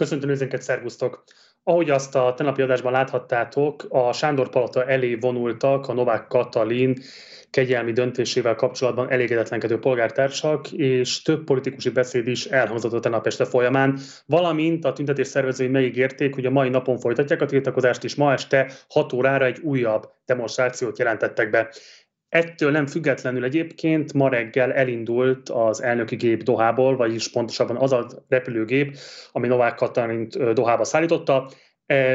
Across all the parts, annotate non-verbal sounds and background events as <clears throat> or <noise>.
Köszöntöm nézőnket, szervusztok! Ahogy azt a tenapi adásban láthattátok, a Sándor Palota elé vonultak a Novák Katalin kegyelmi döntésével kapcsolatban elégedetlenkedő polgártársak, és több politikusi beszéd is elhangzott a tenap este folyamán, valamint a tüntetés szervezői megígérték, hogy a mai napon folytatják a tiltakozást, és ma este 6 órára egy újabb demonstrációt jelentettek be. Ettől nem függetlenül egyébként ma reggel elindult az elnöki gép Dohából, vagyis pontosabban az a repülőgép, ami Novák Katalint Dohába szállította.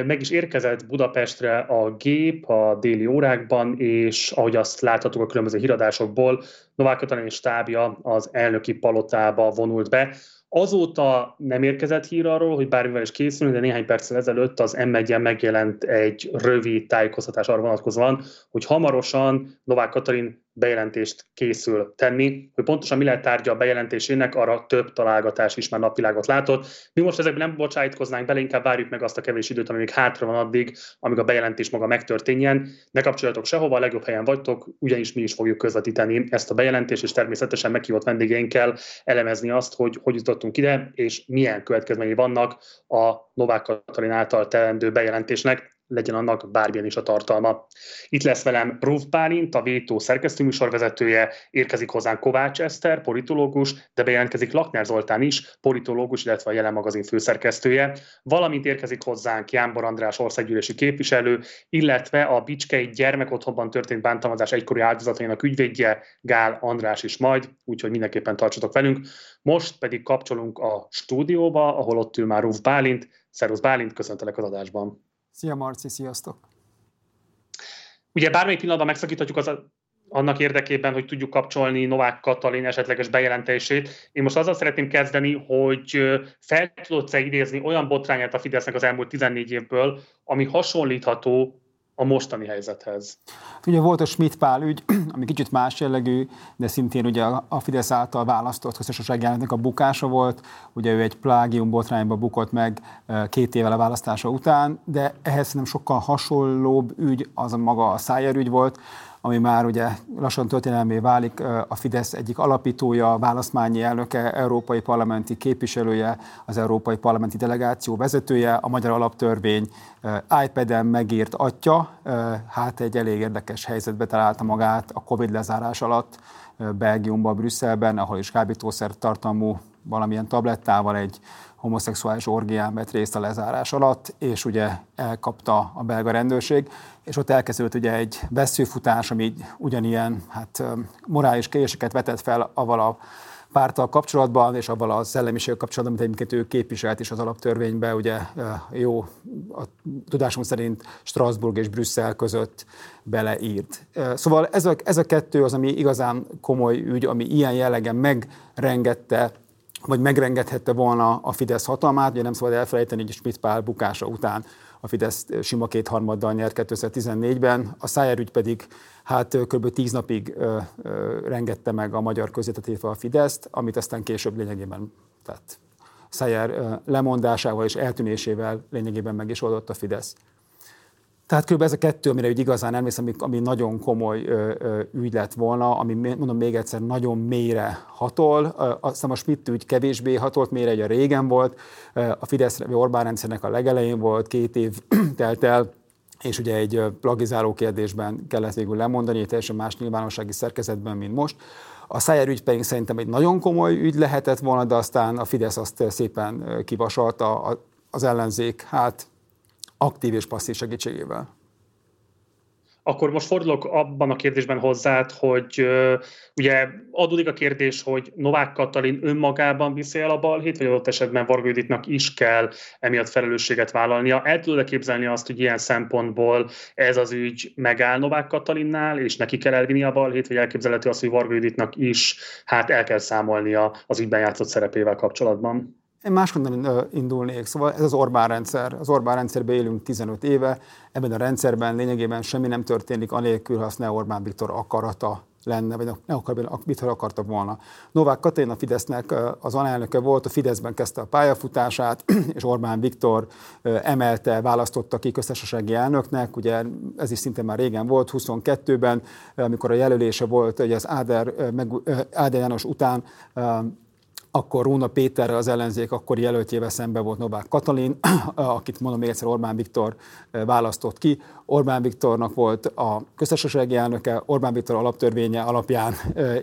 Meg is érkezett Budapestre a gép a déli órákban, és ahogy azt láthatók a különböző híradásokból, Novák Katalin stábja az elnöki palotába vonult be. Azóta nem érkezett hír arról, hogy bármivel is készülünk, de néhány perccel ezelőtt az m megjelent egy rövid tájékoztatás arra vonatkozóan, hogy hamarosan Novák Katalin bejelentést készül tenni. Hogy pontosan mi lehet tárgya a bejelentésének, arra több találgatás is már napvilágot látott. Mi most ezekben nem bocsájtkoznánk bele, inkább várjuk meg azt a kevés időt, ami még hátra van addig, amíg a bejelentés maga megtörténjen. Ne kapcsoljatok sehova, a legjobb helyen vagytok, ugyanis mi is fogjuk közvetíteni ezt a bejelentést, és természetesen meghívott vendégeinkkel elemezni azt, hogy hogy jutottunk ide, és milyen következményei vannak a Novák Katalin által teendő bejelentésnek legyen annak bármilyen is a tartalma. Itt lesz velem Rúf Bálint, a Vétó szerkesztőműsorvezetője, érkezik hozzánk Kovács Eszter, politológus, de bejelentkezik Lakner Zoltán is, politológus, illetve a Jelen magazin főszerkesztője, valamint érkezik hozzánk Jánbor András országgyűlési képviselő, illetve a Bicskei gyermekotthonban történt bántalmazás egykori áldozatainak ügyvédje Gál András is majd, úgyhogy mindenképpen tartsatok velünk. Most pedig kapcsolunk a stúdióba, ahol ott ül már Rúf Bálint. Szervusz Bálint, köszöntelek az adásban. Szia Marci, sziasztok! Ugye bármely pillanatban megszakíthatjuk az annak érdekében, hogy tudjuk kapcsolni Novák Katalin esetleges bejelentését. Én most azzal szeretném kezdeni, hogy fel tudod-e idézni olyan botrányát a Fidesznek az elmúlt 14 évből, ami hasonlítható a mostani helyzethez. Ugye volt a Schmidt Pál ügy, <clears throat> ami kicsit más jellegű, de szintén ugye a Fidesz által választott köztársasági elnöknek a bukása volt. Ugye ő egy plágium botrányba bukott meg két évvel a választása után, de ehhez nem sokkal hasonlóbb ügy az a maga a Szájer ügy volt, ami már ugye lassan történelmé válik, a Fidesz egyik alapítója, választmányi elnöke, európai parlamenti képviselője, az európai parlamenti delegáció vezetője, a magyar alaptörvény iPad-en megírt atya, hát egy elég érdekes helyzetbe találta magát a Covid lezárás alatt Belgiumban, Brüsszelben, ahol is kábítószer tartalmú valamilyen tablettával egy homoszexuális orgián vett részt a lezárás alatt, és ugye elkapta a belga rendőrség, és ott elkezdődött ugye egy veszőfutás, ami ugyanilyen hát, morális kérdéseket vetett fel avval a párttal kapcsolatban, és avval a szellemiséggel kapcsolatban, amit egyébként ő képviselt is az alaptörvényben, ugye jó, a tudásom szerint Strasbourg és Brüsszel között beleírt. Szóval ez a, ez a kettő az, ami igazán komoly ügy, ami ilyen jellegen megrengette vagy megrengethette volna a Fidesz hatalmát, ugye nem szabad elfelejteni, hogy Schmidt Pál bukása után a Fidesz sima kétharmaddal nyert 2014-ben, a Szájer ügy pedig hát kb. tíz napig ö, ö, rengette meg a magyar közvetetésre a Fideszt, amit aztán később lényegében tehát Szájer lemondásával és eltűnésével lényegében meg is oldott a Fidesz. Tehát kb. ez a kettő, amire úgy igazán emlékszem, ami, nagyon komoly ö, ö, ügy lett volna, ami mondom még egyszer nagyon mélyre hatol. Aztán a Schmidt ügy kevésbé hatolt mélyre, ugye régen volt. A Fidesz Orbán rendszernek a legelején volt, két év <clears throat> telt el, és ugye egy plagizáló kérdésben kellett végül lemondani, egy teljesen más nyilvánossági szerkezetben, mint most. A Szájer ügy pedig szerintem egy nagyon komoly ügy lehetett volna, de aztán a Fidesz azt szépen kivasalta, az ellenzék, hát aktív és passzív segítségével. Akkor most fordulok abban a kérdésben hozzád, hogy ugye adódik a kérdés, hogy Novák Katalin önmagában viszi el a balhét, vagy adott esetben Varga is kell emiatt felelősséget vállalnia. El tudod képzelni azt, hogy ilyen szempontból ez az ügy megáll Novák Katalinnál, és neki kell elvinni a balhét, vagy elképzelhető az, hogy Varga is hát el kell számolnia az ügyben játszott szerepével kapcsolatban? Én máshogy indulnék. Szóval ez az Orbán rendszer. Az Orbán rendszerben élünk 15 éve, ebben a rendszerben lényegében semmi nem történik, anélkül, ha azt ne Orbán Viktor akarata lenne, vagy ne akar, Viktor akarta volna. Novák Katalin a Fidesznek az alelnöke volt, a Fideszben kezdte a pályafutását, <clears throat> és Orbán Viktor emelte, választotta ki köztársasági elnöknek, ugye ez is szinte már régen volt, 22-ben, amikor a jelölése volt, hogy az Áder, meg, Áder János után akkor Róna Péterrel az ellenzék akkor jelöltjével szembe volt Novák Katalin, <clears throat> akit mondom még egyszer Orbán Viktor választott ki. Orbán Viktornak volt a köztársasági elnöke, Orbán Viktor alaptörvénye alapján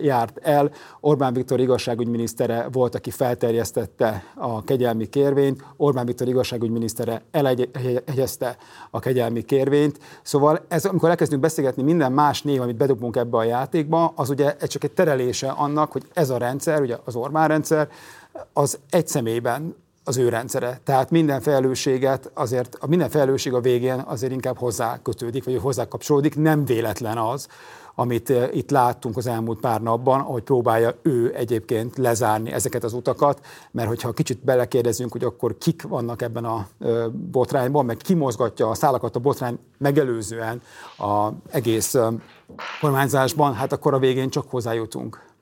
járt el. Orbán Viktor igazságügyminisztere volt, aki felterjesztette a kegyelmi kérvényt, Orbán Viktor igazságügyminisztere elegyezte a kegyelmi kérvényt. Szóval ez, amikor elkezdünk beszélgetni minden más név, amit bedobunk ebbe a játékba, az ugye csak egy terelése annak, hogy ez a rendszer, ugye az Orbán rendszer, az egy személyben az ő rendszere. Tehát minden felelősséget azért, a minden felelősség a végén azért inkább hozzá kötődik, vagy hozzá kapcsolódik. Nem véletlen az, amit eh, itt láttunk az elmúlt pár napban, ahogy próbálja ő egyébként lezárni ezeket az utakat, mert hogyha kicsit belekérdezünk, hogy akkor kik vannak ebben a botrányban, meg ki mozgatja a szálakat a botrány megelőzően az egész kormányzásban, hát akkor a végén csak hozzájutunk.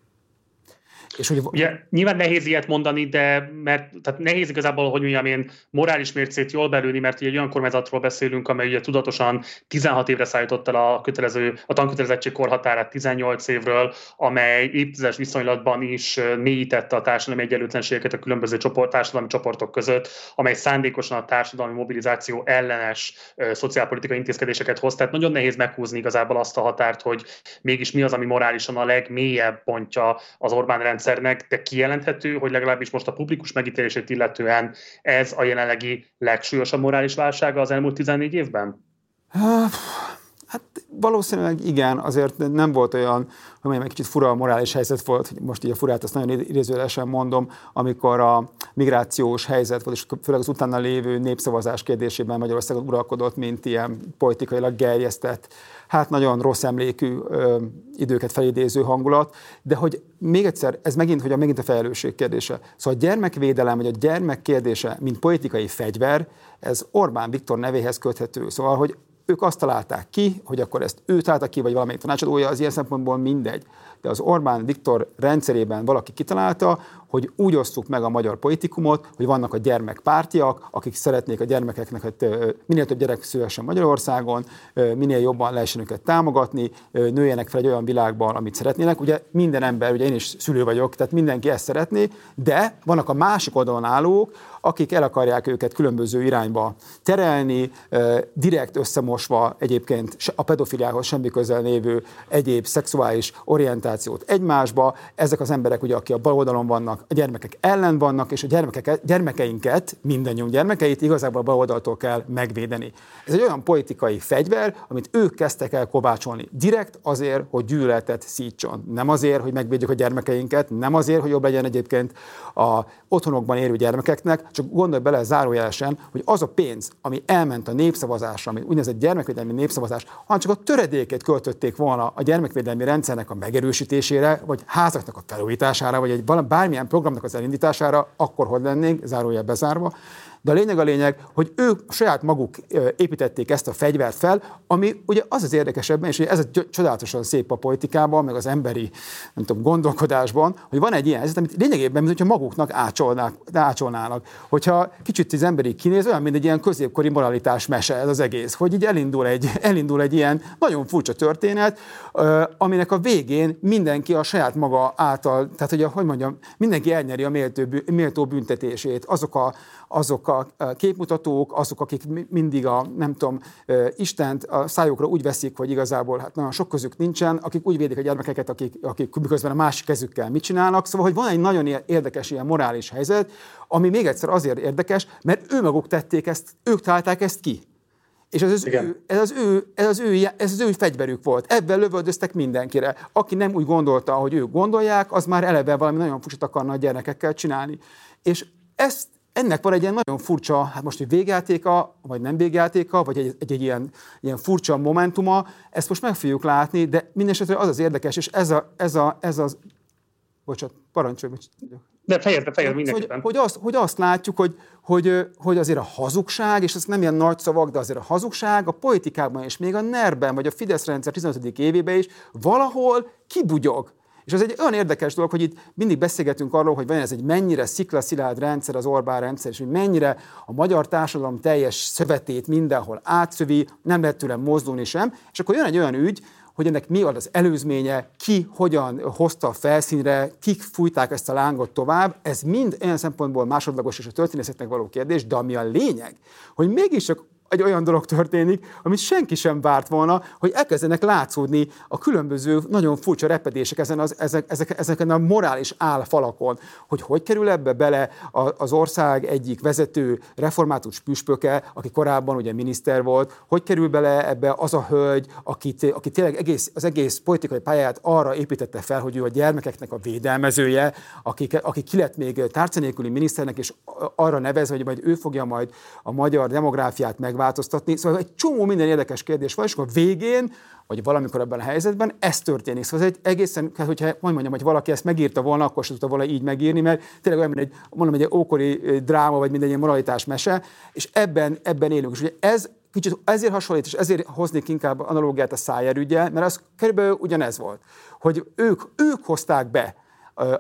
És hogy... Ugye, nyilván nehéz ilyet mondani, de mert tehát nehéz igazából, hogy mondjam én morális mércét jól belülni, mert ugye egy olyan kormányzatról beszélünk, amely ugye tudatosan 16 évre szállított el a, kötelező, a tankötelezettség korhatárát 18 évről, amely évtizedes viszonylatban is mélyítette a társadalmi egyenlőtlenségeket a különböző csoport, társadalmi csoportok között, amely szándékosan a társadalmi mobilizáció ellenes szociálpolitikai intézkedéseket hoz. Tehát nagyon nehéz meghúzni igazából azt a határt, hogy mégis mi az, ami morálisan a legmélyebb pontja az Orbán rendszer rendszernek, de kijelenthető, hogy legalábbis most a publikus megítélését illetően ez a jelenlegi legsúlyosabb morális válsága az elmúlt 14 évben? Hát valószínűleg igen, azért nem volt olyan, hogy mondjam, egy kicsit fura a morális helyzet volt, hogy most így a furát azt nagyon idézőlesen mondom, amikor a migrációs helyzet volt, és főleg az utána lévő népszavazás kérdésében Magyarországon uralkodott, mint ilyen politikailag gerjesztett, hát nagyon rossz emlékű ö, időket felidéző hangulat, de hogy még egyszer, ez megint, hogy a, megint a felelősség kérdése. Szóval a gyermekvédelem, vagy a gyermek kérdése, mint politikai fegyver, ez Orbán Viktor nevéhez köthető. Szóval, hogy ők azt találták ki, hogy akkor ezt ő találta ki, vagy valamelyik tanácsadója, az ilyen szempontból mindegy. De az Orbán Viktor rendszerében valaki kitalálta, hogy úgy osztuk meg a magyar politikumot, hogy vannak a gyermekpártiak, akik szeretnék a gyermekeknek, hogy minél több gyerek szülessen Magyarországon, minél jobban lehessen őket támogatni, nőjenek fel egy olyan világban, amit szeretnének. Ugye minden ember, ugye én is szülő vagyok, tehát mindenki ezt szeretné, de vannak a másik oldalon állók, akik el akarják őket különböző irányba terelni, direkt összemosva egyébként a pedofiliához semmi közel lévő egyéb szexuális orientációt egymásba. Ezek az emberek, ugye, akik a bal oldalon vannak, a gyermekek ellen vannak, és a gyermekeket, gyermekeinket, mindannyiunk gyermekeit igazából a bal oldaltól kell megvédeni. Ez egy olyan politikai fegyver, amit ők kezdtek el kovácsolni. Direkt azért, hogy gyűlöletet szítson. Nem azért, hogy megvédjük a gyermekeinket, nem azért, hogy jobb legyen egyébként a otthonokban érő gyermekeknek, csak gondolj bele zárójelesen, hogy az a pénz, ami elment a népszavazásra, ami úgynevezett gyermekvédelmi népszavazás, hanem csak a töredékét költötték volna a gyermekvédelmi rendszernek a megerősítésére, vagy házaknak a felújítására, vagy egy bármilyen programnak az elindítására, akkor hogy lennénk, zárójel bezárva. De a lényeg a lényeg, hogy ők saját maguk építették ezt a fegyvert fel, ami ugye az az érdekesebben, és ez a csodálatosan szép a politikában, meg az emberi nem tudom, gondolkodásban, hogy van egy ilyen helyzet, amit lényegében, mintha maguknak ácsolnák, ácsolnának. Hogyha kicsit az emberi kinéz, olyan, mint egy ilyen középkori moralitás mese ez az egész, hogy így elindul egy, <laughs> elindul egy ilyen nagyon furcsa történet, aminek a végén mindenki a saját maga által, tehát hogy, hogy mondjam, mindenki elnyeri a méltó, méltó büntetését. Azok a, azok a képmutatók, azok, akik mindig a, nem tudom, Istent a szájukra úgy veszik, hogy igazából hát nagyon sok közük nincsen, akik úgy védik a gyermekeket, akik, akik miközben a másik kezükkel mit csinálnak. Szóval, hogy van egy nagyon érdekes ilyen morális helyzet, ami még egyszer azért érdekes, mert ő maguk tették ezt, ők találták ezt ki. És ez az, ő, ez, az ő, ez, az ő, ez az ő fegyverük volt. Ebben lövöldöztek mindenkire. Aki nem úgy gondolta, hogy ők gondolják, az már eleve valami nagyon furcsát akarna a gyermekekkel csinálni. És ezt ennek van egy ilyen nagyon furcsa, hát most egy végjátéka, vagy nem végjátéka, vagy egy, egy, egy ilyen, ilyen furcsa momentuma, ezt most meg fogjuk látni, de mindesetre az az érdekes, és ez, a, ez, a, ez az... Bocsánat, parancsolj, de fejezd, fejezd mindenképpen. Hogy, hogy, azt, hogy azt látjuk, hogy, hogy, hogy azért a hazugság, és ez nem ilyen nagy szavak, de azért a hazugság a politikában és még a NER-ben, vagy a Fidesz rendszer 15. évében is valahol kibugyog. És az egy olyan érdekes dolog, hogy itt mindig beszélgetünk arról, hogy van ez egy mennyire sziklaszilárd rendszer, az Orbán rendszer, és hogy mennyire a magyar társadalom teljes szövetét mindenhol átszövi, nem lehet tőle mozdulni sem, és akkor jön egy olyan ügy, hogy ennek mi az előzménye, ki hogyan hozta a felszínre, kik fújták ezt a lángot tovább, ez mind olyan szempontból másodlagos és a történészetnek való kérdés, de ami a lényeg, hogy mégiscsak egy olyan dolog történik, amit senki sem várt volna, hogy elkezdenek látszódni a különböző nagyon furcsa repedések ezen, az, ezek, ezek, ezeken a morális álfalakon, hogy hogy kerül ebbe bele az ország egyik vezető református püspöke, aki korábban ugye miniszter volt, hogy kerül bele ebbe az a hölgy, akit, aki tényleg egész, az egész politikai pályát arra építette fel, hogy ő a gyermekeknek a védelmezője, aki, aki ki lett még tárcanélküli miniszternek, és arra nevez, hogy majd ő fogja majd a magyar demográfiát meg változtatni. Szóval egy csomó minden érdekes kérdés van, és akkor végén, vagy valamikor ebben a helyzetben ez történik. Szóval ez egy egészen, hát hogyha majd mondjam, hogy valaki ezt megírta volna, akkor sem tudta volna így megírni, mert tényleg olyan, egy, mondom, egy ókori dráma, vagy minden ilyen moralitás mese, és ebben, ebben élünk. És ugye ez kicsit ezért hasonlít, és ezért hoznék inkább analógiát a Szájer ügye, mert az körülbelül ugyanez volt, hogy ők, ők hozták be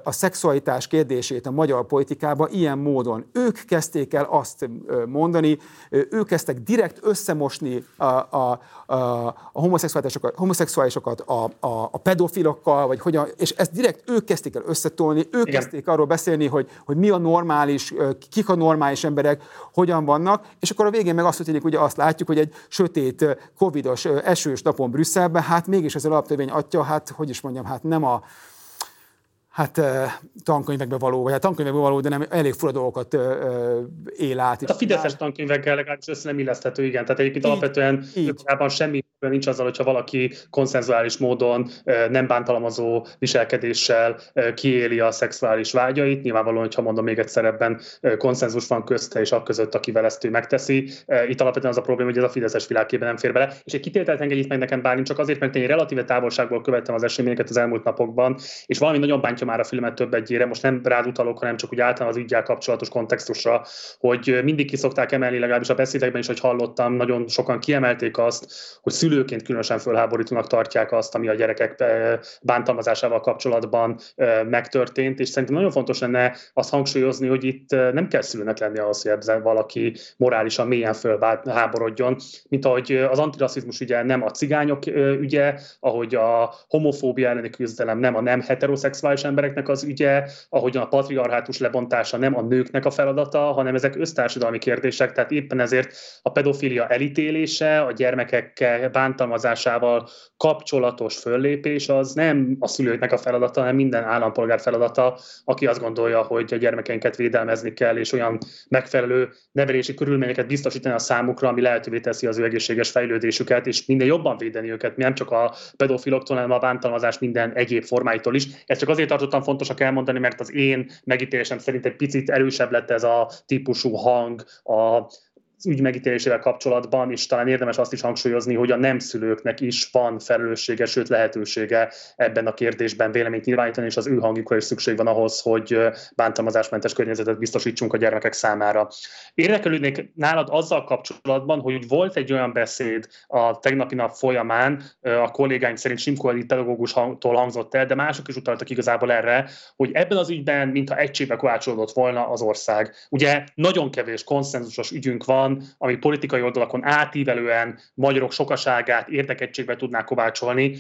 a szexualitás kérdését a magyar politikába ilyen módon. Ők kezdték el azt mondani, ők kezdtek direkt összemosni a, a, a, a homoszexuálisokat, homoszexuálisokat a, a, a pedofilokkal, vagy hogyan, és ezt direkt ők kezdték el összetolni, ők Igen. kezdték arról beszélni, hogy, hogy mi a normális, kik a normális emberek, hogyan vannak, és akkor a végén meg azt történik, ugye azt látjuk, hogy egy sötét, covidos, esős napon Brüsszelben, hát mégis az alaptörvény atya, hát hogy is mondjam, hát nem a hát tankönyvekbe való, vagy hát tankönyvekbe való, de nem elég fura dolgokat él át. Hát a Fideszes tankönyvekkel legalábbis össze nem illeszthető, igen. Tehát egyébként így, alapvetően így. semmi nincs azzal, hogyha valaki konszenzuális módon nem bántalmazó viselkedéssel kiéli a szexuális vágyait. Nyilvánvalóan, hogyha mondom még egyszer, ebben konszenzus van közte és a között, akivel ezt ő megteszi. Itt alapvetően az a probléma, hogy ez a Fideszes világében nem fér bele. És egy kitételt engedjét meg nekem bárni, csak azért, mert én relatíve távolságból követtem az eseményeket az elmúlt napokban, és valami nagyon bántja már a filmet több egyére, most nem rád utalok, hanem csak úgy általán az ügyel kapcsolatos kontextusra, hogy mindig ki szokták emelni, legalábbis a beszédekben is, hogy hallottam, nagyon sokan kiemelték azt, hogy szülőként különösen fölháborítónak tartják azt, ami a gyerekek bántalmazásával kapcsolatban megtörtént, és szerintem nagyon fontos lenne azt hangsúlyozni, hogy itt nem kell szülőnek lenni ahhoz, hogy ebben valaki morálisan mélyen fölháborodjon, mint ahogy az antirasszizmus ügye nem a cigányok ügye, ahogy a homofóbia elleni küzdelem nem a nem heteroszexuális embereknek az ügye, ahogyan a patriarhátus lebontása nem a nőknek a feladata, hanem ezek össztársadalmi kérdések, tehát éppen ezért a pedofilia elítélése, a gyermekek bántalmazásával kapcsolatos föllépés az nem a szülőknek a feladata, hanem minden állampolgár feladata, aki azt gondolja, hogy a gyermekeinket védelmezni kell, és olyan megfelelő nevelési körülményeket biztosítani a számukra, ami lehetővé teszi az ő egészséges fejlődésüket, és minden jobban védeni őket, nem csak a pedofiloktól, hanem a bántalmazás minden egyéb formáitól is. Ezt csak azért tartottam fontosak elmondani, mert az én megítélésem szerint egy picit erősebb lett ez a típusú hang a ügy megítélésével kapcsolatban, és talán érdemes azt is hangsúlyozni, hogy a nem szülőknek is van felelőssége, sőt lehetősége ebben a kérdésben véleményt nyilvánítani, és az ő hangjukra is szükség van ahhoz, hogy bántalmazásmentes környezetet biztosítsunk a gyermekek számára. Érdekelődnék nálad azzal kapcsolatban, hogy volt egy olyan beszéd a tegnapi nap folyamán, a kollégáim szerint Simko Edith pedagógustól hangzott el, de mások is utaltak igazából erre, hogy ebben az ügyben, mintha egységbe kovácsolódott volna az ország. Ugye nagyon kevés konszenzusos ügyünk van, van, ami politikai oldalakon átívelően magyarok sokaságát érdekettségbe tudná kovácsolni.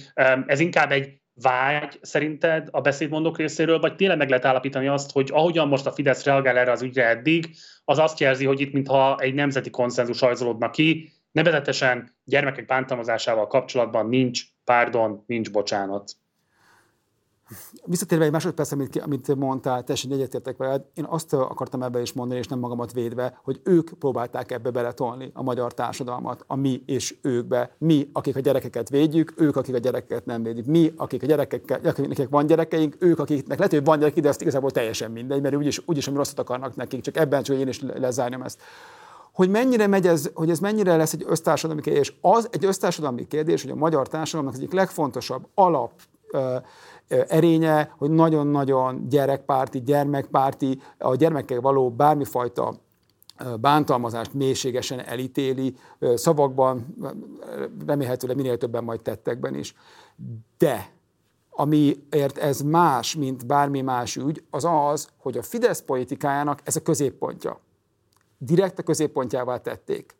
Ez inkább egy vágy szerinted a beszédmondók részéről, vagy tényleg meg lehet állapítani azt, hogy ahogyan most a Fidesz reagál erre az ügyre eddig, az azt jelzi, hogy itt mintha egy nemzeti konszenzus rajzolódna ki, nevezetesen gyermekek bántalmazásával kapcsolatban nincs párdon, nincs bocsánat. Visszatérve egy másodperc, amit, amit mondtál, teljesen egyetértek veled, én azt akartam ebbe is mondani, és nem magamat védve, hogy ők próbálták ebbe beletolni a magyar társadalmat, a mi és őkbe. Mi, akik a gyerekeket védjük, ők, akik a gyerekeket nem védik. Mi, akik a gyerekekkel, akiknek van gyerekeink, ők, akiknek lehet, hogy van gyerekek, de azt igazából teljesen mindegy, mert úgyis, úgyis ami rosszat akarnak nekik, csak ebben csak én is lezárjam ezt hogy mennyire megy ez, hogy ez mennyire lesz egy össztársadalmi kérdés. Az egy össztársadalmi kérdés, hogy a magyar társadalomnak az egyik legfontosabb alap erénye, hogy nagyon-nagyon gyerekpárti, gyermekpárti, a gyermekkel való bármifajta bántalmazást mélységesen elítéli, szavakban, remélhetőleg minél többen majd tettekben is. De amiért ez más, mint bármi más ügy, az az, hogy a Fidesz politikájának ez a középpontja. Direkt a középpontjává tették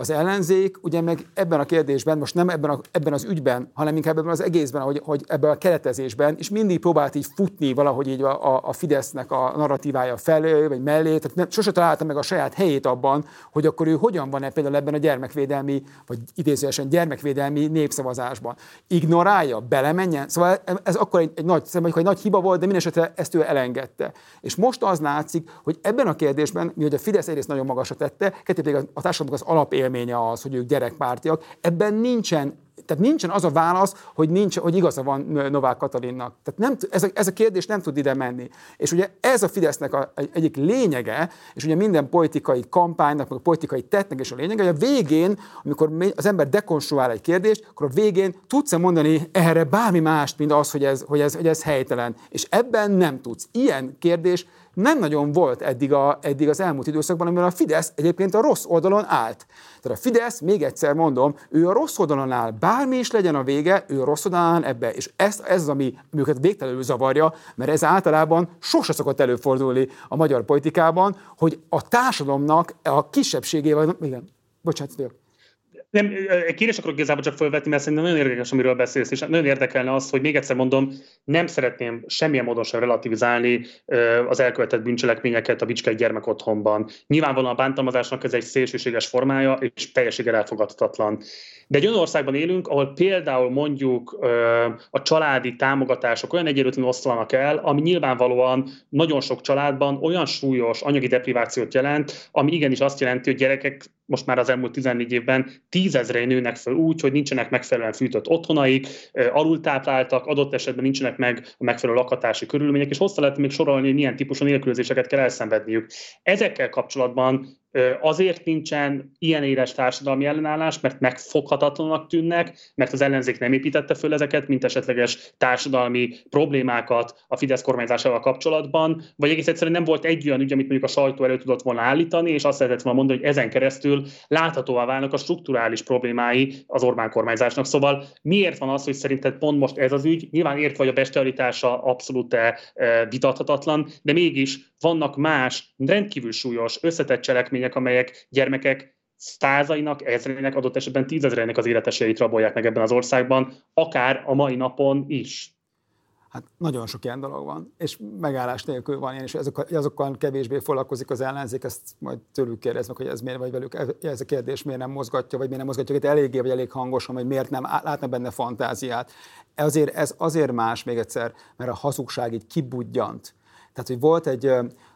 Az ellenzék ugye meg ebben a kérdésben, most nem ebben, a, ebben az ügyben, hanem inkább ebben az egészben, hogy, hogy ebben a keretezésben, és mindig próbált így futni valahogy így a, a, a Fidesznek a narratívája felé, vagy mellé, tehát nem, sose találta meg a saját helyét abban, hogy akkor ő hogyan van -e például ebben a gyermekvédelmi, vagy idézőesen gyermekvédelmi népszavazásban. Ignorálja, belemenjen. Szóval ez akkor egy, egy nagy, egy nagy hiba volt, de minden esetre ezt ő elengedte. És most az látszik, hogy ebben a kérdésben, mi hogy a Fidesz egyrészt nagyon magasra tette, kettő pedig a társadalomnak az alapélménye az, hogy ők gyerekpártiak, ebben nincsen tehát nincsen az a válasz, hogy, nincs, hogy igaza van Novák Katalinnak. Tehát nem, ez, a, ez a kérdés nem tud ide menni. És ugye ez a Fidesznek a, egy, egyik lényege, és ugye minden politikai kampánynak, meg a politikai tettnek is a lényege, hogy a végén, amikor az ember dekonstruál egy kérdést, akkor a végén tudsz-e mondani erre bármi mást, mint az, hogy ez, hogy ez, hogy ez helytelen. És ebben nem tudsz. Ilyen kérdés nem nagyon volt eddig, a, eddig az elmúlt időszakban, amiben a Fidesz egyébként a rossz oldalon állt. Tehát a Fidesz, még egyszer mondom, ő a rossz oldalon áll, bármi is legyen a vége, ő a rossz oldalon áll ebbe. És ez, ez az, ami őket végtelenül zavarja, mert ez általában sose szokott előfordulni a magyar politikában, hogy a társadalomnak a kisebbségével, igen, bocsánat, nem, egy kérdés akarok igazából csak felvetni, mert szerintem nagyon érdekes, amiről beszélsz, és nagyon érdekelne az, hogy még egyszer mondom, nem szeretném semmilyen módon sem relativizálni az elkövetett bűncselekményeket a Bicskei gyermek otthonban. Nyilvánvalóan a bántalmazásnak ez egy szélsőséges formája, és teljességgel elfogadhatatlan. De egy olyan országban élünk, ahol például mondjuk a családi támogatások olyan egyenlőtlenül oszlanak el, ami nyilvánvalóan nagyon sok családban olyan súlyos anyagi deprivációt jelent, ami igenis azt jelenti, hogy gyerekek most már az elmúlt 14 évben tízezre nőnek fel úgy, hogy nincsenek megfelelően fűtött otthonaik, alultápláltak, adott esetben nincsenek meg a megfelelő lakatási körülmények, és hozzá lehet még sorolni, hogy milyen típusú nélkülözéseket kell elszenvedniük. Ezekkel kapcsolatban Azért nincsen ilyen éles társadalmi ellenállás, mert megfoghatatlanak tűnnek, mert az ellenzék nem építette föl ezeket, mint esetleges társadalmi problémákat a Fidesz kormányzásával kapcsolatban, vagy egész egyszerűen nem volt egy olyan ügy, amit mondjuk a sajtó elő tudott volna állítani, és azt lehetett volna mondani, hogy ezen keresztül láthatóvá válnak a strukturális problémái az Orbán kormányzásnak. Szóval miért van az, hogy szerinted pont most ez az ügy? Nyilván értve, hogy a bestialitása abszolút vitathatatlan, de mégis vannak más, rendkívül súlyos, összetett cselekmények, amelyek gyermekek százainak, ezreinek, adott esetben tízezreinek az életesélyeit rabolják meg ebben az országban, akár a mai napon is. Hát nagyon sok ilyen dolog van, és megállás nélkül van, és azokkal, azokkal kevésbé foglalkozik az ellenzék, ezt majd tőlük kérdeznek, hogy ez miért vagy velük, ez a kérdés miért nem mozgatja, vagy miért nem mozgatja őket eléggé, vagy elég hangosan, vagy miért nem látnak benne fantáziát. Azért, ez azért más, még egyszer, mert a hazugság így kibudjant. Tehát, hogy volt egy,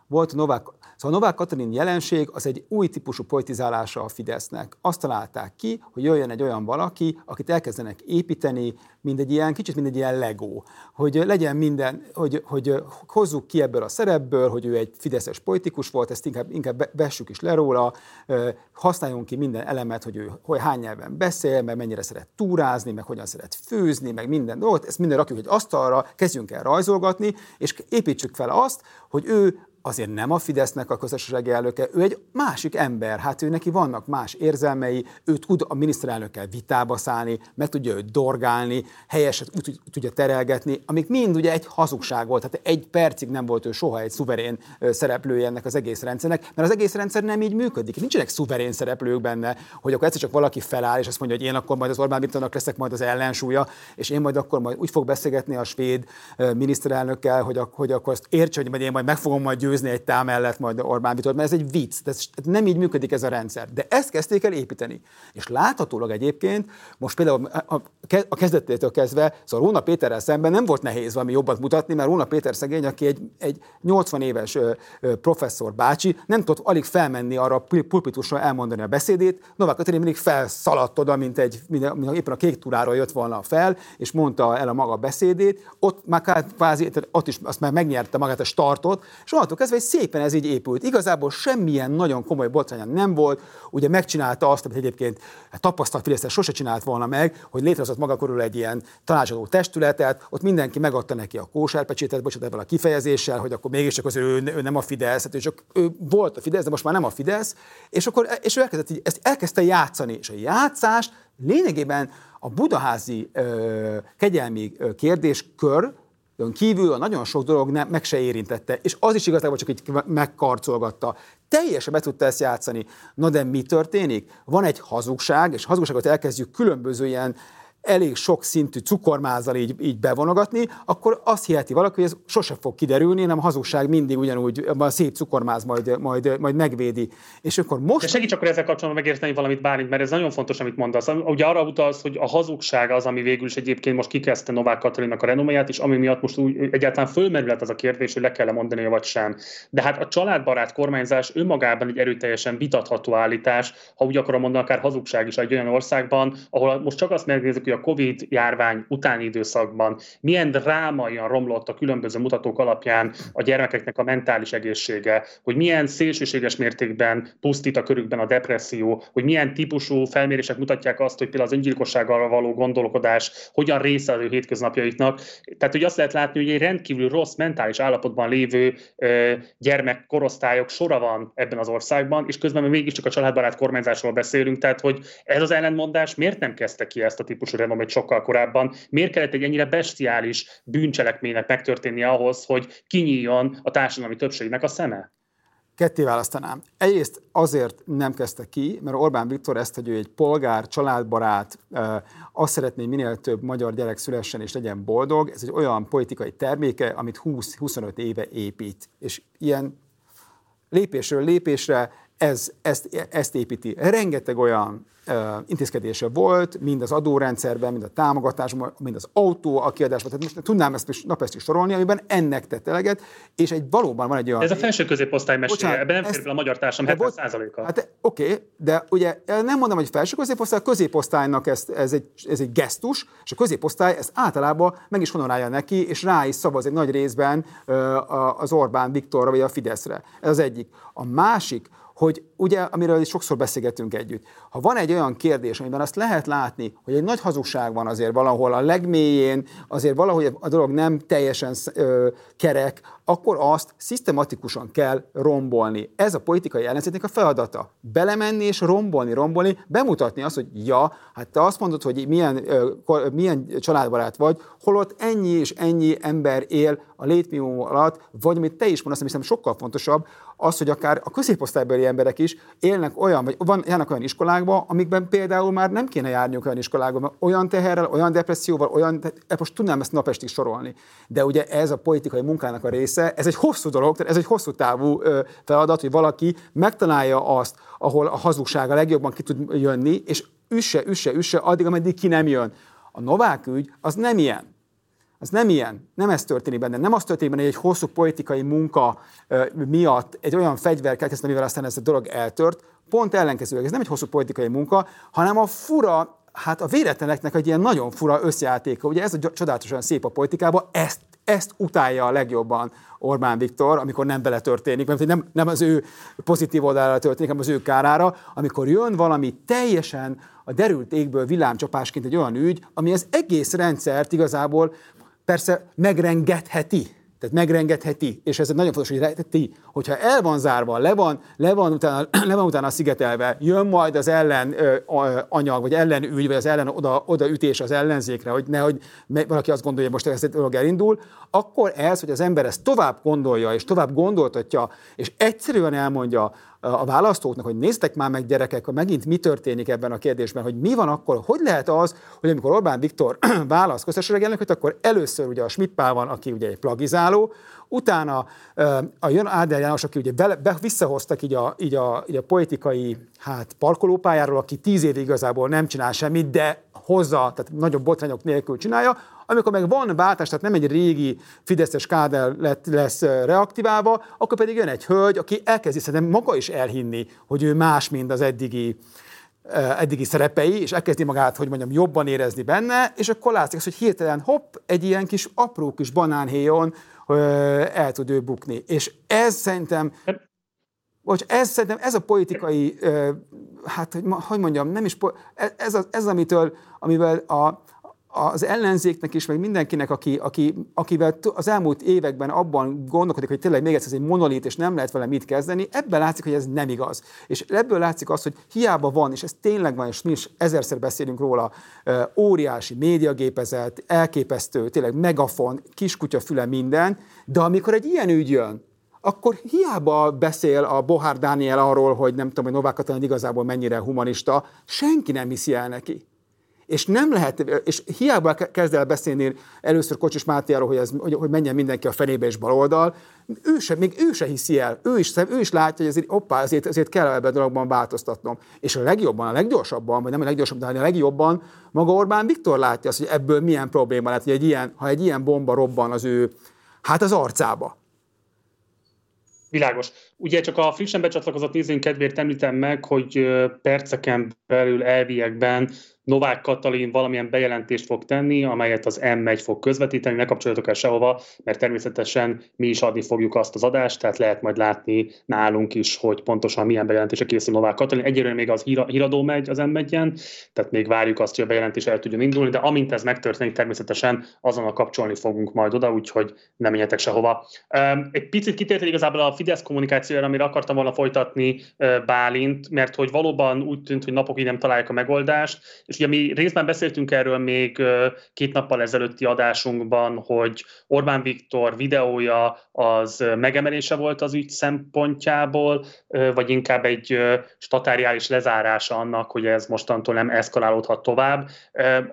volt Novák, szóval Novák Katalin jelenség az egy új típusú politizálása a Fidesznek. Azt találták ki, hogy jöjjön egy olyan valaki, akit elkezdenek építeni, mint egy ilyen, kicsit mint egy ilyen legó. Hogy legyen minden, hogy, hogy hozzuk ki ebből a szerepből, hogy ő egy fideszes politikus volt, ezt inkább, inkább vessük is le róla, használjunk ki minden elemet, hogy ő hogy hány nyelven beszél, meg mennyire szeret túrázni, meg hogyan szeret főzni, meg minden dolgot, ezt minden rakjuk egy asztalra, kezdjünk el rajzolgatni, és építsük fel azt, hogy ő azért nem a Fidesznek a közösségi elnöke, ő egy másik ember, hát ő neki vannak más érzelmei, ő tud a miniszterelnökkel vitába szállni, meg tudja őt dorgálni, helyesen úgy tudja terelgetni, amik mind ugye egy hazugság volt, tehát egy percig nem volt ő soha egy szuverén szereplője ennek az egész rendszernek, mert az egész rendszer nem így működik. Nincsenek szuverén szereplők benne, hogy akkor egyszer csak valaki feláll, és azt mondja, hogy én akkor majd az Orbán Viktornak leszek majd az ellensúlya, és én majd akkor majd úgy fog beszélgetni a svéd miniszterelnökkel, hogy, hogy akkor azt értse, hogy én majd meg fogom majd győzni egy tá mellett majd Orbán Viktor, mert ez egy vicc, ez, nem így működik ez a rendszer. De ezt kezdték el építeni. És láthatólag egyébként, most például a, kezdetétől kezdve, szóval Róna Péterrel szemben nem volt nehéz valami jobbat mutatni, mert Róna Péter szegény, aki egy, egy 80 éves professzor bácsi, nem tudott alig felmenni arra a pulpitusra elmondani a beszédét, Novák Katalin mindig felszaladt oda, mint egy, mint, mint éppen a kék túráról jött volna fel, és mondta el a maga beszédét, ott már kvázi, ott is azt már megnyerte magát a startot, és onnantól kezdve egy szépen ez így épült. Igazából semmilyen nagyon komoly botránya nem volt, ugye megcsinálta azt, amit egyébként tapasztalt Fidesz sose csinált volna meg, hogy létrehozott maga körül egy ilyen tanácsadó testületet, ott mindenki megadta neki a kósárpecsétet, bocsánat, ebben a kifejezéssel, hogy akkor mégiscsak az ő, ő nem a Fidesz, hát ő csak ő volt a Fidesz, de most már nem a Fidesz, és akkor és ő elkezdett, így, ezt elkezdte játszani, és a játszás lényegében a budaházi ö, kegyelmi kérdéskör kívül a nagyon sok dolog nem, meg se érintette, és az is igazából csak így megkarcolgatta. Teljesen be tudta ezt játszani. Na de mi történik? Van egy hazugság, és hazugságot elkezdjük különböző ilyen elég sok szintű cukormázal így, így bevonogatni, akkor azt hiheti valaki, hogy ez sose fog kiderülni, hanem hazugság mindig ugyanúgy, a szép cukormáz majd, majd, majd megvédi. És akkor most... De segíts akkor ezzel kapcsolatban megérteni valamit, Bálint, mert ez nagyon fontos, amit mondasz. Ugye arra utalsz, hogy a hazugság az, ami végül is egyébként most kikezdte Novák Katalinnak a renoméját, és ami miatt most úgy egyáltalán fölmerülhet az a kérdés, hogy le kell mondani, vagy sem. De hát a családbarát kormányzás önmagában egy erőteljesen vitatható állítás, ha úgy akarom mondani, akár hazugság is egy olyan országban, ahol most csak azt megnézzük, a COVID járvány utáni időszakban milyen drámaian romlott a különböző mutatók alapján a gyermekeknek a mentális egészsége, hogy milyen szélsőséges mértékben pusztít a körükben a depresszió, hogy milyen típusú felmérések mutatják azt, hogy például az öngyilkossággal való gondolkodás hogyan része az ő hétköznapjaiknak. Tehát, hogy azt lehet látni, hogy egy rendkívül rossz mentális állapotban lévő gyermekkorosztályok sora van ebben az országban, és közben mégiscsak a családbarát kormányzásról beszélünk, tehát hogy ez az ellentmondás miért nem kezdte ki ezt a típusú renomét sokkal korábban. Miért kellett egy ennyire bestiális bűncselekménynek megtörténnie ahhoz, hogy kinyíljon a társadalmi többségnek a szeme? Ketté választanám. Egyrészt azért nem kezdte ki, mert Orbán Viktor ezt, hogy ő egy polgár, családbarát, azt szeretné, minél több magyar gyerek szülessen és legyen boldog, ez egy olyan politikai terméke, amit 20-25 éve épít. És ilyen lépésről lépésre ez, ezt, ezt építi. Rengeteg olyan intézkedése volt, mind az adórendszerben, mind a támogatásban, mind az autó a kiadásban, tehát most tudnám ezt is, napest is sorolni, amiben ennek tett eleget, és egy valóban van egy olyan... Ez a felső középosztály meséje, ebben nem fér a magyar társadalom 70%-a. Hát oké, okay, de ugye nem mondom, hogy felső középosztály, a középosztálynak ez, ez, egy, ez egy gesztus, és a középosztály ezt általában meg is honorálja neki, és rá is szavaz egy nagy részben az Orbán Viktorra vagy a Fideszre. Ez az egyik. A másik, hogy ugye, amiről is sokszor beszélgetünk együtt, ha van egy olyan kérdés, amiben azt lehet látni, hogy egy nagy hazugság van azért valahol a legmélyén, azért valahogy a dolog nem teljesen ö, kerek, akkor azt szisztematikusan kell rombolni. Ez a politikai ellenzéknek a feladata. Belemenni és rombolni, rombolni, bemutatni azt, hogy ja, hát te azt mondod, hogy milyen, ö, milyen családbarát vagy, holott ennyi és ennyi ember él a létminimum alatt, vagy amit te is mondasz, hiszem sokkal fontosabb, az, hogy akár a középosztálybeli emberek is élnek olyan, vagy van, járnak olyan iskolákba, amikben például már nem kéne járniuk olyan iskolákba, olyan teherrel, olyan depresszióval, olyan, tehát most tudnám ezt napestig sorolni. De ugye ez a politikai munkának a része, ez egy hosszú dolog, tehát ez egy hosszú távú feladat, hogy valaki megtalálja azt, ahol a hazugság a legjobban ki tud jönni, és üsse, üsse, üsse, addig, ameddig ki nem jön. A Novák ügy az nem ilyen. Az nem ilyen, nem ez történik benne. Nem az történik benne, hogy egy hosszú politikai munka miatt egy olyan fegyver keletkezett, amivel aztán ez a dolog eltört. Pont ellenkezőleg, ez nem egy hosszú politikai munka, hanem a fura, hát a véletleneknek egy ilyen nagyon fura összjátéka. Ugye ez a csodálatosan szép a politikában, ezt, ezt utálja a legjobban Orbán Viktor, amikor nem bele történik, mert nem, nem az ő pozitív oldalára történik, hanem az ő kárára, amikor jön valami teljesen a derült égből villámcsapásként egy olyan ügy, ami az egész rendszert igazából persze megrengetheti, tehát megrengetheti, és ez nagyon fontos, hogy rejteti, hogyha el van zárva, le van, le van, utána, <clears throat> le van utána szigetelve, jön majd az ellen ö, anyag, vagy ellen ügy, vagy az ellen oda, oda ütés az ellenzékre, hogy nehogy valaki azt gondolja, hogy most ez egy dolog elindul, akkor ez, hogy az ember ezt tovább gondolja, és tovább gondoltatja, és egyszerűen elmondja a választóknak, hogy néztek már meg gyerekek, megint mi történik ebben a kérdésben, hogy mi van akkor, hogy lehet az, hogy amikor Orbán Viktor választ köztársaság elnököt, akkor először ugye a Schmidt Pál van, aki ugye egy plagizáló, utána a jön Áder János, aki ugye be, be, visszahoztak így a, így, a, így a politikai hát, parkolópályáról, aki tíz évig igazából nem csinál semmit, de hozza, tehát nagyobb botrányok nélkül csinálja, amikor meg van váltás, tehát nem egy régi Fideszes káder lesz reaktiválva, akkor pedig jön egy hölgy, aki elkezdi szerintem maga is elhinni, hogy ő más, mint az eddigi eddigi szerepei, és elkezdi magát, hogy mondjam, jobban érezni benne, és akkor látszik, hogy hirtelen hopp, egy ilyen kis apró kis banánhéjon el tud ő bukni. És ez szerintem, vagy ez szerintem ez a politikai, hát hogy mondjam, nem is, ez, az, ez amitől, amivel a, az ellenzéknek is, meg mindenkinek, aki, aki, akivel az elmúlt években abban gondolkodik, hogy tényleg még ez egy monolit, és nem lehet vele mit kezdeni, ebben látszik, hogy ez nem igaz. És ebből látszik az, hogy hiába van, és ez tényleg van, és mi is ezerszer beszélünk róla, óriási médiagépezet, elképesztő, tényleg megafon, kiskutya füle minden, de amikor egy ilyen ügy jön, akkor hiába beszél a Bohár Dániel arról, hogy nem tudom, hogy Novák Katalin igazából mennyire humanista, senki nem hiszi el neki. És nem lehet, és hiába kezd el beszélni először Kocsis Mátéáról, hogy, ez, hogy, hogy menjen mindenki a fenébe és baloldal, ő sem, még ő se hiszi el. Ő is, ő is látja, hogy ezért, oppá, ezért, ezért kell ebben a dologban változtatnom. És a legjobban, a leggyorsabban, vagy nem a leggyorsabban, de a legjobban maga Orbán Viktor látja azt, hogy ebből milyen probléma lehet, hogy egy ilyen, ha egy ilyen bomba robban az ő, hát az arcába Világos. Ugye csak a frissen becsatlakozott nézőink kedvéért említem meg, hogy perceken belül elviekben Novák Katalin valamilyen bejelentést fog tenni, amelyet az M1 fog közvetíteni, ne kapcsoljatok el sehova, mert természetesen mi is adni fogjuk azt az adást, tehát lehet majd látni nálunk is, hogy pontosan milyen bejelentése készül Novák Katalin. Egyelőre még az híradó megy az m tehát még várjuk azt, hogy a bejelentés el tudjon indulni, de amint ez megtörténik, természetesen azonnal kapcsolni fogunk majd oda, úgyhogy nem menjetek sehova. Egy picit kitértél igazából a Fidesz kommunikációra, amire akartam volna folytatni Bálint, mert hogy valóban úgy tűnt, hogy napokig nem találják a megoldást, és ugye mi részben beszéltünk erről még két nappal ezelőtti adásunkban, hogy Orbán Viktor videója az megemelése volt az ügy szempontjából, vagy inkább egy statáriális lezárása annak, hogy ez mostantól nem eszkalálódhat tovább.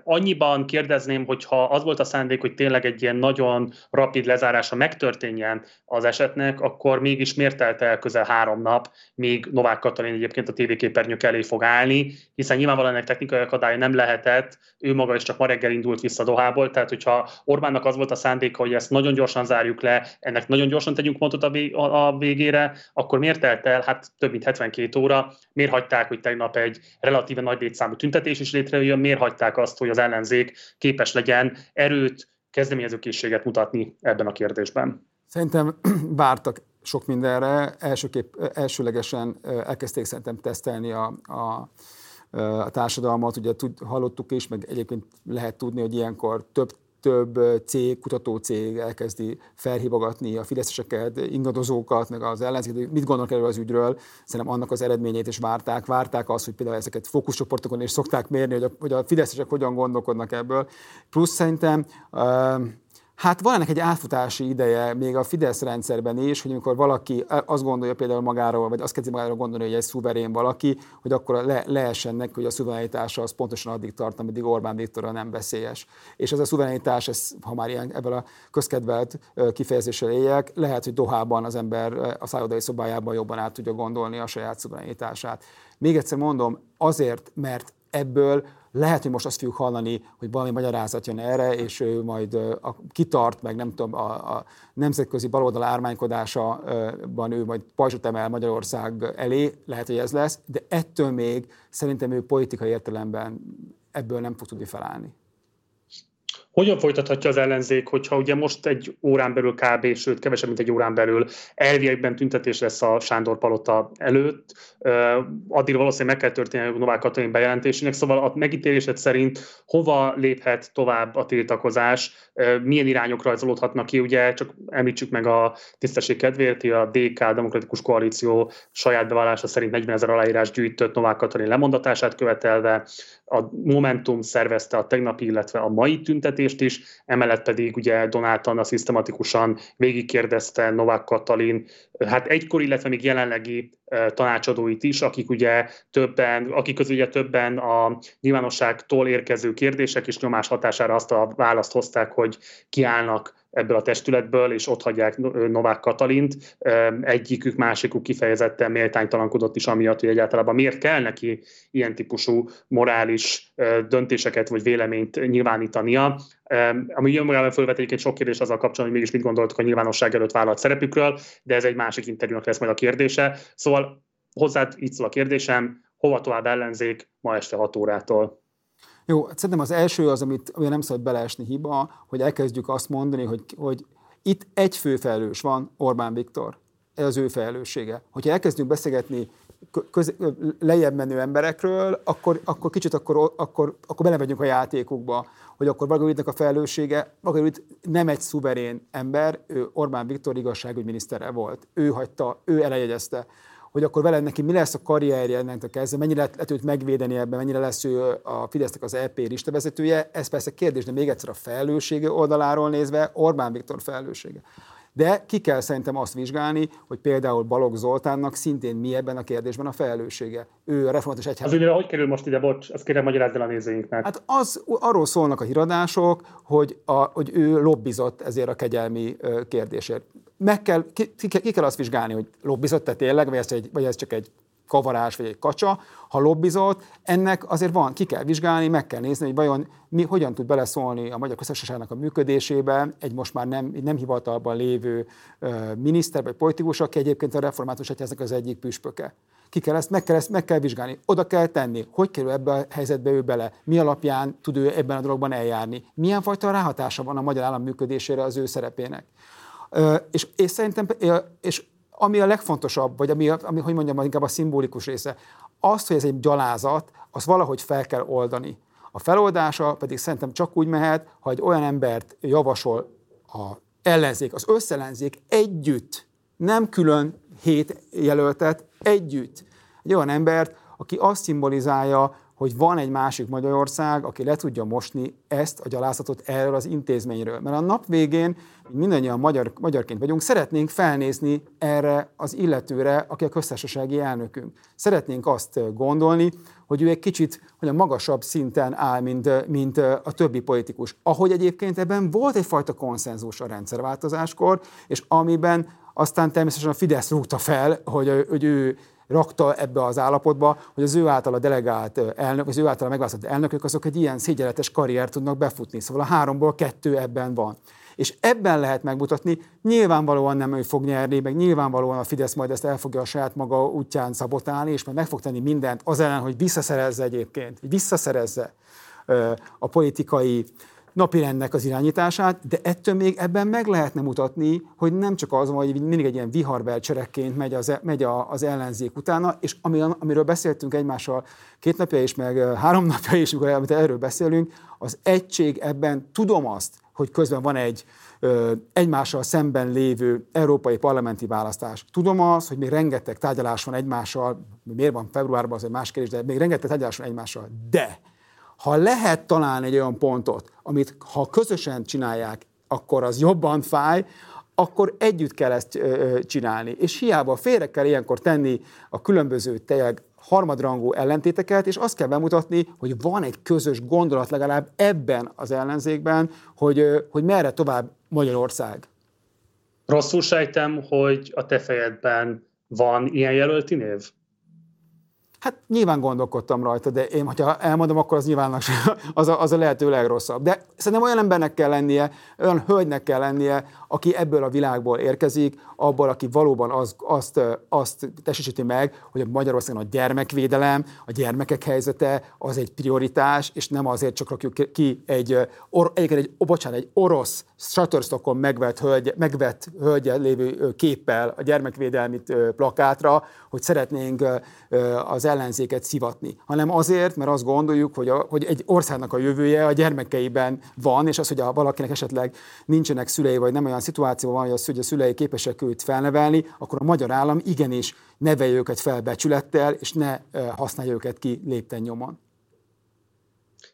Annyiban kérdezném, hogy ha az volt a szándék, hogy tényleg egy ilyen nagyon rapid lezárása megtörténjen az esetnek, akkor mégis miért telt el közel három nap, míg Novák Katalin egyébként a tévéképernyők elé fog állni, hiszen nyilvánvalóan ennek technikai akadály akadály nem lehetett, ő maga is csak ma reggel indult vissza Dohából, tehát hogyha Orbánnak az volt a szándéka, hogy ezt nagyon gyorsan zárjuk le, ennek nagyon gyorsan tegyünk pontot a végére, akkor miért telt el? Hát több mint 72 óra. Miért hagyták, hogy tegnap egy relatíve nagy létszámú tüntetés is létrejön? Miért hagyták azt, hogy az ellenzék képes legyen erőt, kezdeményezőkészséget mutatni ebben a kérdésben? Szerintem <clears throat> vártak sok mindenre. Elsőképp, elsőlegesen elkezdték szerintem tesztelni a, a a társadalmat, ugye tud, hallottuk is, meg egyébként lehet tudni, hogy ilyenkor több több cég, kutatócég elkezdi felhívogatni a fideszeseket, ingadozókat, meg az ellenzéket, mit gondolnak erről az ügyről. Szerintem annak az eredményét is várták. Várták azt, hogy például ezeket fókuszcsoportokon is szokták mérni, hogy a, hogy a fideszesek hogyan gondolkodnak ebből. Plusz szerintem uh, Hát van ennek egy átfutási ideje még a Fidesz rendszerben is, hogy amikor valaki azt gondolja például magáról, vagy azt kezdi magáról gondolni, hogy egy szuverén valaki, hogy akkor le, leessen neki, hogy a szuverenitása az pontosan addig tart, ameddig Orbán Viktorra nem veszélyes. És ez a szuverenitás, ez, ha már ilyen, ebből a közkedvelt kifejezéssel éljek, lehet, hogy Dohában az ember a szállodai szobájában jobban át tudja gondolni a saját szuverenitását. Még egyszer mondom, azért, mert ebből lehet, hogy most azt fogjuk hallani, hogy valami magyarázat jön erre, és ő majd a, kitart, meg nem tudom, a, a nemzetközi baloldal ármánykodásában ő majd pajzsot emel Magyarország elé, lehet, hogy ez lesz, de ettől még szerintem ő politikai értelemben ebből nem fog tudni felállni. Hogyan folytathatja az ellenzék, hogyha ugye most egy órán belül kb. sőt kevesebb, mint egy órán belül elviekben tüntetés lesz a Sándor Palota előtt, addig valószínűleg meg kell történni a Novák Katalin bejelentésének, szóval a megítélésed szerint hova léphet tovább a tiltakozás, milyen irányok rajzolódhatnak ki, ugye csak említsük meg a tisztesség kedvéért, a DK, Demokratikus Koalíció saját bevallása szerint 40 ezer aláírás gyűjtött Novák Katalin lemondatását követelve, a Momentum szervezte a tegnapi, illetve a mai tüntetést is, emellett pedig ugye Donát Anna szisztematikusan végigkérdezte Novák Katalin, hát egykor, illetve még jelenlegi tanácsadóit is, akik ugye többen, akik közül ugye többen a nyilvánosságtól érkező kérdések és nyomás hatására azt a választ hozták, hogy kiállnak ebből a testületből, és ott hagyják Novák Katalint. Egyikük, másikuk kifejezetten méltánytalankodott is amiatt, hogy egyáltalán miért kell neki ilyen típusú morális döntéseket vagy véleményt nyilvánítania. Ami önmagában felvet egyébként sok kérdés azzal kapcsolatban, hogy mégis mit gondoltuk a nyilvánosság előtt vállalt szerepükről, de ez egy másik interjúnak lesz majd a kérdése. Szóval hozzád így szól a kérdésem, hova tovább ellenzék ma este 6 órától? Jó, szerintem az első az, amit ami nem szabad beleesni hiba, hogy elkezdjük azt mondani, hogy, hogy itt egy főfelelős van, Orbán Viktor. Ez az ő felelőssége. Hogyha elkezdünk beszélgetni köz, lejjebb menő emberekről, akkor, akkor kicsit akkor, akkor, akkor belevegyünk a játékukba, hogy akkor Margaritnak a felelőssége, Margarit nem egy szuverén ember, ő Orbán Viktor igazságügyminisztere volt. Ő hagyta, ő elejegyezte hogy akkor vele neki mi lesz a karrierje ennek kezdve, mennyire lehet, lehet őt megvédeni ebben, mennyire lesz ő a Fidesznek az EP vezetője, ez persze kérdés, de még egyszer a felelőssége oldaláról nézve Orbán Viktor felelőssége. De ki kell szerintem azt vizsgálni, hogy például Balogh Zoltánnak szintén mi ebben a kérdésben a felelőssége. Ő a református egyház. Az ugye, hogy kerül most ide, bocs, azt kérem magyarázz el a nézőinknek. Hát az, arról szólnak a híradások, hogy, a, hogy ő lobbizott ezért a kegyelmi kérdésért. Meg kell, ki, ki, ki kell azt vizsgálni, hogy lobbizott-e tényleg, vagy ez, egy, vagy ez csak egy kavarás vagy egy kacsa, ha lobbizott, ennek azért van, ki kell vizsgálni, meg kell nézni, hogy vajon mi, hogyan tud beleszólni a Magyar Köztársaságnak a működésébe egy most már nem, nem hivatalban lévő uh, miniszter vagy politikus, aki egyébként a református egyháznak az egyik püspöke. Ki kell ezt, meg kell ezt meg kell vizsgálni, oda kell tenni, hogy kerül ebbe a helyzetbe ő bele, mi alapján tud ő ebben a dologban eljárni, milyen fajta ráhatása van a magyar állam működésére az ő szerepének. És, és szerintem, és ami a legfontosabb, vagy ami, ami hogy mondjam, inkább a szimbolikus része, azt, hogy ez egy gyalázat, azt valahogy fel kell oldani. A feloldása pedig szerintem csak úgy mehet, ha egy olyan embert javasol a ellenzék, az összellenzék együtt, nem külön hét jelöltet, együtt. Egy olyan embert, aki azt szimbolizálja, hogy van egy másik Magyarország, aki le tudja mosni ezt a gyalázatot erről az intézményről. Mert a nap végén mindannyian magyar, magyarként vagyunk, szeretnénk felnézni erre az illetőre, aki a köztársasági elnökünk. Szeretnénk azt gondolni, hogy ő egy kicsit hogy a magasabb szinten áll, mint, mint a többi politikus. Ahogy egyébként ebben volt egyfajta konszenzus a rendszerváltozáskor, és amiben aztán természetesen a Fidesz rúgta fel, hogy, hogy ő rakta ebbe az állapotba, hogy az ő által delegált elnök, az ő által megválasztott elnökök, azok egy ilyen szégyenletes karriert tudnak befutni. Szóval a háromból kettő ebben van. És ebben lehet megmutatni, nyilvánvalóan nem ő fog nyerni, meg nyilvánvalóan a Fidesz majd ezt el fogja a saját maga útján szabotálni, és majd meg fog tenni mindent az ellen, hogy visszaszerezze egyébként, hogy visszaszerezze a politikai napirendnek az irányítását, de ettől még ebben meg lehetne mutatni, hogy nem csak az hogy mindig egy ilyen viharbelcserekként megy az, e- megy az ellenzék utána, és ami, amiről beszéltünk egymással két napja is, meg három <laughs> napja is, amikor erről beszélünk, az egység ebben, tudom azt, hogy közben van egy ö, egymással szemben lévő európai parlamenti választás. Tudom azt, hogy még rengeteg tárgyalás van egymással, miért van februárban, az egy más kérdés, de még rengeteg tárgyalás van egymással. De ha lehet találni egy olyan pontot, amit ha közösen csinálják, akkor az jobban fáj, akkor együtt kell ezt csinálni. És hiába félre kell ilyenkor tenni a különböző tényleg harmadrangú ellentéteket, és azt kell bemutatni, hogy van egy közös gondolat legalább ebben az ellenzékben, hogy, hogy merre tovább Magyarország. Rosszul sejtem, hogy a te fejedben van ilyen jelölti név? Hát nyilván gondolkodtam rajta, de én, hogyha elmondom, akkor az nyilván az a, az a lehető legrosszabb. De szerintem olyan embernek kell lennie, olyan hölgynek kell lennie, aki ebből a világból érkezik, abból, aki valóban az, azt, azt testesíti meg, hogy Magyarországon a gyermekvédelem, a gyermekek helyzete az egy prioritás, és nem azért csak rakjuk ki egy, or, egy, egy, bocsánat, egy orosz Shutterstockon megvett, hölgy, megvett hölgye lévő képpel a gyermekvédelmi plakátra, hogy szeretnénk az ellenzéket szivatni, hanem azért, mert azt gondoljuk, hogy, a, hogy egy országnak a jövője a gyermekeiben van, és az, hogy a valakinek esetleg nincsenek szülei, vagy nem olyan szituáció van, hogy az, hogy a szülei képesek őt felnevelni, akkor a magyar állam igenis nevelje őket fel becsülettel, és ne használja őket ki lépten nyomon.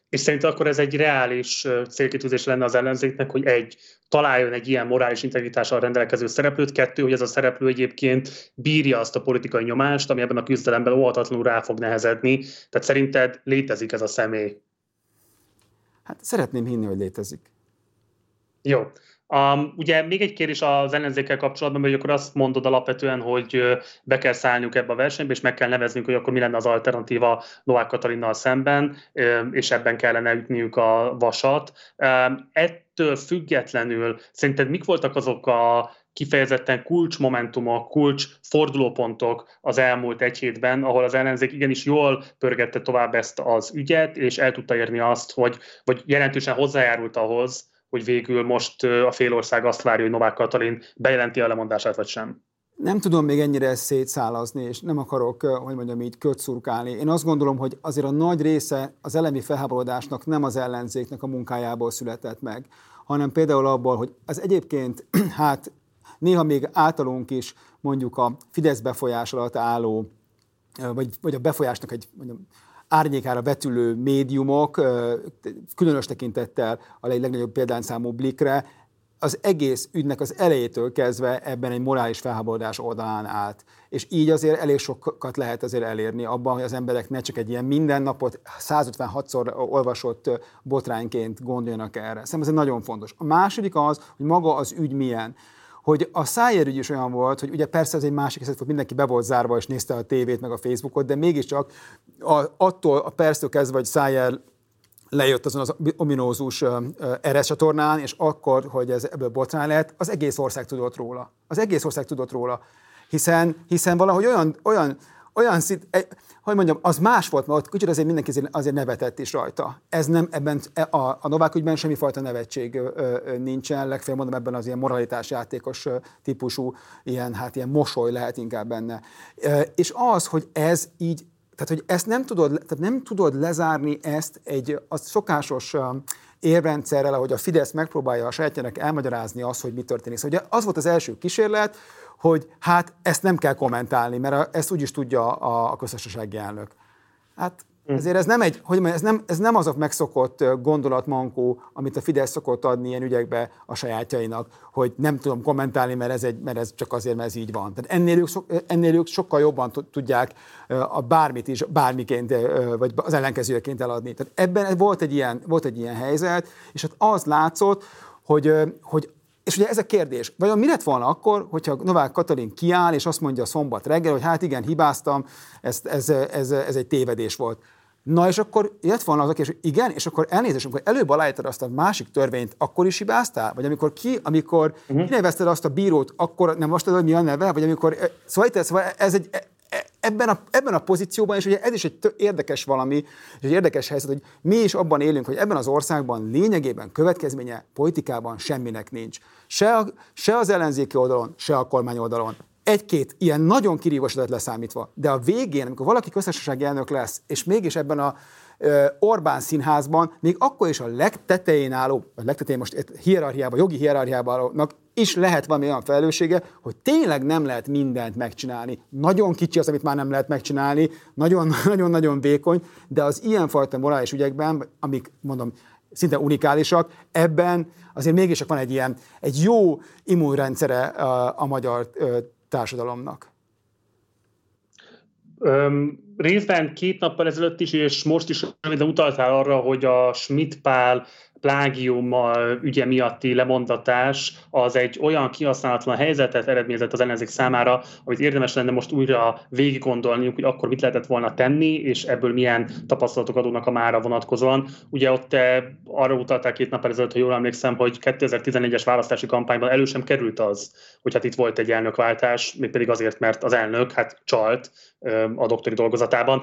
És szerint akkor ez egy reális célkitűzés lenne az ellenzéknek, hogy egy, találjon egy ilyen morális integritással rendelkező szereplőt, kettő, hogy ez a szereplő egyébként bírja azt a politikai nyomást, ami ebben a küzdelemben óhatatlanul rá fog nehezedni. Tehát szerinted létezik ez a személy? Hát szeretném hinni, hogy létezik. Jó. Um, ugye még egy kérdés az ellenzékkel kapcsolatban, hogy akkor azt mondod alapvetően, hogy be kell szállniuk ebbe a versenybe, és meg kell neveznünk, hogy akkor mi lenne az alternatíva Novák Katalinnal szemben, és ebben kellene ütniük a vasat. Ettől függetlenül szerinted mik voltak azok a kifejezetten kulcsmomentumok, kulcs fordulópontok az elmúlt egy hétben, ahol az ellenzék igenis jól pörgette tovább ezt az ügyet, és el tudta érni azt, hogy, vagy jelentősen hozzájárult ahhoz, hogy végül most a félország azt várja, hogy Novák Katalin bejelenti a lemondását, vagy sem. Nem tudom még ennyire szétszálazni, és nem akarok, hogy mondjam így, kötszurkálni. Én azt gondolom, hogy azért a nagy része az elemi felháborodásnak nem az ellenzéknek a munkájából született meg, hanem például abból, hogy az egyébként, <clears throat> hát néha még általunk is mondjuk a Fidesz befolyás alatt álló, vagy, vagy a befolyásnak egy mondjam, árnyékára vetülő médiumok, különös tekintettel a legnagyobb példányszámú Blikre, az egész ügynek az elejétől kezdve ebben egy morális felháborodás oldalán állt. És így azért elég sokat lehet azért elérni abban, hogy az emberek ne csak egy ilyen mindennapot 156-szor olvasott botrányként gondoljanak erre. Szerintem ez nagyon fontos. A második az, hogy maga az ügy milyen hogy a Szájer ügy is olyan volt, hogy ugye persze ez egy másik eset volt, mindenki be volt zárva és nézte a tévét meg a Facebookot, de mégiscsak a, attól a perctől kezdve, hogy Szájer lejött azon az ominózus RS csatornán, és akkor, hogy ez ebből botrány lehet, az egész ország tudott róla. Az egész ország tudott róla. Hiszen, hiszen valahogy olyan, olyan, olyan szint, hogy mondjam, az más volt, mert ott kicsit azért mindenki azért nevetett is rajta. Ez nem, ebben e, a, a Novák ügyben semmifajta nevetség nincsen, legfeljebb mondom, ebben az ilyen moralitás játékos típusú, ilyen, hát ilyen mosoly lehet inkább benne. És az, hogy ez így tehát, hogy ezt nem tudod, tehát nem tudod lezárni ezt egy az szokásos érrendszerrel, ahogy a Fidesz megpróbálja a sajátjának elmagyarázni azt, hogy mi történik. Szóval ugye az volt az első kísérlet, hogy hát ezt nem kell kommentálni, mert ezt úgyis tudja a, a közösségi elnök. Hát. Ezért ez nem, egy, hogy mondjam, ez nem, ez nem az a megszokott gondolatmankó, amit a Fidesz szokott adni ilyen ügyekbe a sajátjainak, hogy nem tudom kommentálni, mert ez, egy, mert ez csak azért, mert ez így van. Tehát ennél ők, ennél ők sokkal jobban tudják a bármit is, bármiként, vagy az ellenkezőjeként eladni. Tehát ebben volt egy ilyen, volt egy ilyen helyzet, és hát az látszott, hogy, hogy és ugye ez a kérdés, vajon mi lett volna akkor, hogyha Novák Katalin kiáll, és azt mondja szombat reggel, hogy hát igen, hibáztam, ez, ez, ez, ez egy tévedés volt. Na és akkor jött volna az, hogy igen, és akkor elnézést, amikor előbb aláírtad azt a másik törvényt, akkor is hibáztál? Vagy amikor ki, amikor uh-huh. kinevezted azt a bírót, akkor nem most tudod, mi a neve? Vagy amikor, szóval, szóval ez egy, e, e, ebben a, ebben a pozícióban, és ugye ez is egy érdekes valami, és egy érdekes helyzet, hogy mi is abban élünk, hogy ebben az országban lényegében következménye politikában semminek nincs. Se, a, se az ellenzéki oldalon, se a kormány oldalon egy-két ilyen nagyon kirívós leszámítva, de a végén, amikor valaki köztársasági elnök lesz, és mégis ebben a Orbán színházban, még akkor is a legtetején álló, a legtetején most hierarchiában, jogi hierarchiában is lehet valami olyan felelőssége, hogy tényleg nem lehet mindent megcsinálni. Nagyon kicsi az, amit már nem lehet megcsinálni, <laughs> nagyon-nagyon vékony, de az ilyenfajta morális ügyekben, amik mondom, szinte unikálisak, ebben azért mégis van egy ilyen, egy jó immunrendszere a magyar társadalomnak? Öm, részben két nappal ezelőtt is, és most is röviden utaltál arra, hogy a Schmidt Pál plágium ügye miatti lemondatás az egy olyan kihasználatlan helyzetet eredményezett az ellenzék számára, amit érdemes lenne most újra végig gondolniuk, hogy akkor mit lehetett volna tenni, és ebből milyen tapasztalatok adódnak a mára vonatkozóan. Ugye ott arra utaltál két nap ezelőtt, ha jól emlékszem, hogy 2014-es választási kampányban elő sem került az, hogy hát itt volt egy elnökváltás, mégpedig azért, mert az elnök hát csalt a doktori dolgozatában.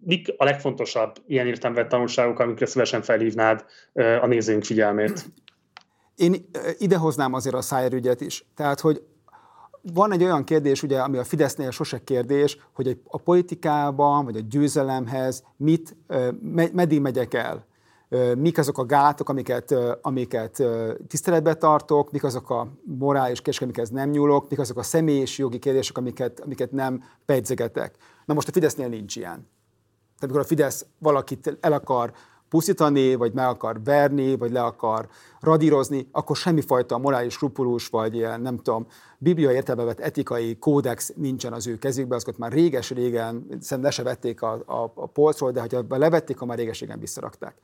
Mik a legfontosabb ilyen értelmű tanulságok, amikre szívesen felhívnád a nézőink figyelmét? Én idehoznám azért a Szájer ügyet is. Tehát, hogy van egy olyan kérdés, ugye, ami a Fidesznél sose kérdés, hogy a politikában, vagy a győzelemhez mit, meddig megyek el mik azok a gátok, amiket, amiket tiszteletbe tartok, mik azok a morális kérdések, amiket nem nyúlok, mik azok a személyes jogi kérdések, amiket, amiket nem pejtzegetek. Na most a Fidesznél nincs ilyen. Tehát amikor a Fidesz valakit el akar pusztítani, vagy meg akar verni, vagy le akar radírozni, akkor semmifajta morális skrupulus, vagy ilyen, nem tudom, biblia értelme vett etikai kódex nincsen az ő kezükben, azokat már réges-régen, szerintem le se vették a, a, a polcról, de ha levették, akkor már réges-régen visszarakták.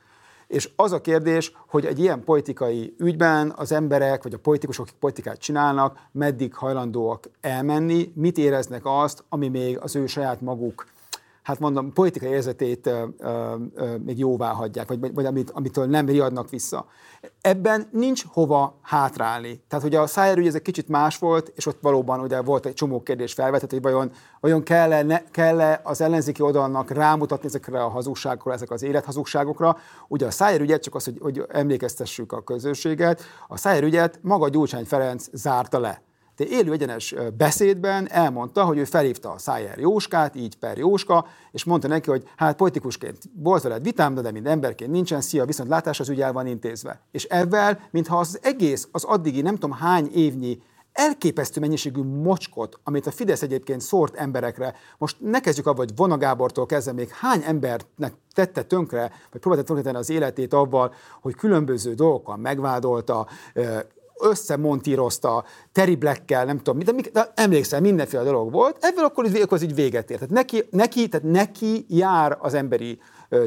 És az a kérdés, hogy egy ilyen politikai ügyben az emberek, vagy a politikusok, akik politikát csinálnak, meddig hajlandóak elmenni, mit éreznek azt, ami még az ő saját maguk hát mondom, politikai érzetét ö, ö, még jóvá hagyják, vagy, vagy amit, amitől nem riadnak vissza. Ebben nincs hova hátrálni. Tehát hogy a Szájer ügy ez egy kicsit más volt, és ott valóban ugye volt egy csomó kérdés felvetett, hogy vajon, vajon kell-e, kell-e az ellenzéki oldalnak rámutatni ezekre a hazugságokra, ezek az élethazugságokra. Ugye a Szájer ügyet, csak az, hogy, hogy emlékeztessük a közösséget, a Szájer ügyet maga Gyurcsány Ferenc zárta le de élő egyenes beszédben elmondta, hogy ő felhívta a Szájer Jóskát, így per Jóska, és mondta neki, hogy hát politikusként volt veled vitám, de mint emberként nincsen, szia, viszont látás az ügy van intézve. És ebben, mintha az egész, az addigi nem tudom hány évnyi elképesztő mennyiségű mocskot, amit a Fidesz egyébként szórt emberekre. Most ne kezdjük abban, hogy Vona Gábortól kezdve még hány embernek tette tönkre, vagy próbálta tönkretenni az életét avval, hogy különböző dolgokkal megvádolta, összemontírozta, Terry Blackkel, nem tudom, de, de emlékszel, mindenféle dolog volt, ebből akkor, akkor így véget ért. Tehát neki, neki, tehát neki jár az emberi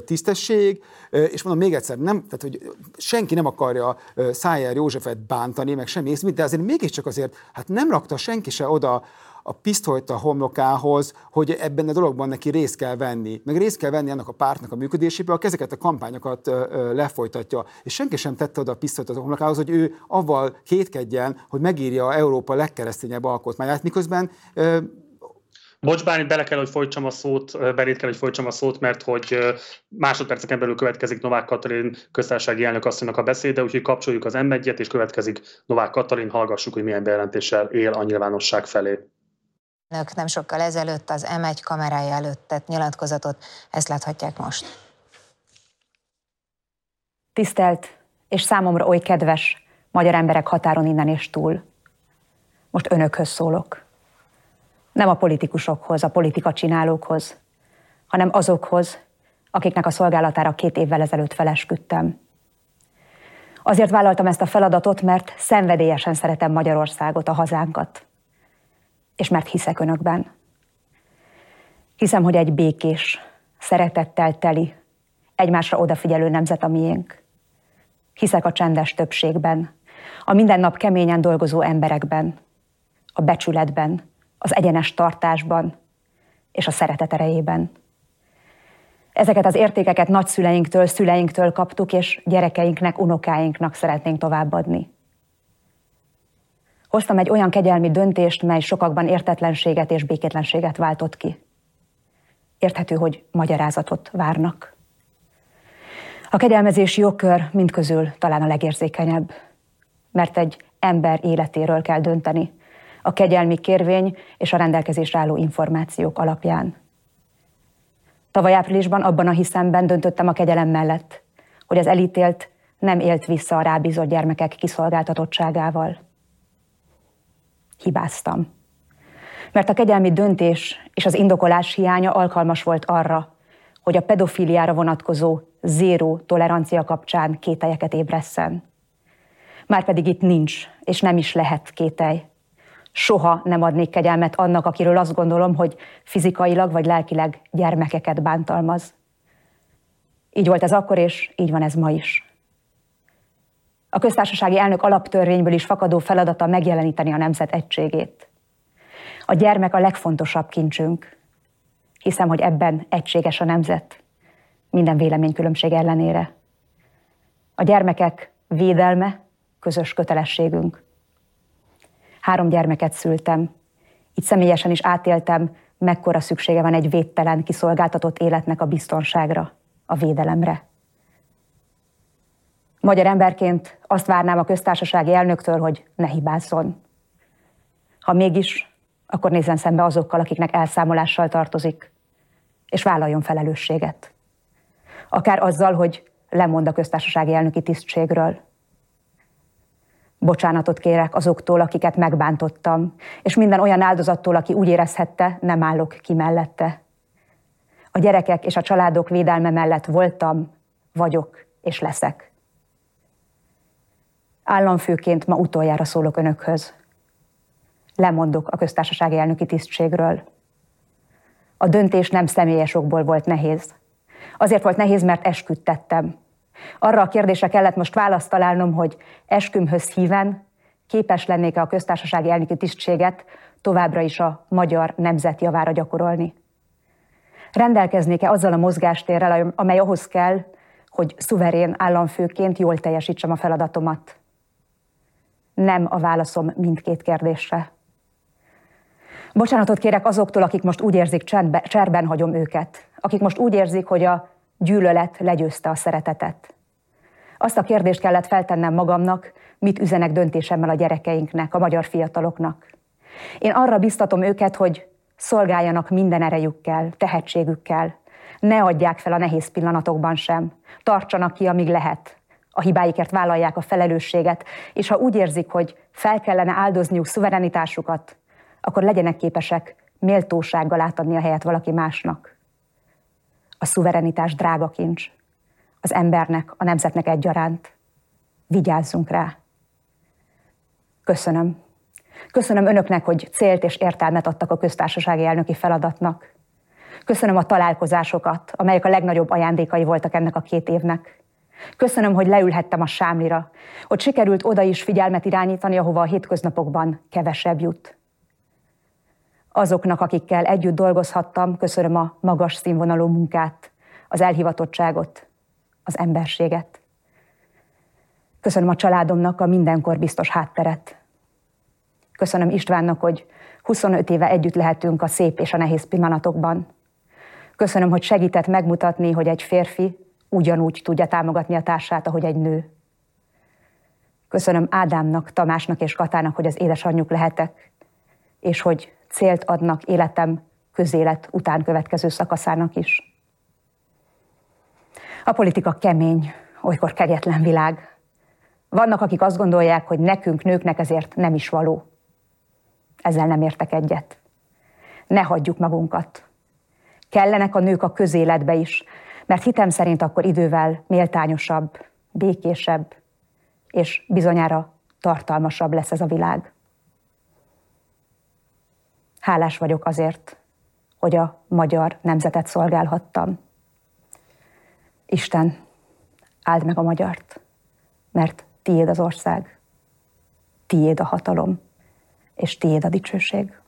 tisztesség, és mondom még egyszer, nem, tehát, hogy senki nem akarja Szájer Józsefet bántani, meg semmi de azért mégiscsak azért, hát nem rakta senki se oda a pisztolyt a homlokához, hogy ebben a dologban neki részt kell venni. Meg részt kell venni annak a pártnak a működésében, aki ezeket a kampányokat lefolytatja. És senki sem tette oda a pisztolyt a homlokához, hogy ő avval kétkedjen, hogy megírja Európa legkeresztényebb alkotmányát, miközben Bocs, bár bele kell, hogy folytsam a szót, belét kell, hogy folytsam a szót, mert hogy másodperceken belül következik Novák Katalin köztársasági elnök asszonynak a beszéde, úgyhogy kapcsoljuk az m és következik Novák Katalin, hallgassuk, hogy milyen bejelentéssel él a nyilvánosság felé. Önök nem sokkal ezelőtt az M1 kamerája előtt tett nyilatkozatot, ezt láthatják most. Tisztelt és számomra oly kedves magyar emberek határon innen és túl. Most önökhöz szólok. Nem a politikusokhoz, a politika csinálókhoz, hanem azokhoz, akiknek a szolgálatára két évvel ezelőtt felesküdtem. Azért vállaltam ezt a feladatot, mert szenvedélyesen szeretem Magyarországot, a hazánkat és mert hiszek önökben. Hiszem, hogy egy békés, szeretettel teli, egymásra odafigyelő nemzet a miénk. Hiszek a csendes többségben, a minden nap keményen dolgozó emberekben, a becsületben, az egyenes tartásban és a szeretet erejében. Ezeket az értékeket nagyszüleinktől, szüleinktől kaptuk, és gyerekeinknek, unokáinknak szeretnénk továbbadni. Hoztam egy olyan kegyelmi döntést, mely sokakban értetlenséget és békétlenséget váltott ki. Érthető, hogy magyarázatot várnak. A kegyelmezési jogkör mindközül talán a legérzékenyebb, mert egy ember életéről kell dönteni, a kegyelmi kérvény és a rendelkezésre álló információk alapján. Tavaly áprilisban abban a hiszemben döntöttem a kegyelem mellett, hogy az elítélt nem élt vissza a rábízott gyermekek kiszolgáltatottságával hibáztam. Mert a kegyelmi döntés és az indokolás hiánya alkalmas volt arra, hogy a pedofiliára vonatkozó zéró tolerancia kapcsán kételyeket ébresszen. Márpedig itt nincs, és nem is lehet kételj. Soha nem adnék kegyelmet annak, akiről azt gondolom, hogy fizikailag vagy lelkileg gyermekeket bántalmaz. Így volt ez akkor, és így van ez ma is. A köztársasági elnök alaptörvényből is fakadó feladata megjeleníteni a nemzet egységét. A gyermek a legfontosabb kincsünk. Hiszem, hogy ebben egységes a nemzet, minden véleménykülönbség ellenére. A gyermekek védelme közös kötelességünk. Három gyermeket szültem, így személyesen is átéltem, mekkora szüksége van egy védtelen, kiszolgáltatott életnek a biztonságra, a védelemre. Magyar emberként azt várnám a köztársasági elnöktől, hogy ne hibázzon. Ha mégis, akkor nézzen szembe azokkal, akiknek elszámolással tartozik, és vállaljon felelősséget. Akár azzal, hogy lemond a köztársasági elnöki tisztségről. Bocsánatot kérek azoktól, akiket megbántottam, és minden olyan áldozattól, aki úgy érezhette, nem állok ki mellette. A gyerekek és a családok védelme mellett voltam, vagyok és leszek. Államfőként ma utoljára szólok önökhöz. Lemondok a köztársasági elnöki tisztségről. A döntés nem személyes okból volt nehéz. Azért volt nehéz, mert esküdtettem. Arra a kérdésre kellett most választ találnom, hogy eskümhöz híven képes lennék-e a köztársasági elnöki tisztséget továbbra is a magyar nemzet javára gyakorolni. Rendelkeznék-e azzal a mozgástérrel, amely ahhoz kell, hogy szuverén államfőként jól teljesítsem a feladatomat nem a válaszom mindkét kérdésre. Bocsánatot kérek azoktól, akik most úgy érzik, csendbe, cserben hagyom őket, akik most úgy érzik, hogy a gyűlölet legyőzte a szeretetet. Azt a kérdést kellett feltennem magamnak, mit üzenek döntésemmel a gyerekeinknek, a magyar fiataloknak. Én arra biztatom őket, hogy szolgáljanak minden erejükkel, tehetségükkel. Ne adják fel a nehéz pillanatokban sem. Tartsanak ki, amíg lehet. A hibáikért vállalják a felelősséget, és ha úgy érzik, hogy fel kellene áldozniuk szuverenitásukat, akkor legyenek képesek méltósággal átadni a helyet valaki másnak. A szuverenitás drága kincs. Az embernek, a nemzetnek egyaránt. Vigyázzunk rá. Köszönöm. Köszönöm önöknek, hogy célt és értelmet adtak a köztársasági elnöki feladatnak. Köszönöm a találkozásokat, amelyek a legnagyobb ajándékai voltak ennek a két évnek. Köszönöm, hogy leülhettem a sámlira, hogy sikerült oda is figyelmet irányítani, ahova a hétköznapokban kevesebb jut. Azoknak, akikkel együtt dolgozhattam, köszönöm a magas színvonalú munkát, az elhivatottságot, az emberséget. Köszönöm a családomnak a mindenkor biztos hátteret. Köszönöm Istvánnak, hogy 25 éve együtt lehetünk a szép és a nehéz pillanatokban. Köszönöm, hogy segített megmutatni, hogy egy férfi ugyanúgy tudja támogatni a társát, ahogy egy nő. Köszönöm Ádámnak, Tamásnak és Katának, hogy az édesanyjuk lehetek, és hogy célt adnak életem közélet után következő szakaszának is. A politika kemény, olykor kegyetlen világ. Vannak, akik azt gondolják, hogy nekünk, nőknek ezért nem is való. Ezzel nem értek egyet. Ne hagyjuk magunkat. Kellenek a nők a közéletbe is, mert hitem szerint akkor idővel méltányosabb, békésebb, és bizonyára tartalmasabb lesz ez a világ. Hálás vagyok azért, hogy a magyar nemzetet szolgálhattam. Isten, áld meg a magyart, mert tiéd az ország, tiéd a hatalom, és tiéd a dicsőség.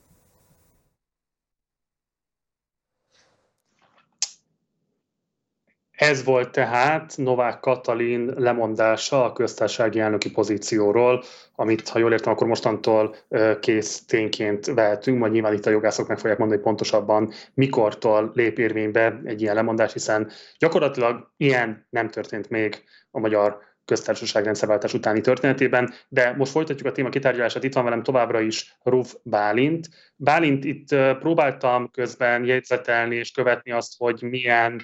Ez volt tehát Novák Katalin lemondása a köztársasági elnöki pozícióról, amit, ha jól értem, akkor mostantól kész tényként vehetünk, majd nyilván itt a jogászok meg fogják mondani, pontosabban mikortól lép érvénybe egy ilyen lemondás, hiszen gyakorlatilag ilyen nem történt még a magyar köztársaság rendszerváltás utáni történetében, de most folytatjuk a téma kitárgyalását. Itt van velem továbbra is Ruf Bálint. Bálint, itt próbáltam közben jegyzetelni és követni azt, hogy milyen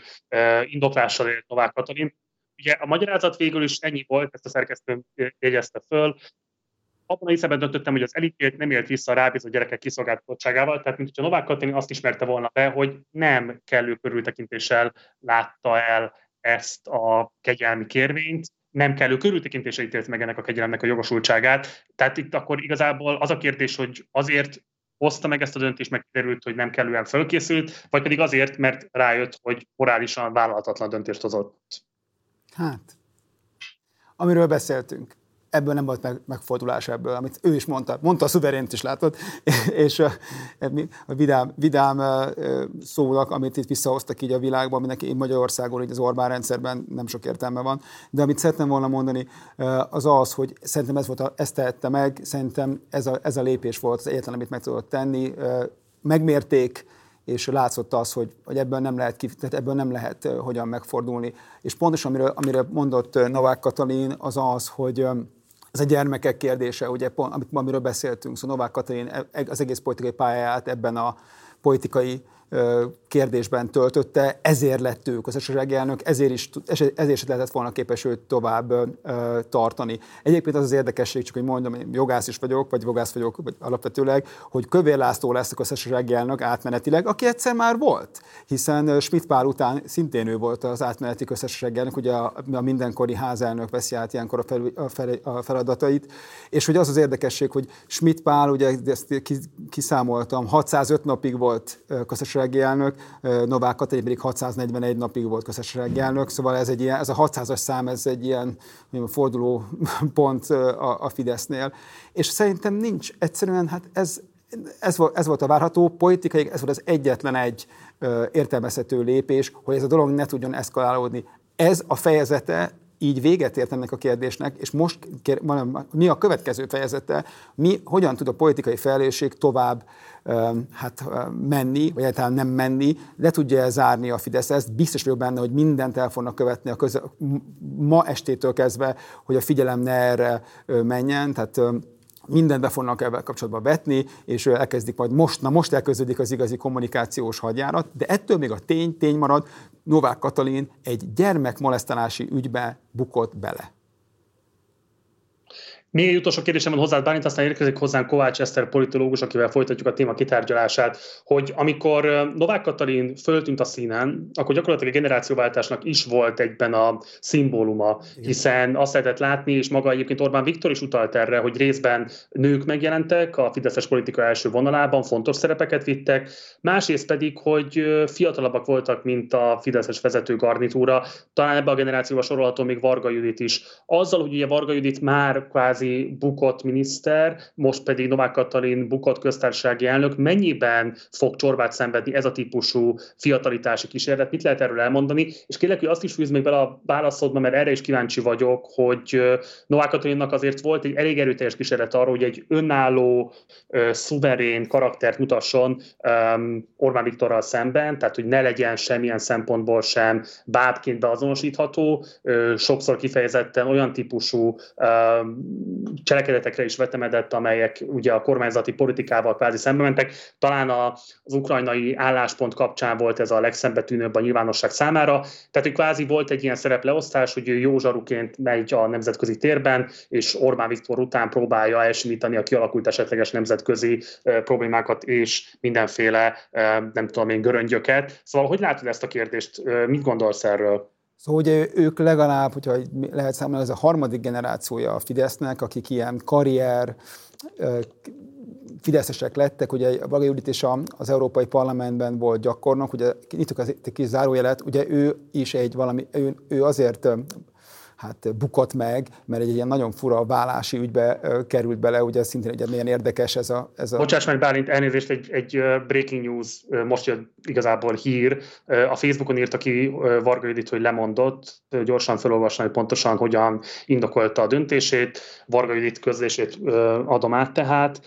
indoklással élt Novák Katalin. Ugye a magyarázat végül is ennyi volt, ezt a szerkesztő jegyezte föl, abban a hiszemben döntöttem, hogy az elítélt nem élt vissza a rábízott gyerekek kiszolgáltatottságával, tehát mint hogyha Novák Katalin azt ismerte volna be, hogy nem kellő körültekintéssel látta el ezt a kegyelmi kérvényt, nem kellő körültekintése ítélt meg ennek a kegyelemnek a jogosultságát. Tehát itt akkor igazából az a kérdés, hogy azért hozta meg ezt a döntést, meg kiderült, hogy nem kellően fölkészült, vagy pedig azért, mert rájött, hogy morálisan vállalhatatlan döntést hozott. Hát, amiről beszéltünk ebből nem volt meg, megfordulás ebből, amit ő is mondta. Mondta a szuverént is, látod? <laughs> és a, a vidám, vidám szónak, amit itt visszahoztak így a világban, aminek én Magyarországon, így az Orbán rendszerben nem sok értelme van. De amit szeretném volna mondani, az az, hogy szerintem ez volt a, ezt tehette meg, szerintem ez a, ez a lépés volt az egyetlen, amit meg tudott tenni. Megmérték, és látszott az, hogy, hogy ebből nem lehet, tehát ebből nem lehet hogyan megfordulni. És pontosan, amire, amire mondott Novák Katalin, az az, hogy ez a gyermekek kérdése, ugye, amit, amiről beszéltünk, szóval Novák Katalin e, az egész politikai pályáját ebben a politikai kérdésben töltötte, ezért lett ő közösségi elnök, ezért is, ezért is lehetett volna képes őt tovább tartani. Egyébként az az érdekesség, csak hogy mondom, én jogász is vagyok, vagy jogász vagyok vagy alapvetőleg, hogy Kövér László lesz a közösségi elnök átmenetileg, aki egyszer már volt, hiszen Schmidt Pál után szintén ő volt az átmeneti közösségi elnök, ugye a, a mindenkori házelnök veszi át ilyenkor a, fel, a, fel, a feladatait, és hogy az az érdekesség, hogy Schmidt Pál, ugye ezt kiszámoltam, 605 napig volt közösségi köztársasági elnök, Novák Katalin pedig 641 napig volt köztársasági elnök, szóval ez, egy ilyen, ez a 600-as szám, ez egy ilyen mondjam, forduló <laughs> pont a, a Fidesznél. És szerintem nincs egyszerűen, hát ez, ez, volt, ez volt a várható, politikai, ez volt az egyetlen egy értelmezhető lépés, hogy ez a dolog ne tudjon eszkalálódni. Ez a fejezete így véget ért ennek a kérdésnek, és most mi a következő fejezete, mi hogyan tud a politikai felelősség tovább hát menni, vagy egyáltalán nem menni, le tudja zárni a Fidesz? Ezt. Biztos vagyok benne, hogy mindent el fognak követni a köze- ma estétől kezdve, hogy a figyelem ne erre menjen, tehát mindent be fognak ebben kapcsolatban vetni, és elkezdik majd most, na most elkezdődik az igazi kommunikációs hadjárat, de ettől még a tény, tény marad, Novák Katalin egy gyermekmolesztálási ügybe bukott bele. Még egy utolsó kérdésem van hozzád, Bálint, aztán érkezik hozzánk Kovács Eszter politológus, akivel folytatjuk a téma kitárgyalását, hogy amikor Novák Katalin föltűnt a színen, akkor gyakorlatilag a generációváltásnak is volt egyben a szimbóluma, hiszen azt lehetett látni, és maga egyébként Orbán Viktor is utalt erre, hogy részben nők megjelentek a fideszes politika első vonalában, fontos szerepeket vittek, másrészt pedig, hogy fiatalabbak voltak, mint a fideszes vezető garnitúra, talán ebbe a generációba sorolható még Varga Judit is. Azzal, hogy ugye Varga Judit már kvázi kvázi bukott miniszter, most pedig Novák Katalin bukott köztársasági elnök, mennyiben fog csorbát szenvedni ez a típusú fiatalitási kísérlet? Mit lehet erről elmondani? És kérlek, hogy azt is fűz még bele a válaszodba, mert erre is kíváncsi vagyok, hogy Novák Katalinnak azért volt egy elég erőteljes kísérlet arra, hogy egy önálló, szuverén karaktert mutasson Orbán Viktorral szemben, tehát hogy ne legyen semmilyen szempontból sem bábként beazonosítható, sokszor kifejezetten olyan típusú cselekedetekre is vetemedett, amelyek ugye a kormányzati politikával kvázi szembe mentek. Talán az ukrajnai álláspont kapcsán volt ez a legszembetűnőbb a nyilvánosság számára. Tehát, hogy kvázi volt egy ilyen szerepleosztás, hogy ő jó zsaruként megy a nemzetközi térben, és Orbán Viktor után próbálja elsimítani a kialakult esetleges nemzetközi problémákat és mindenféle, nem tudom én, göröngyöket. Szóval, hogy látod ezt a kérdést? Mit gondolsz erről? Szóval ugye ők legalább, hogyha lehet számolni, ez a harmadik generációja a Fidesznek, akik ilyen karrier, fideszesek lettek, ugye Vaga Judit is az Európai Parlamentben volt gyakornok, ugye nyitok az egy kis zárójelet, ugye ő is egy valami, ő, ő azért hát bukott meg, mert egy ilyen nagyon fura vállási ügybe került bele, ugye szintén egy milyen érdekes ez a... Ez a... Bocsáss meg, Bálint, elnézést, egy, egy breaking news, most jött igazából hír. A Facebookon írta ki Varga Judit, hogy lemondott, gyorsan felolvasni, hogy pontosan hogyan indokolta a döntését. Varga Judit közlését adom át tehát.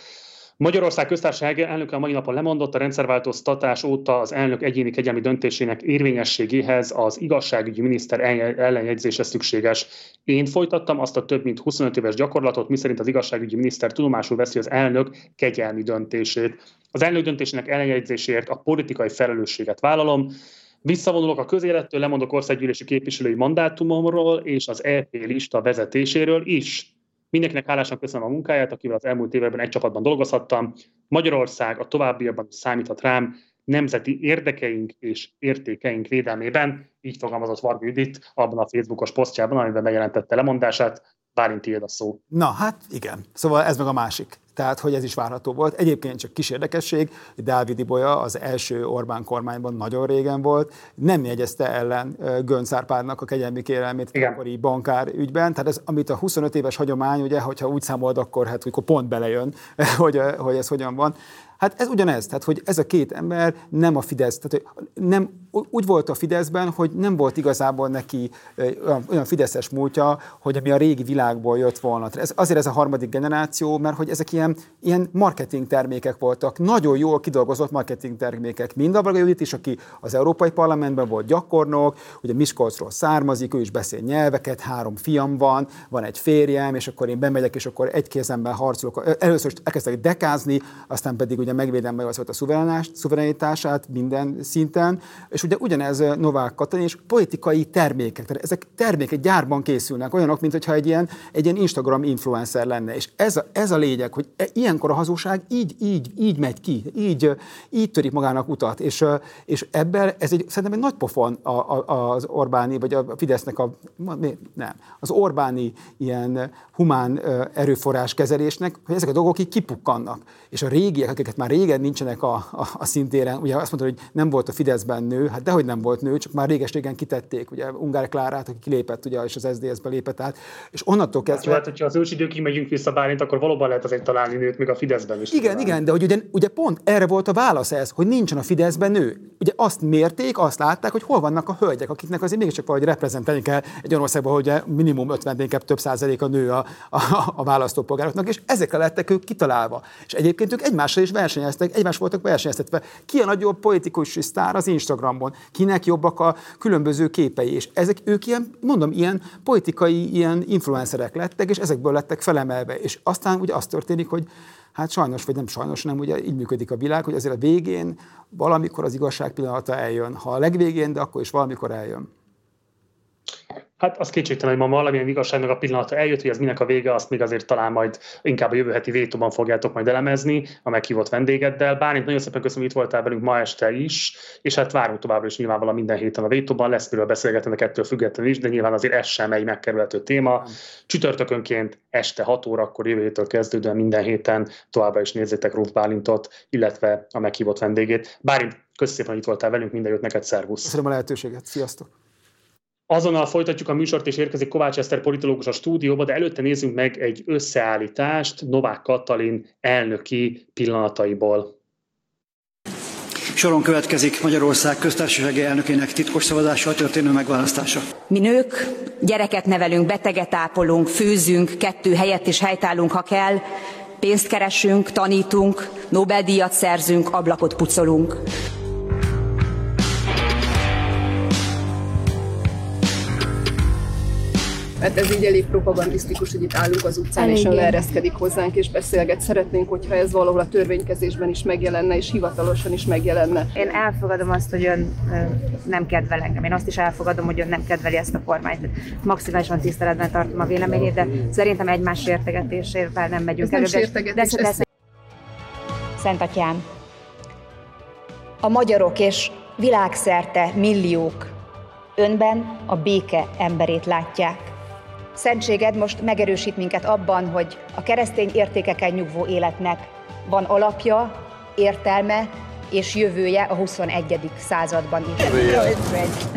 Magyarország köztársaság elnöke a mai napon lemondott a rendszerváltoztatás óta az elnök egyéni kegyelmi döntésének érvényességéhez az igazságügyi miniszter ellenjegyzése szükséges. Én folytattam azt a több mint 25 éves gyakorlatot, miszerint az igazságügyi miniszter tudomásul veszi az elnök kegyelmi döntését. Az elnök döntésének ellenjegyzéséért a politikai felelősséget vállalom, Visszavonulok a közélettől, lemondok országgyűlési képviselői mandátumomról és az EP lista vezetéséről is. Mindenkinek hálásan köszönöm a munkáját, akivel az elmúlt években egy csapatban dolgozhattam. Magyarország a továbbiakban számíthat rám nemzeti érdekeink és értékeink védelmében, így fogalmazott Varga Judit abban a Facebookos posztjában, amiben bejelentette lemondását. Bálint tiéd a szó. Na, hát igen. Szóval ez meg a másik. Tehát, hogy ez is várható volt. Egyébként csak kis érdekesség, Dávid Ibolya az első Orbán kormányban nagyon régen volt, nem jegyezte ellen Gönc Árpádnak a kegyelmi kérelmét akkori bankár ügyben. Tehát ez, amit a 25 éves hagyomány, ugye, hogyha úgy számold, akkor hát akkor pont belejön, <laughs> hogy, hogy ez hogyan van. Hát ez ugyanez, tehát hogy ez a két ember nem a Fidesz, tehát nem, úgy volt a Fideszben, hogy nem volt igazából neki olyan, fideszes múltja, hogy ami a régi világból jött volna. Ez, azért ez a harmadik generáció, mert hogy ezek ilyen, ilyen marketing termékek voltak, nagyon jól kidolgozott marketing termékek. Mind a Braga Judit is, aki az Európai Parlamentben volt gyakornok, ugye Miskolcról származik, ő is beszél nyelveket, három fiam van, van egy férjem, és akkor én bemegyek, és akkor egy kézemben harcolok. Először elkezdtek dekázni, aztán pedig ugye megvédem meg a szuverenitását minden szinten, és ugye ugyanez Novák Katalin, és politikai termékek, tehát ezek termékek gyárban készülnek, olyanok, mint hogyha egy ilyen, egy ilyen Instagram influencer lenne, és ez a, ez a lényeg, hogy e, ilyenkor a hazugság így, így, így megy ki, így, így törik magának utat, és, és ebben ez egy, szerintem egy nagy pofon a, a, az Orbáni, vagy a Fidesznek a, nem, az Orbáni ilyen humán erőforrás kezelésnek, hogy ezek a dolgok így kipukkannak. És a régiek, akiket már régen nincsenek a, a, a szintéren, ugye azt mondta, hogy nem volt a Fideszben nő, hát dehogy nem volt nő, csak már réges-régen kitették, ugye Ungár Klárát, aki kilépett, ugye, és az SZDSZ-be lépett át, és onnantól kezdve... Hát, hogyha az ősidőkig megyünk vissza Bálint, akkor valóban lehet azért találni nőt, még a Fideszben is. Igen, találni. igen, de hogy ugye, ugye pont erre volt a válasz ez, hogy nincsen a Fideszben nő. Ugye azt mérték, azt látták, hogy hol vannak a hölgyek, akiknek azért mégiscsak valahogy reprezentálni kell egy olyan országban, hogy minimum 50 inkább több százalék a nő a, a, a választópolgároknak, és ezekre lettek ők kitalálva. És egyébként ők egymással is versenyeztek, egymás voltak versenyeztetve. Ki a nagyobb politikus sztár az Instagramon? Kinek jobbak a különböző képei? És ezek ők ilyen, mondom, ilyen politikai, ilyen influencerek lettek, és ezekből lettek felemelve. És aztán ugye az történik, hogy hát sajnos, vagy nem sajnos, nem ugye így működik a világ, hogy azért a végén valamikor az igazság pillanata eljön. Ha a legvégén, de akkor is valamikor eljön. Hát az kétségtelen, hogy ma valamilyen igazságnak a pillanata eljött, hogy ez minek a vége, azt még azért talán majd inkább a jövő heti vétóban fogjátok majd elemezni a meghívott vendégeddel. Bármint nagyon szépen köszönöm, hogy itt voltál velünk ma este is, és hát várunk továbbra is nyilvánvalóan minden héten a vétóban, lesz miről beszélgetni a kettő függetlenül is, de nyilván azért ez sem egy megkerülhető téma. Csütörtökönként este 6 órakor jövő héttől kezdődően minden héten továbbra is nézzétek Ruth Bálintot, illetve a meghívott vendégét. Bárint, köszönöm szépen, hogy itt voltál velünk, minden jót neked, szervusz! Köszönöm a lehetőséget, sziasztok! Azonnal folytatjuk a műsort, és érkezik Kovács Eszter politológus a stúdióba, de előtte nézzünk meg egy összeállítást Novák Katalin elnöki pillanataiból. Soron következik Magyarország köztársasági elnökének titkos szavazással történő megválasztása. Mi nők gyereket nevelünk, beteget ápolunk, főzünk, kettő helyett is helytállunk, ha kell, pénzt keresünk, tanítunk, Nobel-díjat szerzünk, ablakot pucolunk. Mert ez így elég propagandisztikus, hogy itt állunk az utcán, Elég és leereszkedik hozzánk, és beszélget. Szeretnénk, hogyha ez valahol a törvénykezésben is megjelenne, és hivatalosan is megjelenne. Én elfogadom azt, hogy ön nem kedvel engem. Én azt is elfogadom, hogy ön nem kedveli ezt a kormányt. Maximálisan tiszteletben tartom a véleményét, de szerintem egymás sértegetésével nem megyünk ez előbb. Nem de, de, de, Szent Atyám, a magyarok és világszerte milliók önben a béke emberét látják. Szentséged most megerősít minket abban, hogy a keresztény értékeken nyugvó életnek van alapja, értelme és jövője a 21. században is.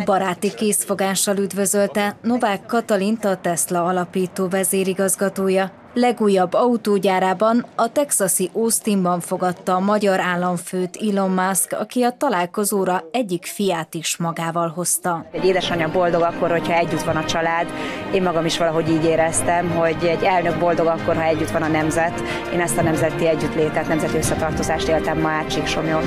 Baráti készfogással üdvözölte Novák Katalint a Tesla alapító vezérigazgatója, Legújabb autógyárában, a texasi Austinban fogadta a magyar államfőt Elon Musk, aki a találkozóra egyik fiát is magával hozta. Egy édesanyja boldog akkor, hogyha együtt van a család. Én magam is valahogy így éreztem, hogy egy elnök boldog akkor, ha együtt van a nemzet. Én ezt a nemzeti együttlétet, nemzeti összetartozást éltem ma át Csíksomjon.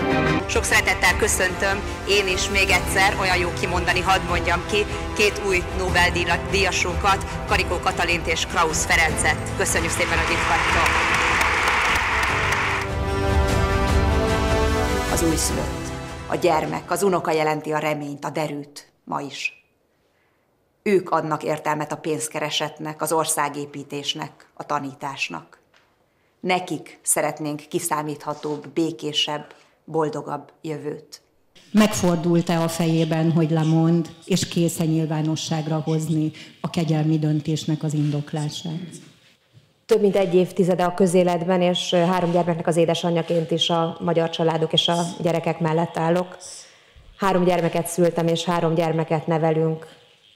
Sok szeretettel köszöntöm én is még egyszer, olyan jó kimondani, hadd mondjam ki, két új Nobel-díjasunkat, Karikó Katalint és Krausz Ferencet. Köszönöm Köszönjük szépen, hogy itt vagytok! Az újszülött, a gyermek, az unoka jelenti a reményt, a derűt, ma is. Ők adnak értelmet a pénzkeresetnek, az országépítésnek, a tanításnak. Nekik szeretnénk kiszámíthatóbb, békésebb, boldogabb jövőt. Megfordult-e a fejében, hogy lemond, és készen nyilvánosságra hozni a kegyelmi döntésnek az indoklását? Több mint egy évtizede a közéletben, és három gyermeknek az édesanyjaként is a magyar családok és a gyerekek mellett állok. Három gyermeket szültem, és három gyermeket nevelünk.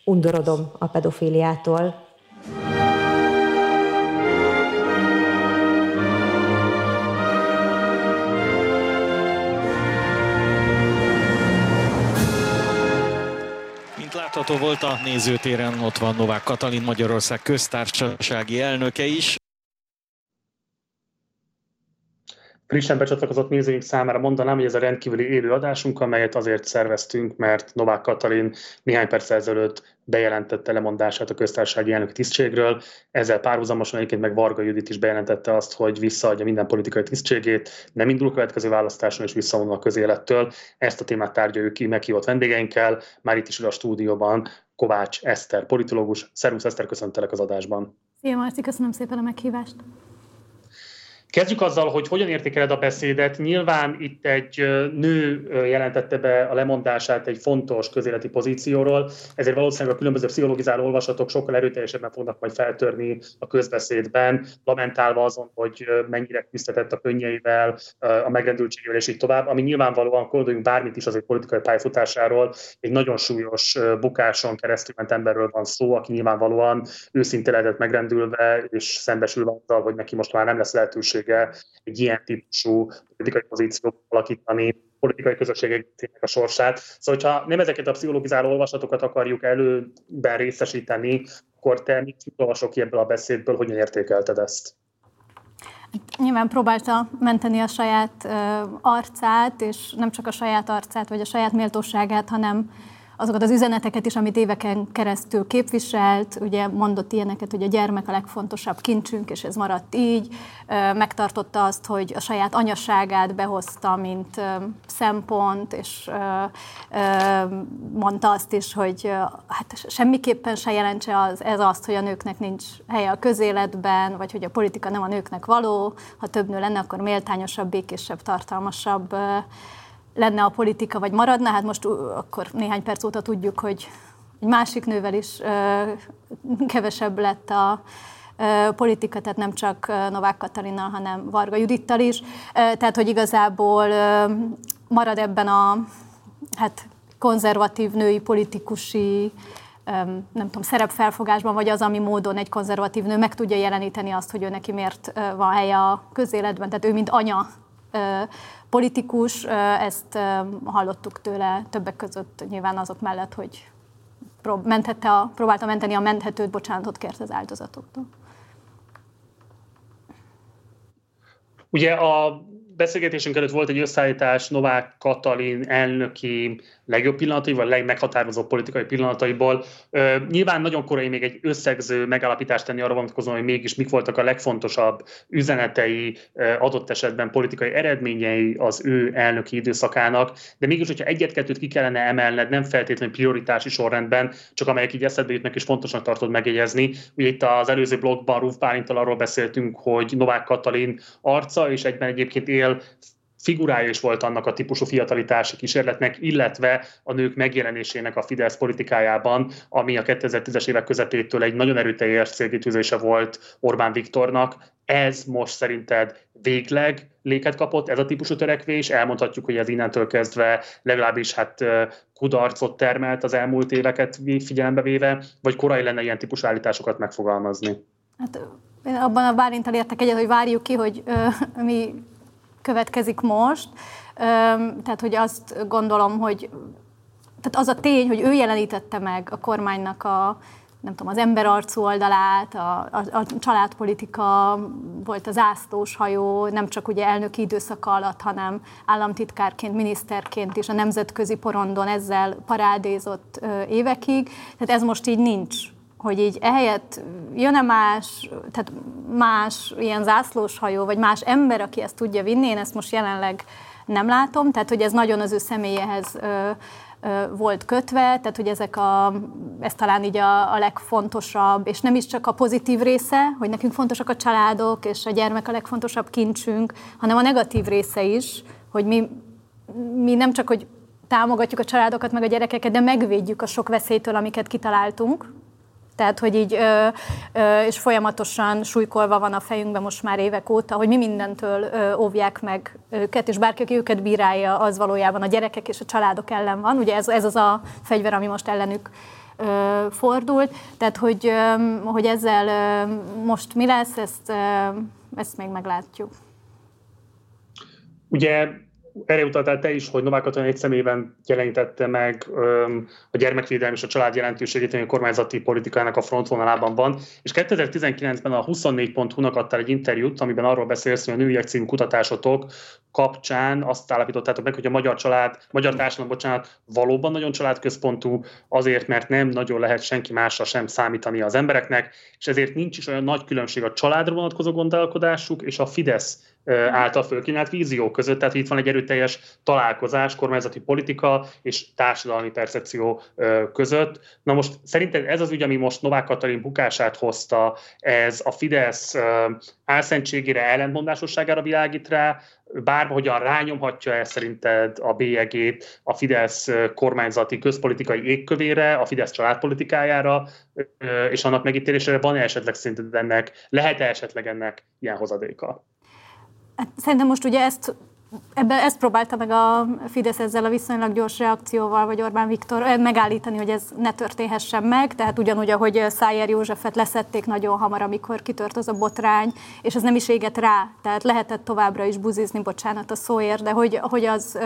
Undorodom a pedofiliától. Látható volt a nézőtéren, ott van Novák Katalin, Magyarország köztársasági elnöke is. Frissen becsatlakozott nézőink számára mondanám, hogy ez a rendkívüli élő adásunk, amelyet azért szerveztünk, mert Novák Katalin néhány perc ezelőtt bejelentette lemondását a köztársasági elnök tisztségről. Ezzel párhuzamosan egyébként meg Varga Judit is bejelentette azt, hogy visszaadja minden politikai tisztségét, nem indul a következő választáson és visszavonul a közélettől. Ezt a témát tárgyaljuk ki meghívott vendégeinkkel, már itt is a stúdióban Kovács Eszter, politológus. Szervusz Eszter, köszöntelek az adásban. Szia Marci, köszönöm szépen a meghívást. Kezdjük azzal, hogy hogyan értékeled a beszédet. Nyilván itt egy nő jelentette be a lemondását egy fontos közéleti pozícióról, ezért valószínűleg a különböző pszichologizáló olvasatok sokkal erőteljesebben fognak majd feltörni a közbeszédben, lamentálva azon, hogy mennyire küzdetett a könnyeivel, a megrendültségével és így tovább, ami nyilvánvalóan gondoljunk bármit is az egy politikai pályafutásáról, egy nagyon súlyos bukáson keresztül ment emberről van szó, aki nyilvánvalóan őszinte lehetett megrendülve és szembesülve azzal, hogy neki most már nem lesz lehetőség lehetősége egy ilyen típusú politikai pozíciót alakítani, politikai közösségek a sorsát. Szóval, hogyha nem ezeket a pszichologizáló olvasatokat akarjuk előben részesíteni, akkor te mit olvasok ki ebből a beszédből, hogyan értékelted ezt? Nyilván próbálta menteni a saját arcát, és nem csak a saját arcát, vagy a saját méltóságát, hanem azokat az üzeneteket is, amit éveken keresztül képviselt, ugye mondott ilyeneket, hogy a gyermek a legfontosabb kincsünk, és ez maradt így, megtartotta azt, hogy a saját anyasságát behozta, mint szempont, és mondta azt is, hogy hát semmiképpen se jelentse az, ez azt, hogy a nőknek nincs helye a közéletben, vagy hogy a politika nem a nőknek való, ha több nő lenne, akkor méltányosabb, békésebb, tartalmasabb lenne a politika, vagy maradna, hát most akkor néhány perc óta tudjuk, hogy egy másik nővel is kevesebb lett a politika, tehát nem csak Novák Katalina, hanem Varga Judittal is. Tehát, hogy igazából marad ebben a hát, konzervatív női politikusi nem tudom, szerepfelfogásban, vagy az, ami módon egy konzervatív nő meg tudja jeleníteni azt, hogy ő neki miért van helye a közéletben. Tehát ő, mint anya politikus, ezt hallottuk tőle többek között nyilván azok mellett, hogy mentette a, próbálta menteni a menthetőt, bocsánatot kért az áldozatoktól. Ugye a beszélgetésünk előtt volt egy összeállítás Novák Katalin elnöki legjobb pillanatai, vagy legmeghatározó politikai pillanataiból. Nyilván nagyon korai még egy összegző megállapítást tenni arra vonatkozóan, hogy mégis mik voltak a legfontosabb üzenetei, adott esetben politikai eredményei az ő elnöki időszakának, de mégis, hogyha egyet-kettőt ki kellene emelned, nem feltétlenül prioritási sorrendben, csak amelyek így eszedbe jutnak és fontosnak tartod megjegyezni. Ugye itt az előző blogban Ruf Bálintal arról beszéltünk, hogy Novák Katalin arca, és egyben egyébként él figurája is volt annak a típusú fiatalitási kísérletnek, illetve a nők megjelenésének a Fidesz politikájában, ami a 2010-es évek közepétől egy nagyon erőteljes célkitűzése volt Orbán Viktornak. Ez most szerinted végleg léket kapott, ez a típusú törekvés? Elmondhatjuk, hogy ez innentől kezdve legalábbis hát kudarcot termelt az elmúlt éveket figyelembe véve, vagy korai lenne ilyen típusú állításokat megfogalmazni? Hát abban a Bálintal értek egyet, hogy várjuk ki, hogy ö, mi következik most. Tehát, hogy azt gondolom, hogy tehát az a tény, hogy ő jelenítette meg a kormánynak a, nem tudom, az emberarcú oldalát, a, a, a családpolitika volt az ászlós hajó, nem csak ugye elnöki időszak alatt, hanem államtitkárként, miniszterként is a nemzetközi porondon ezzel parádézott ö, évekig. Tehát ez most így nincs hogy így ehelyett jön-e más, tehát más ilyen zászlós hajó, vagy más ember, aki ezt tudja vinni, én ezt most jelenleg nem látom, tehát hogy ez nagyon az ő személyehez ö, ö, volt kötve, tehát hogy ezek a, ez talán így a, a legfontosabb, és nem is csak a pozitív része, hogy nekünk fontosak a családok, és a gyermek a legfontosabb kincsünk, hanem a negatív része is, hogy mi, mi nem csak, hogy támogatjuk a családokat, meg a gyerekeket, de megvédjük a sok veszélytől, amiket kitaláltunk, tehát, hogy így, ö, ö, és folyamatosan súlykolva van a fejünkben most már évek óta, hogy mi mindentől ö, óvják meg őket, és bárki, aki őket bírálja, az valójában a gyerekek és a családok ellen van. Ugye ez, ez az a fegyver, ami most ellenük ö, fordult. Tehát, hogy, ö, hogy ezzel ö, most mi lesz, ezt, ö, ezt még meglátjuk. Ugye erre utaltál te is, hogy Novák Katalin egy szemében jelenítette meg öm, a gyermekvédelem és a család jelentőségét, ami a kormányzati politikának a frontvonalában van. És 2019-ben a 24.hu-nak adtál egy interjút, amiben arról beszélsz, hogy a nőiek című kutatásotok kapcsán azt állapítottátok meg, hogy a magyar család, magyar társadalom, bocsánat, valóban nagyon családközpontú, azért, mert nem nagyon lehet senki másra sem számítani az embereknek, és ezért nincs is olyan nagy különbség a családra vonatkozó gondolkodásuk és a Fidesz által fölkínált vízió között. Tehát itt van egy erőteljes találkozás kormányzati politika és társadalmi percepció között. Na most szerinted ez az ügy, ami most Novák Katalin bukását hozta, ez a Fidesz álszentségére, ellentmondásosságára világít rá, bárhogyan rányomhatja el szerinted a bélyegét a Fidesz kormányzati közpolitikai égkövére, a Fidesz családpolitikájára, és annak megítélésére van-e esetleg szerinted ennek, lehet-e esetleg ennek ilyen hozadéka? Hát szerintem most ugye ezt Ebbe ezt próbálta meg a Fidesz ezzel a viszonylag gyors reakcióval, vagy Orbán Viktor megállítani, hogy ez ne történhessen meg, tehát ugyanúgy, ahogy Szájer Józsefet leszették nagyon hamar, amikor kitört az a botrány, és ez nem is égett rá, tehát lehetett továbbra is buzizni, bocsánat a szóért, de hogy, hogy az,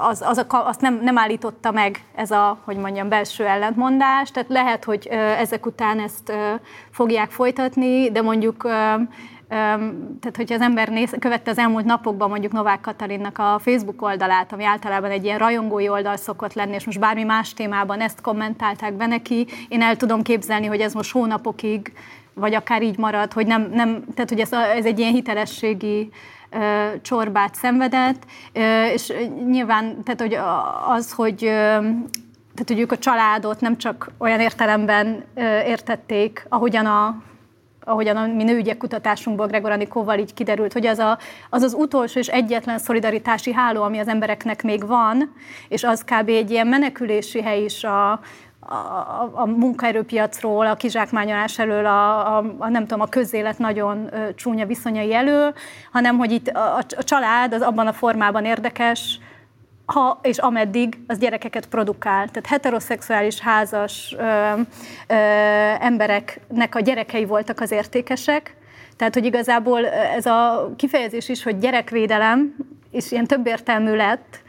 az, az a, azt nem, nem állította meg ez a, hogy mondjam, belső ellentmondás, tehát lehet, hogy ezek után ezt fogják folytatni, de mondjuk tehát, hogyha az ember néz, követte az elmúlt napokban mondjuk Novák Katalinnak a Facebook oldalát, ami általában egy ilyen rajongói oldal szokott lenni, és most bármi más témában ezt kommentálták be neki, én el tudom képzelni, hogy ez most hónapokig, vagy akár így marad, hogy nem, nem tehát hogy ez, ez egy ilyen hitelességi csorbát szenvedett, és nyilván tehát, hogy az, hogy tehát, hogy ők a családot nem csak olyan értelemben értették, ahogyan a ahogyan a mi nőügyek kutatásunkból Gregor Anikóval így kiderült, hogy az, a, az az utolsó és egyetlen szolidaritási háló, ami az embereknek még van, és az kb. egy ilyen menekülési hely is a, a, a munkaerőpiacról, a kizsákmányolás elől, a, a, a nem tudom, a közélet nagyon csúnya viszonyai elől, hanem hogy itt a, a család az abban a formában érdekes, ha és ameddig az gyerekeket produkál. Tehát heteroszexuális házas ö, ö, embereknek a gyerekei voltak az értékesek, tehát, hogy igazából ez a kifejezés is, hogy gyerekvédelem, és ilyen többértelmű lett,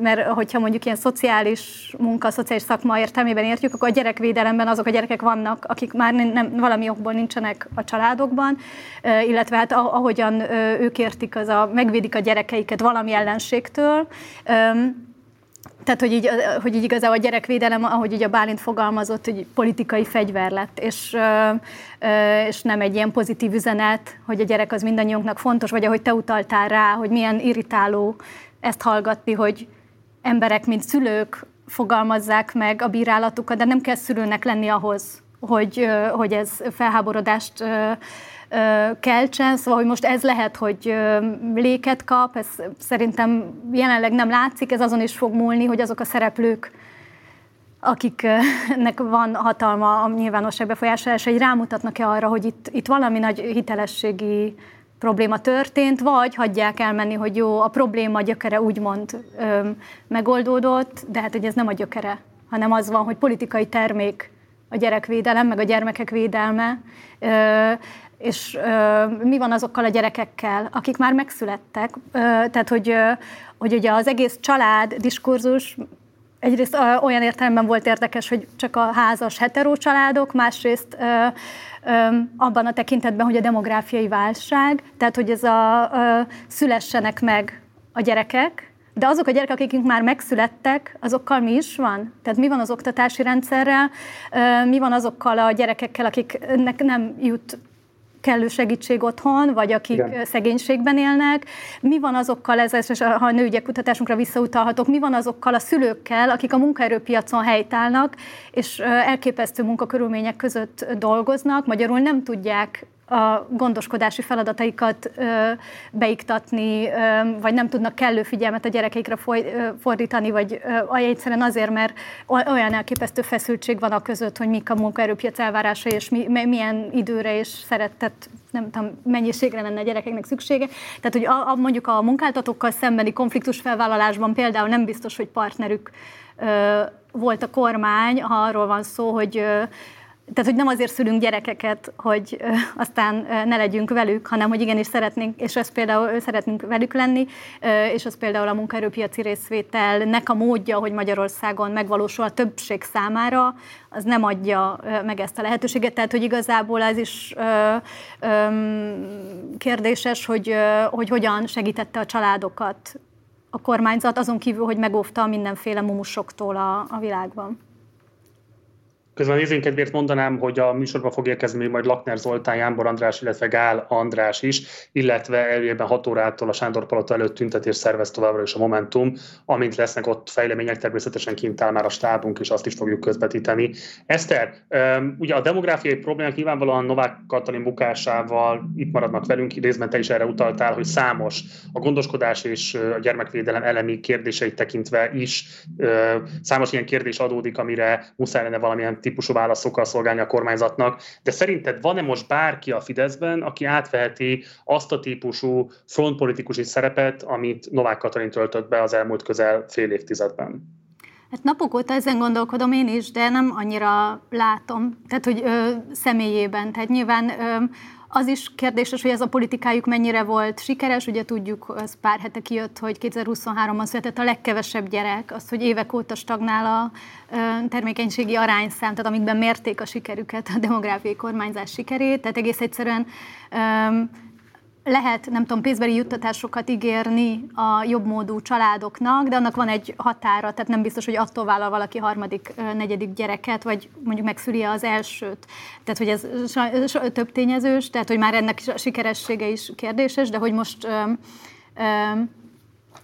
mert hogyha mondjuk ilyen szociális munka, szociális szakma értelmében értjük, akkor a gyerekvédelemben azok a gyerekek vannak, akik már nem, valami okból nincsenek a családokban, illetve hát ahogyan ők értik, az a, megvédik a gyerekeiket valami ellenségtől, tehát, hogy így, hogy így igazából a gyerekvédelem, ahogy így a Bálint fogalmazott, hogy politikai fegyver lett, és, és nem egy ilyen pozitív üzenet, hogy a gyerek az mindannyiunknak fontos, vagy ahogy te utaltál rá, hogy milyen irritáló ezt hallgatni, hogy emberek, mint szülők fogalmazzák meg a bírálatukat, de nem kell szülőnek lenni ahhoz, hogy, hogy ez felháborodást keltsen, szóval hogy most ez lehet, hogy léket kap, ez szerintem jelenleg nem látszik, ez azon is fog múlni, hogy azok a szereplők, akiknek van hatalma a nyilvánosság befolyásolása, hogy rámutatnak-e arra, hogy itt, itt valami nagy hitelességi probléma történt, vagy hagyják elmenni, hogy jó, a probléma gyökere úgymond ö, megoldódott, de hát hogy ez nem a gyökere, hanem az van, hogy politikai termék a gyerekvédelem, meg a gyermekek védelme, ö, és ö, mi van azokkal a gyerekekkel, akik már megszülettek, ö, tehát hogy, ö, hogy ugye az egész család diskurzus egyrészt ö, olyan értelemben volt érdekes, hogy csak a házas heteró családok, másrészt ö, ö, abban a tekintetben, hogy a demográfiai válság, tehát hogy ez a ö, szülessenek meg a gyerekek, de azok a gyerekek, akik már megszülettek, azokkal mi is van? Tehát mi van az oktatási rendszerrel, mi van azokkal a gyerekekkel, akiknek nem jut kellő segítség otthon, vagy akik Igen. szegénységben élnek. Mi van azokkal, ez, és ha a nőügyek kutatásunkra visszautalhatok, mi van azokkal a szülőkkel, akik a munkaerőpiacon helytállnak, és elképesztő munkakörülmények között dolgoznak, magyarul nem tudják a gondoskodási feladataikat ö, beiktatni, ö, vagy nem tudnak kellő figyelmet a gyerekeikre foly, ö, fordítani, vagy ö, egyszerűen azért, mert olyan elképesztő feszültség van a között, hogy mik a munkaerőpiac elvárása, és mi, milyen időre és szeretett nem tudom, mennyiségre lenne a gyerekeknek szüksége. Tehát, hogy a, a, mondjuk a munkáltatókkal szembeni konfliktus felvállalásban például nem biztos, hogy partnerük ö, volt a kormány, ha arról van szó, hogy tehát, hogy nem azért szülünk gyerekeket, hogy ö, aztán ö, ne legyünk velük, hanem hogy igenis szeretnénk, és ezt például szeretnénk velük lenni, ö, és az például a munkaerőpiaci részvételnek a módja, hogy Magyarországon megvalósul a többség számára, az nem adja ö, meg ezt a lehetőséget. Tehát, hogy igazából ez is ö, ö, kérdéses, hogy, ö, hogy hogyan segítette a családokat a kormányzat, azon kívül, hogy megóvta mindenféle mumusoktól a, a világban. Közben nézőink kedvéért mondanám, hogy a műsorba fog érkezni majd Lakner Zoltán, Jánbor András, illetve Gál András is, illetve elvében 6 órától a Sándor Palota előtt tüntetés szervez továbbra is a Momentum. Amint lesznek ott fejlemények, természetesen kint áll már a stábunk, és azt is fogjuk közvetíteni. Eszter, ugye a demográfiai problémák nyilvánvalóan Novák Katalin bukásával itt maradnak velünk, részben te is erre utaltál, hogy számos a gondoskodás és a gyermekvédelem elemi kérdéseit tekintve is számos ilyen kérdés adódik, amire muszáj lenne valamilyen típusú válaszokkal szolgálni a kormányzatnak, de szerinted van-e most bárki a Fideszben, aki átveheti azt a típusú frontpolitikusi szerepet, amit Novák Katalin töltött be az elmúlt közel fél évtizedben? Hát napok óta ezen gondolkodom én is, de nem annyira látom, tehát hogy ö, személyében. Tehát nyilván ö, az is kérdéses, hogy ez a politikájuk mennyire volt sikeres. Ugye tudjuk, az pár hete kijött, hogy 2023-ban született a legkevesebb gyerek, az, hogy évek óta stagnál a termékenységi arányszám, tehát amikben mérték a sikerüket, a demográfiai kormányzás sikerét. Tehát egész egyszerűen lehet, nem tudom, pénzbeli juttatásokat ígérni a jobbmódú családoknak, de annak van egy határa, tehát nem biztos, hogy attól vállal valaki harmadik, negyedik gyereket, vagy mondjuk megszüli az elsőt. Tehát, hogy ez több tényezős, tehát, hogy már ennek a sikeressége is kérdéses, de hogy most öm, öm,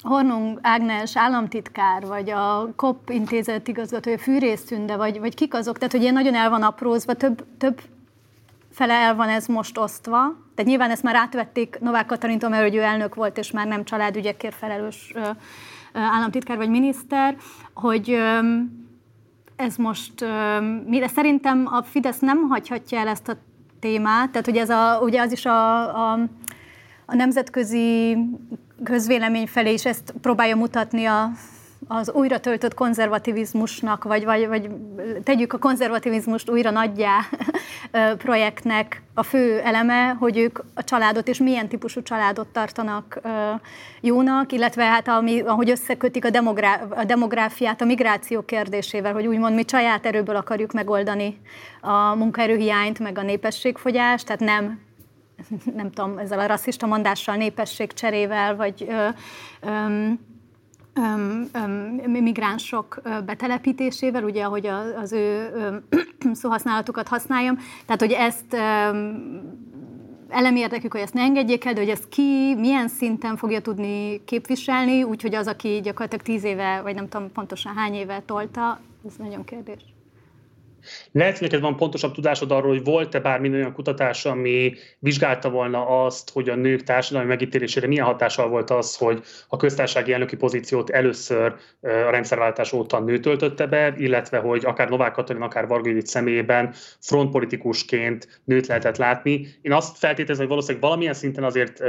Hornung Ágnes államtitkár, vagy a COP intézet igazgatója, Fűrésztünde, vagy, vagy kik azok, tehát hogy ilyen nagyon el van aprózva, több, több fele el van ez most osztva. Tehát nyilván ezt már átvették Novák Katalintól, mert hogy ő elnök volt, és már nem családügyekért felelős államtitkár vagy miniszter, hogy ez most, mire szerintem a Fidesz nem hagyhatja el ezt a témát, tehát ugye, ez a, ugye az is a, a, a nemzetközi közvélemény felé is ezt próbálja mutatni a az újra töltött konzervativizmusnak, vagy, vagy, vagy tegyük a konzervativizmust újra nagyjá <laughs> projektnek a fő eleme, hogy ők a családot és milyen típusú családot tartanak jónak, illetve hát ami, ahogy összekötik a, demográ- a demográfiát a migráció kérdésével, hogy úgymond mi saját erőből akarjuk megoldani a munkaerőhiányt, meg a népességfogyást, tehát nem nem tudom, ezzel a rasszista mondással, népességcserével, vagy ö, ö, migránsok betelepítésével, ugye, ahogy az ő <clears throat> szóhasználatukat használjam. Tehát, hogy ezt elemi érdekük, hogy ezt ne engedjék el, de hogy ezt ki milyen szinten fogja tudni képviselni, úgyhogy az, aki gyakorlatilag tíz éve, vagy nem tudom pontosan hány éve tolta, ez nagyon kérdés. Lehet, hogy neked van pontosabb tudásod arról, hogy volt-e bármi olyan kutatás, ami vizsgálta volna azt, hogy a nők társadalmi megítélésére milyen hatással volt az, hogy a köztársasági elnöki pozíciót először a rendszerváltás óta nő töltötte be, illetve hogy akár Novák Katalin, akár Varga Judit személyében frontpolitikusként nőt lehetett látni. Én azt feltételezem, hogy valószínűleg valamilyen szinten azért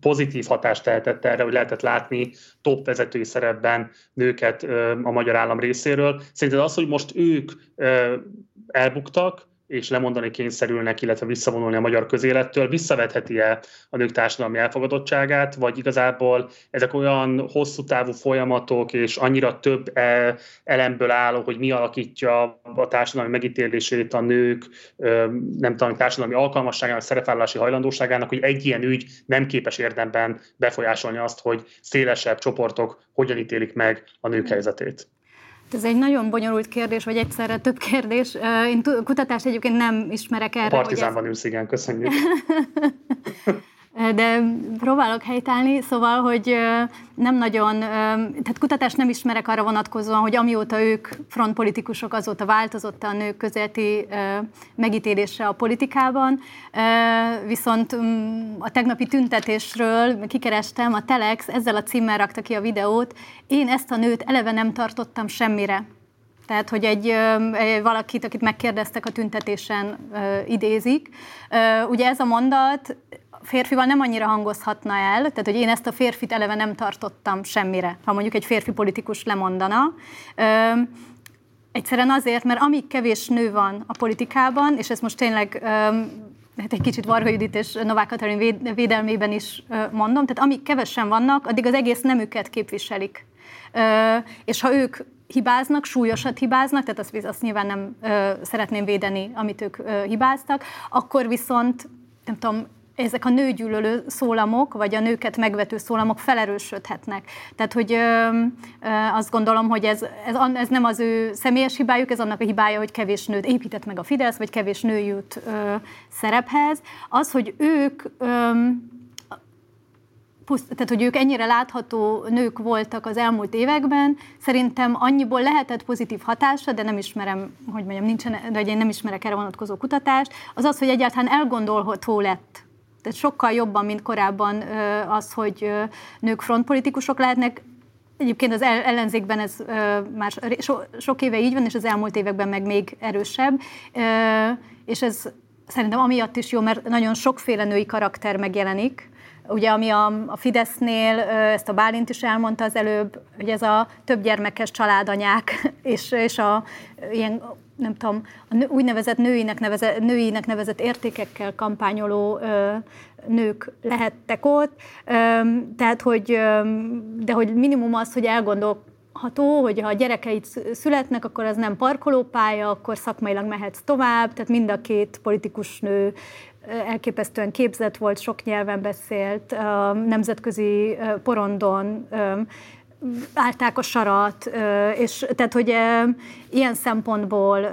pozitív hatást tehetett erre, hogy lehetett látni top vezetői szerepben nőket a magyar állam részéről. Szerinted az, hogy most ők elbuktak, és lemondani kényszerülnek, illetve visszavonulni a magyar közélettől, visszavetheti-e a nők társadalmi elfogadottságát, vagy igazából ezek olyan hosszú távú folyamatok, és annyira több e, elemből álló, hogy mi alakítja a társadalmi megítélését a nők, nem tudom, társadalmi alkalmasságának, szerepvállalási hajlandóságának, hogy egy ilyen ügy nem képes érdemben befolyásolni azt, hogy szélesebb csoportok hogyan ítélik meg a nők helyzetét. Ez egy nagyon bonyolult kérdés, vagy egyszerre több kérdés. Én kutatást egyébként nem ismerek erre. A partizánban ez... ülsz, igen, köszönjük. <laughs> de próbálok helytállni, szóval, hogy nem nagyon, tehát kutatást nem ismerek arra vonatkozóan, hogy amióta ők frontpolitikusok, azóta változott a nők közéleti megítélése a politikában, viszont mm, a tegnapi tüntetésről kikerestem, a Telex ezzel a címmel rakta ki a videót, én ezt a nőt eleve nem tartottam semmire. Tehát, hogy egy, valakit, akit megkérdeztek a tüntetésen, idézik. Ugye ez a mondat férfival nem annyira hangozhatna el, tehát hogy én ezt a férfit eleve nem tartottam semmire, ha mondjuk egy férfi politikus lemondana. Egyszerűen azért, mert amíg kevés nő van a politikában, és ez most tényleg hát egy kicsit Varga Judit és Novák Katalin védelmében is mondom, tehát amíg kevesen vannak, addig az egész nemüket képviselik. És ha ők hibáznak, súlyosat hibáznak, tehát azt, azt nyilván nem ö, szeretném védeni, amit ők ö, hibáztak, akkor viszont nem tudom, ezek a nőgyűlölő szólamok, vagy a nőket megvető szólamok felerősödhetnek. Tehát, hogy ö, ö, azt gondolom, hogy ez, ez, ez nem az ő személyes hibájuk, ez annak a hibája, hogy kevés nőt épített meg a Fidesz, vagy kevés nő jut ö, szerephez. Az, hogy ők ö, tehát, hogy ők ennyire látható nők voltak az elmúlt években, szerintem annyiból lehetett pozitív hatása, de nem ismerem, hogy mondjam, nincsen, de én nem ismerek erre vonatkozó kutatást, az az, hogy egyáltalán elgondolható lett tehát sokkal jobban, mint korábban az, hogy nők frontpolitikusok lehetnek, egyébként az ellenzékben ez már so, sok éve így van, és az elmúlt években meg még erősebb, és ez szerintem amiatt is jó, mert nagyon sokféle női karakter megjelenik, Ugye, ami a, a Fidesznél, ezt a Bálint is elmondta az előbb, hogy ez a több gyermekes családanyák, <laughs> és, és a ilyen, nem tudom, a úgynevezett nőinek nevezett, nőinek nevezett értékekkel kampányoló ö, nők lehettek ott. Ö, tehát, hogy, ö, de hogy minimum az, hogy elgondolható, hogy ha a gyerekeid születnek, akkor az nem parkolópálya, akkor szakmailag mehetsz tovább, tehát mind a két politikus nő elképesztően képzett volt, sok nyelven beszélt, nemzetközi porondon állták a sarat, és tehát, hogy ilyen szempontból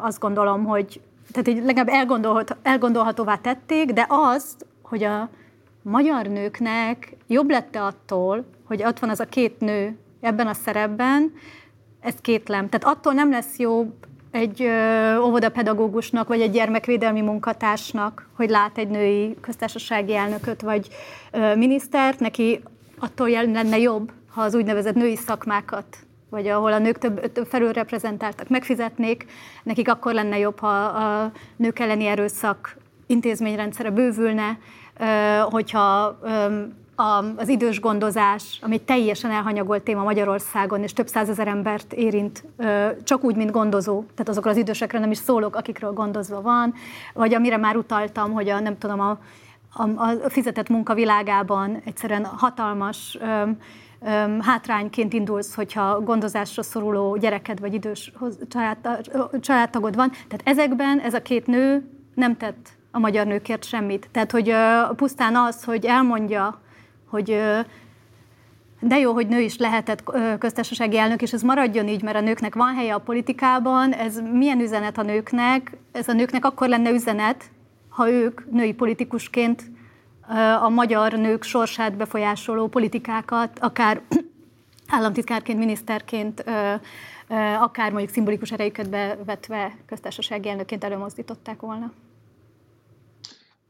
azt gondolom, hogy tehát így legalább elgondolhat, elgondolhatóvá tették, de azt, hogy a magyar nőknek jobb lett attól, hogy ott van az a két nő ebben a szerepben, ez kétlem. Tehát attól nem lesz jobb egy óvodapedagógusnak, vagy egy gyermekvédelmi munkatársnak, hogy lát egy női köztársasági elnököt, vagy minisztert, neki attól lenne jobb, ha az úgynevezett női szakmákat, vagy ahol a nők több, több felülreprezentáltak, megfizetnék, nekik akkor lenne jobb, ha a nők elleni erőszak intézményrendszere bővülne, hogyha az idős gondozás, ami teljesen elhanyagolt téma Magyarországon, és több százezer embert érint, csak úgy, mint gondozó, tehát azokra az idősekre nem is szólok, akikről gondozva van, vagy amire már utaltam, hogy a, nem tudom, a, a, a fizetett munka világában egyszerűen hatalmas hátrányként indulsz, hogyha gondozásra szoruló gyereked vagy idős család, családtagod van. Tehát ezekben ez a két nő nem tett a magyar nőkért semmit. Tehát, hogy pusztán az, hogy elmondja hogy de jó, hogy nő is lehetett köztársasági elnök, és ez maradjon így, mert a nőknek van helye a politikában. Ez milyen üzenet a nőknek? Ez a nőknek akkor lenne üzenet, ha ők női politikusként a magyar nők sorsát befolyásoló politikákat, akár <clears throat> államtitkárként, miniszterként, akár mondjuk szimbolikus erejüket bevetve köztársasági elnökként előmozdították volna.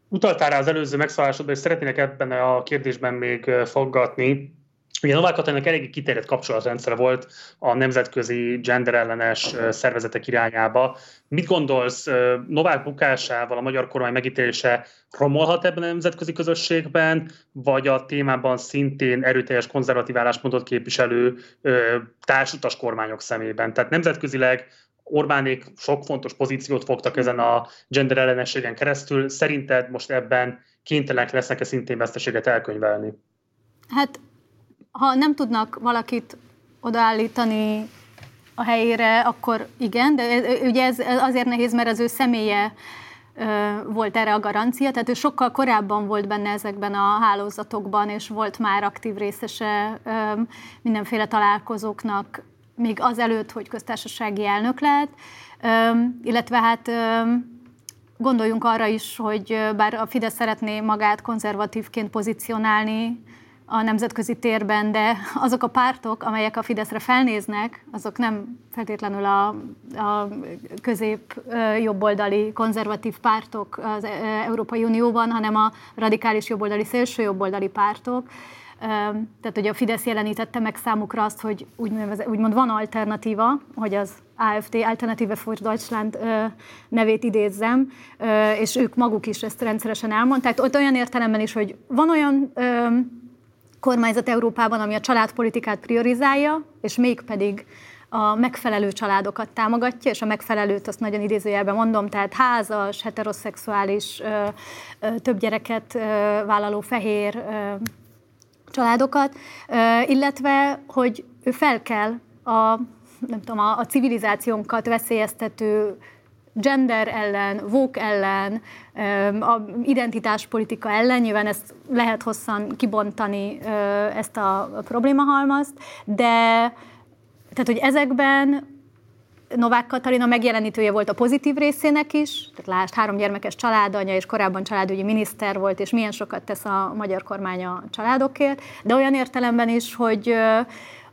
Utaltál rá az előző megszólásodban, és szeretnének ebben a kérdésben még foggatni. Ugye Novák Katalinnak eléggé kiterjedt kapcsolatrendszere volt a nemzetközi genderellenes szervezetek irányába. Mit gondolsz, Novák bukásával a magyar kormány megítélése romolhat ebben a nemzetközi közösségben, vagy a témában szintén erőteljes konzervatív álláspontot képviselő társutas kormányok szemében? Tehát nemzetközileg Orbánék sok fontos pozíciót fogtak ezen a gender ellenességen keresztül. Szerinted most ebben kénytelenek lesznek-e szintén veszteséget elkönyvelni? Hát, ha nem tudnak valakit odaállítani a helyére, akkor igen, de ugye ez azért nehéz, mert az ő személye volt erre a garancia, tehát ő sokkal korábban volt benne ezekben a hálózatokban, és volt már aktív részese mindenféle találkozóknak, még azelőtt, hogy köztársasági elnök lett, illetve hát gondoljunk arra is, hogy bár a Fidesz szeretné magát konzervatívként pozícionálni a nemzetközi térben, de azok a pártok, amelyek a Fideszre felnéznek, azok nem feltétlenül a, a közép jobboldali konzervatív pártok az Európai Unióban, hanem a radikális jobboldali, szélső jobboldali pártok. Tehát ugye a Fidesz jelenítette meg számukra azt, hogy úgymond, van alternatíva, hogy az AFD, Alternative für Deutschland nevét idézzem, és ők maguk is ezt rendszeresen elmondták. Ott olyan értelemben is, hogy van olyan kormányzat Európában, ami a családpolitikát priorizálja, és mégpedig a megfelelő családokat támogatja, és a megfelelőt azt nagyon idézőjelben mondom, tehát házas, heteroszexuális, több gyereket vállaló fehér családokat, illetve hogy ő fel kell a, nem tudom, a, a civilizációnkat veszélyeztető gender ellen, vók ellen, a identitáspolitika ellen, nyilván ezt lehet hosszan kibontani ezt a problémahalmazt, de tehát, hogy ezekben Novák Katalina megjelenítője volt a pozitív részének is, tehát lásd, három gyermekes családanya, és korábban családügyi miniszter volt, és milyen sokat tesz a magyar kormány a családokért, de olyan értelemben is, hogy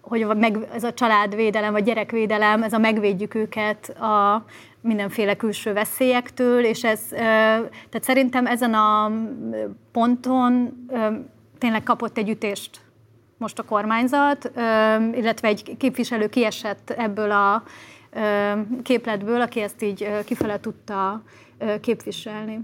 hogy meg, ez a családvédelem, vagy gyerekvédelem, ez a megvédjük őket a mindenféle külső veszélyektől, és ez, tehát szerintem ezen a ponton tényleg kapott egy ütést most a kormányzat, illetve egy képviselő kiesett ebből a képletből, aki ezt így kifele tudta képviselni.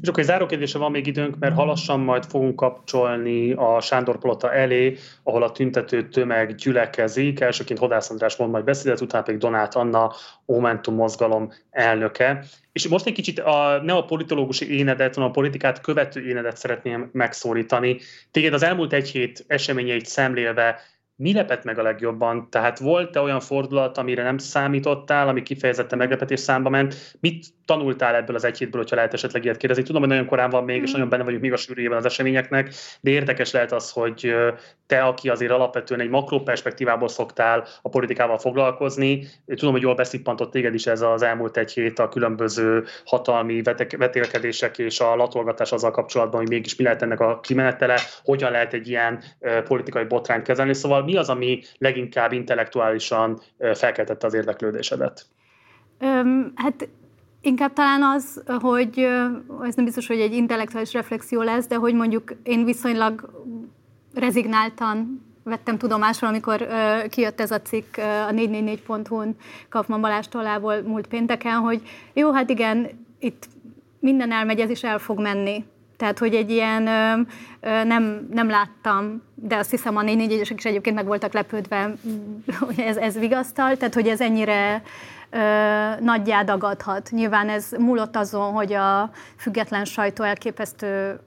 És akkor egy záró kérdése van még időnk, mert halassan majd fogunk kapcsolni a Sándor Palota elé, ahol a tüntető tömeg gyülekezik. Elsőként Hodász András mond majd beszédet, utána pedig Donát Anna, Momentum mozgalom elnöke. És most egy kicsit a, ne a politológusi énedet, hanem a politikát követő énedet szeretném megszólítani. Téged az elmúlt egy hét eseményeit szemlélve mi lepett meg a legjobban? Tehát volt-e olyan fordulat, amire nem számítottál, ami kifejezetten meglepetés számba ment? Mit tanultál ebből az egy hétből, hogyha lehet esetleg ilyet kérdezni? Tudom, hogy nagyon korán van még, mm. és nagyon benne vagyunk még a sűrűjében az eseményeknek, de érdekes lehet az, hogy te, aki azért alapvetően egy makroperspektívából szoktál a politikával foglalkozni, tudom, hogy jól beszippantott téged is ez az elmúlt egy hét a különböző hatalmi vetélkedések és a latolgatás azzal kapcsolatban, hogy mégis mi lehet ennek a kimenetele, hogyan lehet egy ilyen politikai botrányt kezelni. Szóval mi az, ami leginkább intellektuálisan felkeltette az érdeklődésedet? Um, hát Inkább talán az, hogy ez nem biztos, hogy egy intellektuális reflexió lesz, de hogy mondjuk én viszonylag rezignáltan vettem tudomásul, amikor uh, kijött ez a cikk uh, a 444.hu-n Kaufman Balázs tollából múlt pénteken, hogy jó, hát igen, itt minden elmegy, ez is el fog menni. Tehát, hogy egy ilyen ö, ö, nem, nem láttam, de azt hiszem a 444-esek is egyébként meg voltak lepődve, <laughs> hogy ez, ez vigasztal, tehát, hogy ez ennyire nagyjá dagadhat. Nyilván ez múlott azon, hogy a független sajtó elképesztő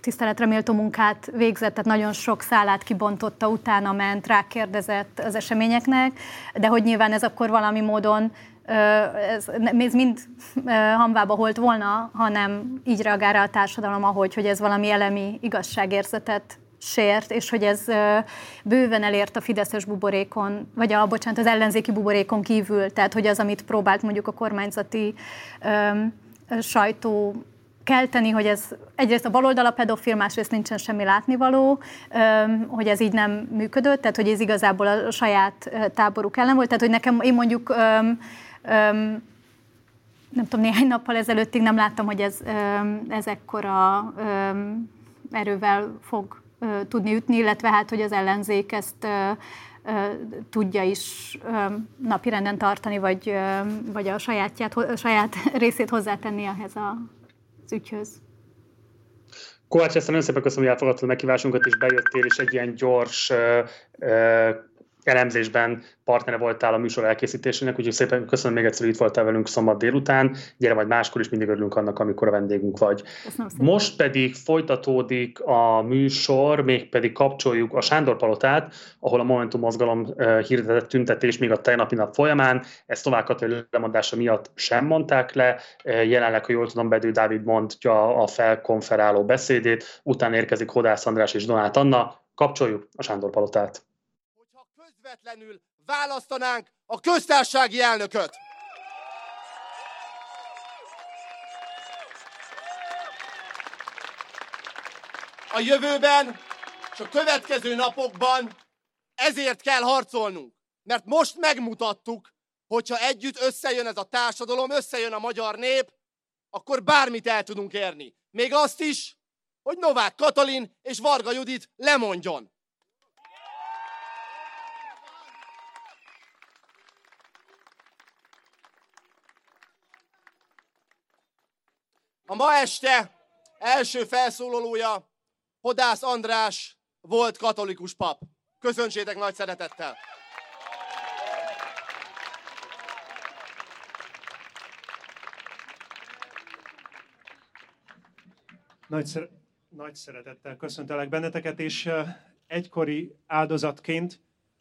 tiszteletre méltó munkát végzett, tehát nagyon sok szálát kibontotta, utána ment, rákérdezett az eseményeknek, de hogy nyilván ez akkor valami módon ez, ez mind hamvába holt volna, hanem így reagál rá a társadalom, ahogy, hogy ez valami elemi igazságérzetet sért, és hogy ez bőven elért a fideszes buborékon, vagy a, bocsánat, az ellenzéki buborékon kívül, tehát hogy az, amit próbált mondjuk a kormányzati öm, sajtó kelteni, hogy ez egyrészt a baloldal a pedofil, másrészt nincsen semmi látnivaló, hogy ez így nem működött, tehát hogy ez igazából a saját táboruk ellen volt. Tehát, hogy nekem én mondjuk nem tudom, néhány nappal ezelőttig nem láttam, hogy ez, ez ekkora erővel fog tudni ütni, illetve hát, hogy az ellenzék ezt tudja is napirenden tartani, vagy, vagy a sajátját, a saját <laughs> részét hozzátenni ehhez az ügyhöz. Kovács, ezt nagyon szépen köszönöm, hogy elfogadtad a meghívásunkat, és bejöttél, és egy ilyen gyors elemzésben partnere voltál a műsor elkészítésének, úgyhogy szépen köszönöm még egyszer, hogy itt voltál velünk szombat délután. Gyere majd máskor is, mindig örülünk annak, amikor a vendégünk vagy. Most pedig folytatódik a műsor, mégpedig kapcsoljuk a Sándor Palotát, ahol a Momentum mozgalom hirdetett tüntetés még a tegnapi nap folyamán. Ezt Novák Katalin lemondása miatt sem mondták le. Jelenleg, ha jól tudom, Bedő Dávid mondja a felkonferáló beszédét, utána érkezik Hodász András és Donát Anna. Kapcsoljuk a Sándor Palotát közvetlenül választanánk a köztársasági elnököt. A jövőben és a következő napokban ezért kell harcolnunk. Mert most megmutattuk, hogyha együtt összejön ez a társadalom, összejön a magyar nép, akkor bármit el tudunk érni. Még azt is, hogy Novák Katalin és Varga Judit lemondjon. A ma este első felszólalója Hodász András volt katolikus pap. Köszöntsétek nagy szeretettel! Nagy, szer- nagy szeretettel köszöntelek benneteket, és egykori áldozatként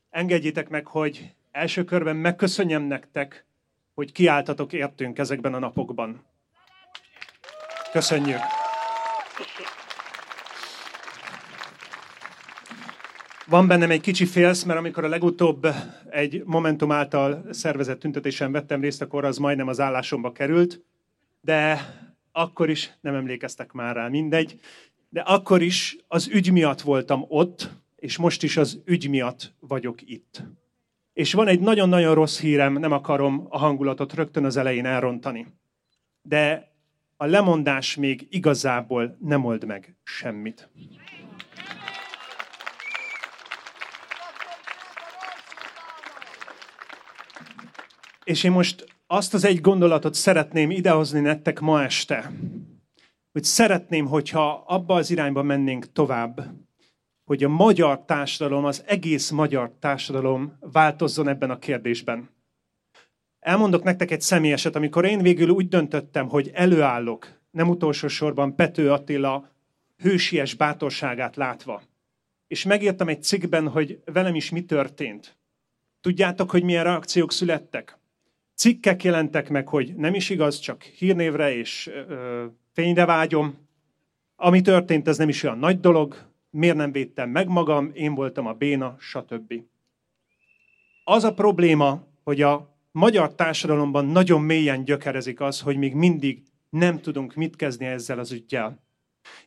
engedjétek meg, hogy első körben megköszönjem nektek, hogy kiálltatok értünk ezekben a napokban. Köszönjük! Van bennem egy kicsi félsz, mert amikor a legutóbb egy Momentum által szervezett tüntetésen vettem részt, akkor az majdnem az állásomba került, de akkor is nem emlékeztek már rá, mindegy. De akkor is az ügy miatt voltam ott, és most is az ügy miatt vagyok itt. És van egy nagyon-nagyon rossz hírem, nem akarom a hangulatot rögtön az elején elrontani. De a lemondás még igazából nem old meg semmit. És én most azt az egy gondolatot szeretném idehozni nektek ma este, hogy szeretném, hogyha abba az irányba mennénk tovább, hogy a magyar társadalom, az egész magyar társadalom változzon ebben a kérdésben. Elmondok nektek egy személyeset, amikor én végül úgy döntöttem, hogy előállok, nem utolsó sorban Pető Attila hősies bátorságát látva. És megírtam egy cikkben, hogy velem is mi történt. Tudjátok, hogy milyen reakciók születtek? Cikkek jelentek meg, hogy nem is igaz, csak hírnévre és ö, fényre vágyom. Ami történt, ez nem is olyan nagy dolog, miért nem védtem meg magam, én voltam a béna, stb. Az a probléma, hogy a magyar társadalomban nagyon mélyen gyökerezik az, hogy még mindig nem tudunk mit kezdeni ezzel az ügyjel.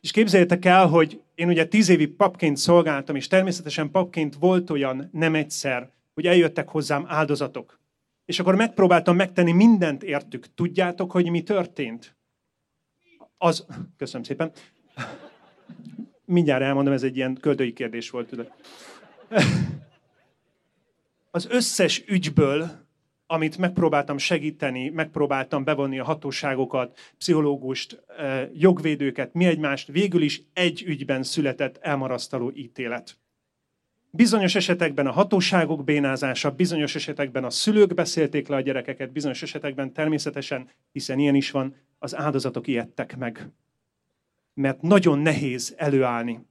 És képzeljétek el, hogy én ugye tíz évi papként szolgáltam, és természetesen papként volt olyan nem egyszer, hogy eljöttek hozzám áldozatok. És akkor megpróbáltam megtenni mindent értük. Tudjátok, hogy mi történt? Az, köszönöm szépen. Mindjárt elmondom, ez egy ilyen köldői kérdés volt. Az összes ügyből, amit megpróbáltam segíteni, megpróbáltam bevonni a hatóságokat, pszichológust, jogvédőket, mi egymást, végül is egy ügyben született elmarasztaló ítélet. Bizonyos esetekben a hatóságok bénázása, bizonyos esetekben a szülők beszélték le a gyerekeket, bizonyos esetekben természetesen, hiszen ilyen is van, az áldozatok ijedtek meg. Mert nagyon nehéz előállni.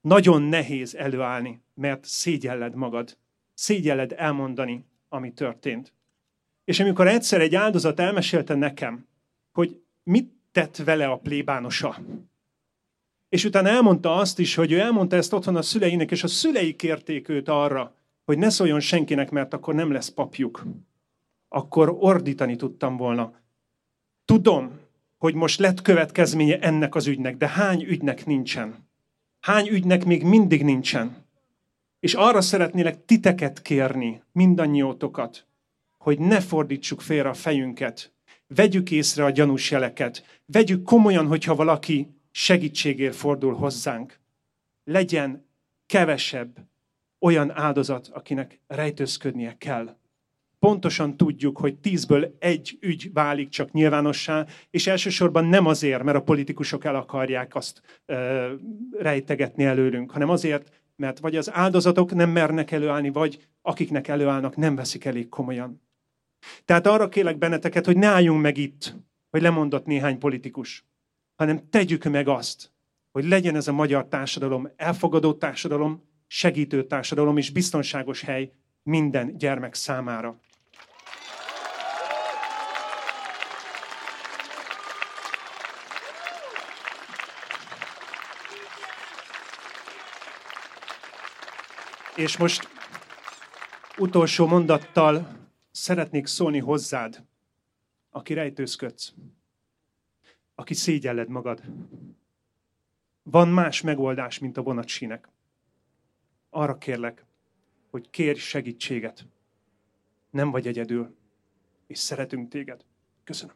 Nagyon nehéz előállni, mert szégyelled magad. Szégyelled elmondani, ami történt. És amikor egyszer egy áldozat elmesélte nekem, hogy mit tett vele a plébánosa, és utána elmondta azt is, hogy ő elmondta ezt otthon a szüleinek, és a szülei kérték őt arra, hogy ne szóljon senkinek, mert akkor nem lesz papjuk. Akkor ordítani tudtam volna. Tudom, hogy most lett következménye ennek az ügynek, de hány ügynek nincsen? Hány ügynek még mindig nincsen? És arra szeretnélek titeket kérni, mindannyiótokat, hogy ne fordítsuk félre a fejünket, vegyük észre a gyanús jeleket, vegyük komolyan, hogyha valaki segítségért fordul hozzánk. Legyen kevesebb olyan áldozat, akinek rejtőzködnie kell. Pontosan tudjuk, hogy tízből egy ügy válik csak nyilvánossá, és elsősorban nem azért, mert a politikusok el akarják azt ö, rejtegetni előlünk, hanem azért, mert vagy az áldozatok nem mernek előállni, vagy akiknek előállnak, nem veszik elég komolyan. Tehát arra kérlek benneteket, hogy ne álljunk meg itt, hogy lemondott néhány politikus hanem tegyük meg azt, hogy legyen ez a magyar társadalom elfogadó társadalom, segítő társadalom és biztonságos hely minden gyermek számára. És most utolsó mondattal szeretnék szólni hozzád, aki rejtőzködsz aki szégyelled magad. Van más megoldás, mint a vonatsínek. Arra kérlek, hogy kérj segítséget. Nem vagy egyedül, és szeretünk téged. Köszönöm.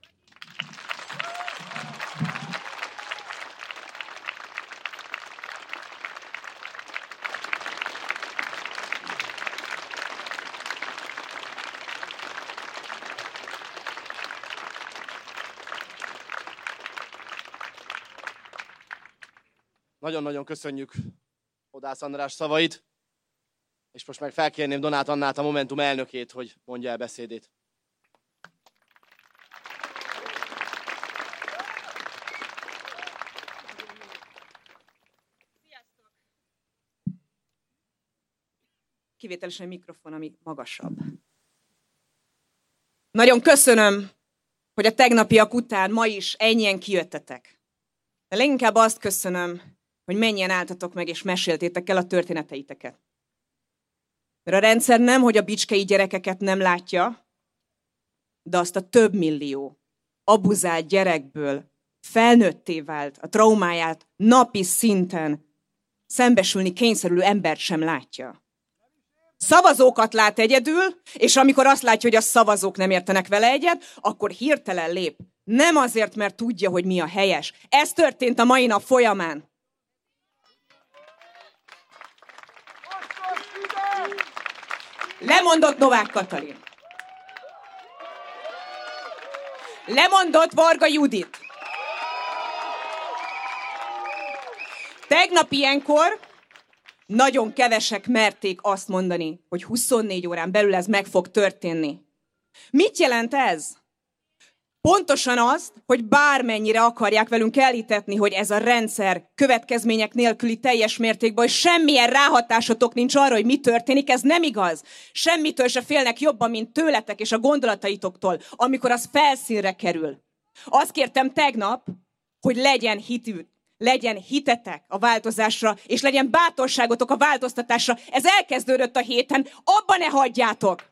Nagyon-nagyon köszönjük Odász András szavait, és most meg felkérném Donát Annát, a Momentum elnökét, hogy mondja el beszédét. Kivételesen mikrofon, ami magasabb. Nagyon köszönöm, hogy a tegnapiak után ma is ennyien kijöttetek. De leginkább azt köszönöm, hogy mennyien álltatok meg és meséltétek el a történeteiteket. Mert a rendszer nem, hogy a bicskei gyerekeket nem látja, de azt a több millió abuzált gyerekből felnőtté vált, a traumáját napi szinten szembesülni kényszerülő embert sem látja. Szavazókat lát egyedül, és amikor azt látja, hogy a szavazók nem értenek vele egyet, akkor hirtelen lép. Nem azért, mert tudja, hogy mi a helyes. Ez történt a mai nap folyamán. Lemondott Novák Katalin. Lemondott Varga Judit. Tegnap ilyenkor nagyon kevesek merték azt mondani, hogy 24 órán belül ez meg fog történni. Mit jelent ez? Pontosan azt, hogy bármennyire akarják velünk elhitetni, hogy ez a rendszer következmények nélküli teljes mértékben, hogy semmilyen ráhatásotok nincs arra, hogy mi történik, ez nem igaz. Semmitől se félnek jobban, mint tőletek és a gondolataitoktól, amikor az felszínre kerül. Azt kértem tegnap, hogy legyen hitű, legyen hitetek a változásra, és legyen bátorságotok a változtatásra. Ez elkezdődött a héten, abba ne hagyjátok!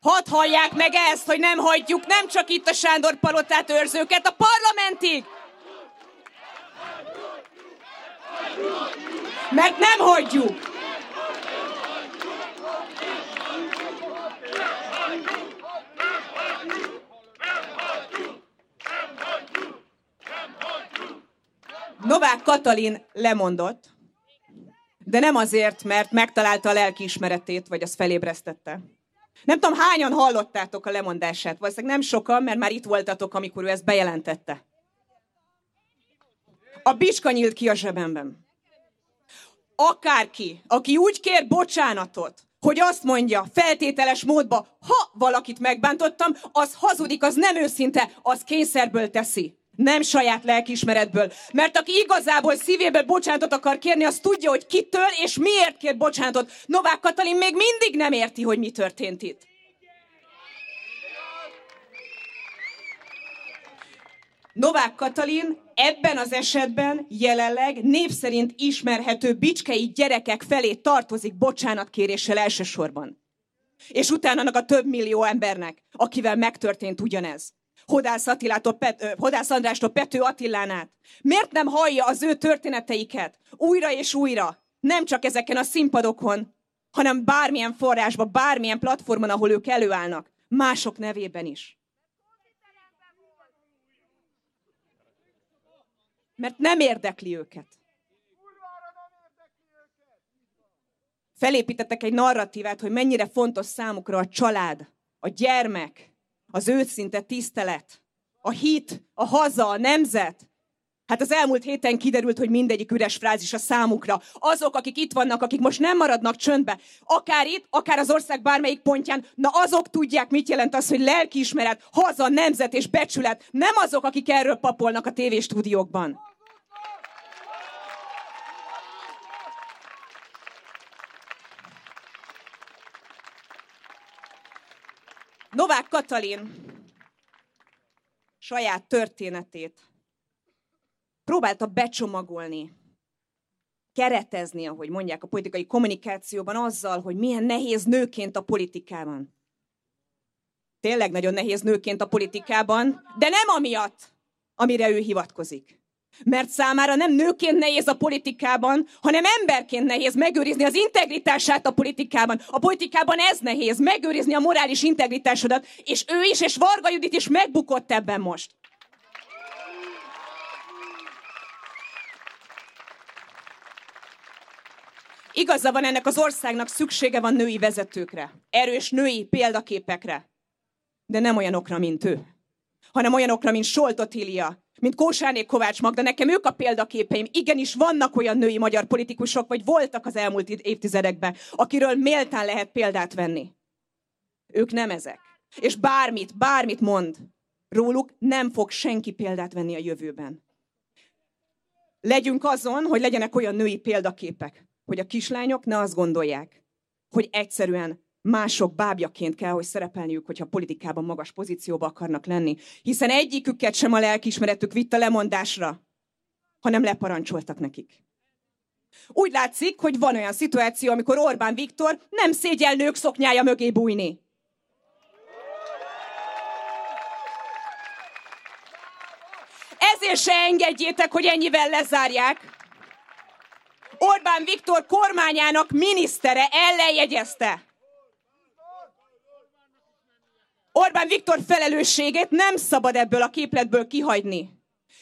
Hadd hallják meg ezt, hogy nem hagyjuk nem csak itt a Sándor palotát őrzőket, a parlamentig! Mert nem hagyjuk! Novák Katalin lemondott, de nem azért, mert megtalálta a lelkiismeretét, vagy az felébresztette. Nem tudom, hányan hallottátok a lemondását. Valószínűleg nem sokan, mert már itt voltatok, amikor ő ezt bejelentette. A bicska nyílt ki a zsebemben. Akárki, aki úgy kér bocsánatot, hogy azt mondja feltételes módba, ha valakit megbántottam, az hazudik, az nem őszinte, az kényszerből teszi. Nem saját lelkismeretből. Mert aki igazából szívéből bocsánatot akar kérni, az tudja, hogy kitől és miért kér bocsánatot. Novák Katalin még mindig nem érti, hogy mi történt itt. Novák Katalin ebben az esetben jelenleg név szerint ismerhető bicskei gyerekek felé tartozik bocsánatkéréssel elsősorban. És utána annak a több millió embernek, akivel megtörtént ugyanez. Hodász, Attilától, Pet, Hodász Andrástól Pető Attilán át. Miért nem hallja az ő történeteiket újra és újra? Nem csak ezeken a színpadokon, hanem bármilyen forrásban, bármilyen platformon, ahol ők előállnak. Mások nevében is. Mert nem érdekli őket. Felépítettek egy narratívát, hogy mennyire fontos számukra a család, a gyermek, az őszinte tisztelet, a hit, a haza, a nemzet. Hát az elmúlt héten kiderült, hogy mindegyik üres frázis a számukra. Azok, akik itt vannak, akik most nem maradnak csöndbe, akár itt, akár az ország bármelyik pontján, na azok tudják, mit jelent az, hogy lelkiismeret, haza, nemzet és becsület. Nem azok, akik erről papolnak a tévéstúdiókban. Novák Katalin saját történetét próbálta becsomagolni, keretezni, ahogy mondják a politikai kommunikációban, azzal, hogy milyen nehéz nőként a politikában. Tényleg nagyon nehéz nőként a politikában, de nem amiatt, amire ő hivatkozik. Mert számára nem nőként nehéz a politikában, hanem emberként nehéz megőrizni az integritását a politikában. A politikában ez nehéz, megőrizni a morális integritásodat, és ő is, és Varga Judit is megbukott ebben most. Igaza van ennek az országnak szüksége van női vezetőkre, erős női példaképekre, de nem olyanokra, mint ő, hanem olyanokra, mint Solt Otília, mint Kósáné Kovács Magda, nekem ők a példaképeim. Igenis vannak olyan női magyar politikusok, vagy voltak az elmúlt évtizedekben, akiről méltán lehet példát venni. Ők nem ezek. És bármit, bármit mond róluk, nem fog senki példát venni a jövőben. Legyünk azon, hogy legyenek olyan női példaképek, hogy a kislányok ne azt gondolják, hogy egyszerűen mások bábjaként kell, hogy szerepelniük, hogyha politikában magas pozícióba akarnak lenni. Hiszen egyiküket sem a lelkiismeretük vitt a lemondásra, hanem leparancsoltak nekik. Úgy látszik, hogy van olyan szituáció, amikor Orbán Viktor nem szégyel nők szoknyája mögé bújni. Ezért se engedjétek, hogy ennyivel lezárják. Orbán Viktor kormányának minisztere ellenjegyezte, Orbán Viktor felelősségét nem szabad ebből a képletből kihagyni.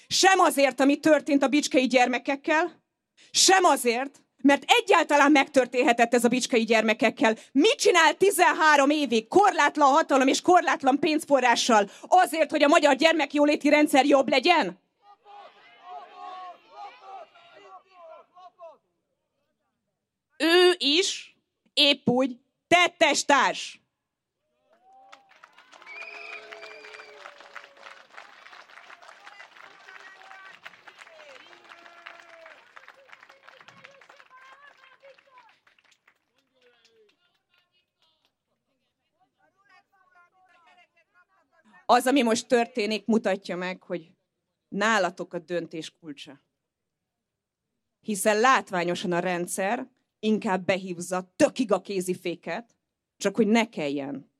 Sem azért, ami történt a bicskei gyermekekkel, sem azért, mert egyáltalán megtörténhetett ez a bicskei gyermekekkel. Mit csinál 13 évig korlátlan hatalom és korlátlan pénzforrással azért, hogy a magyar gyermekjóléti rendszer jobb legyen? Ő is épp úgy tettestárs. Az, ami most történik, mutatja meg, hogy nálatok a döntés kulcsa. Hiszen látványosan a rendszer inkább behívza tökig a kéziféket, csak hogy ne kelljen,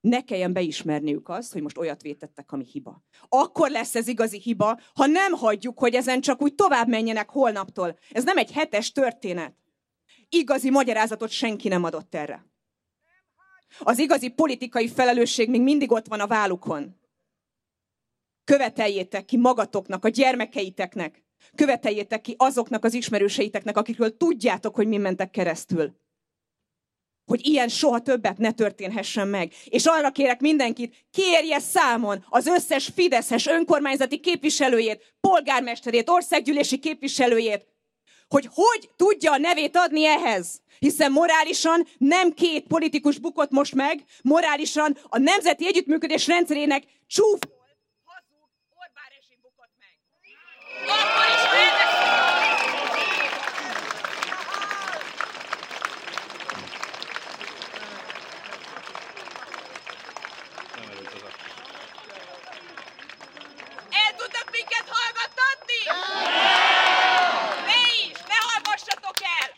ne kelljen beismerniük azt, hogy most olyat vétettek, ami hiba. Akkor lesz ez igazi hiba, ha nem hagyjuk, hogy ezen csak úgy tovább menjenek holnaptól. Ez nem egy hetes történet. Igazi magyarázatot senki nem adott erre. Az igazi politikai felelősség még mindig ott van a vállukon. Követeljétek ki magatoknak, a gyermekeiteknek. Követeljétek ki azoknak az ismerőseiteknek, akikről tudjátok, hogy mi mentek keresztül. Hogy ilyen soha többet ne történhessen meg. És arra kérek mindenkit, kérje számon az összes Fideszes önkormányzati képviselőjét, polgármesterét, országgyűlési képviselőjét, hogy hogy tudja a nevét adni ehhez. Hiszen morálisan nem két politikus bukott most meg, morálisan a nemzeti együttműködés rendszerének csúf hazug Orbán bukott meg El tudnak minket hallgattatni? Ne is! Ne hallgassatok el!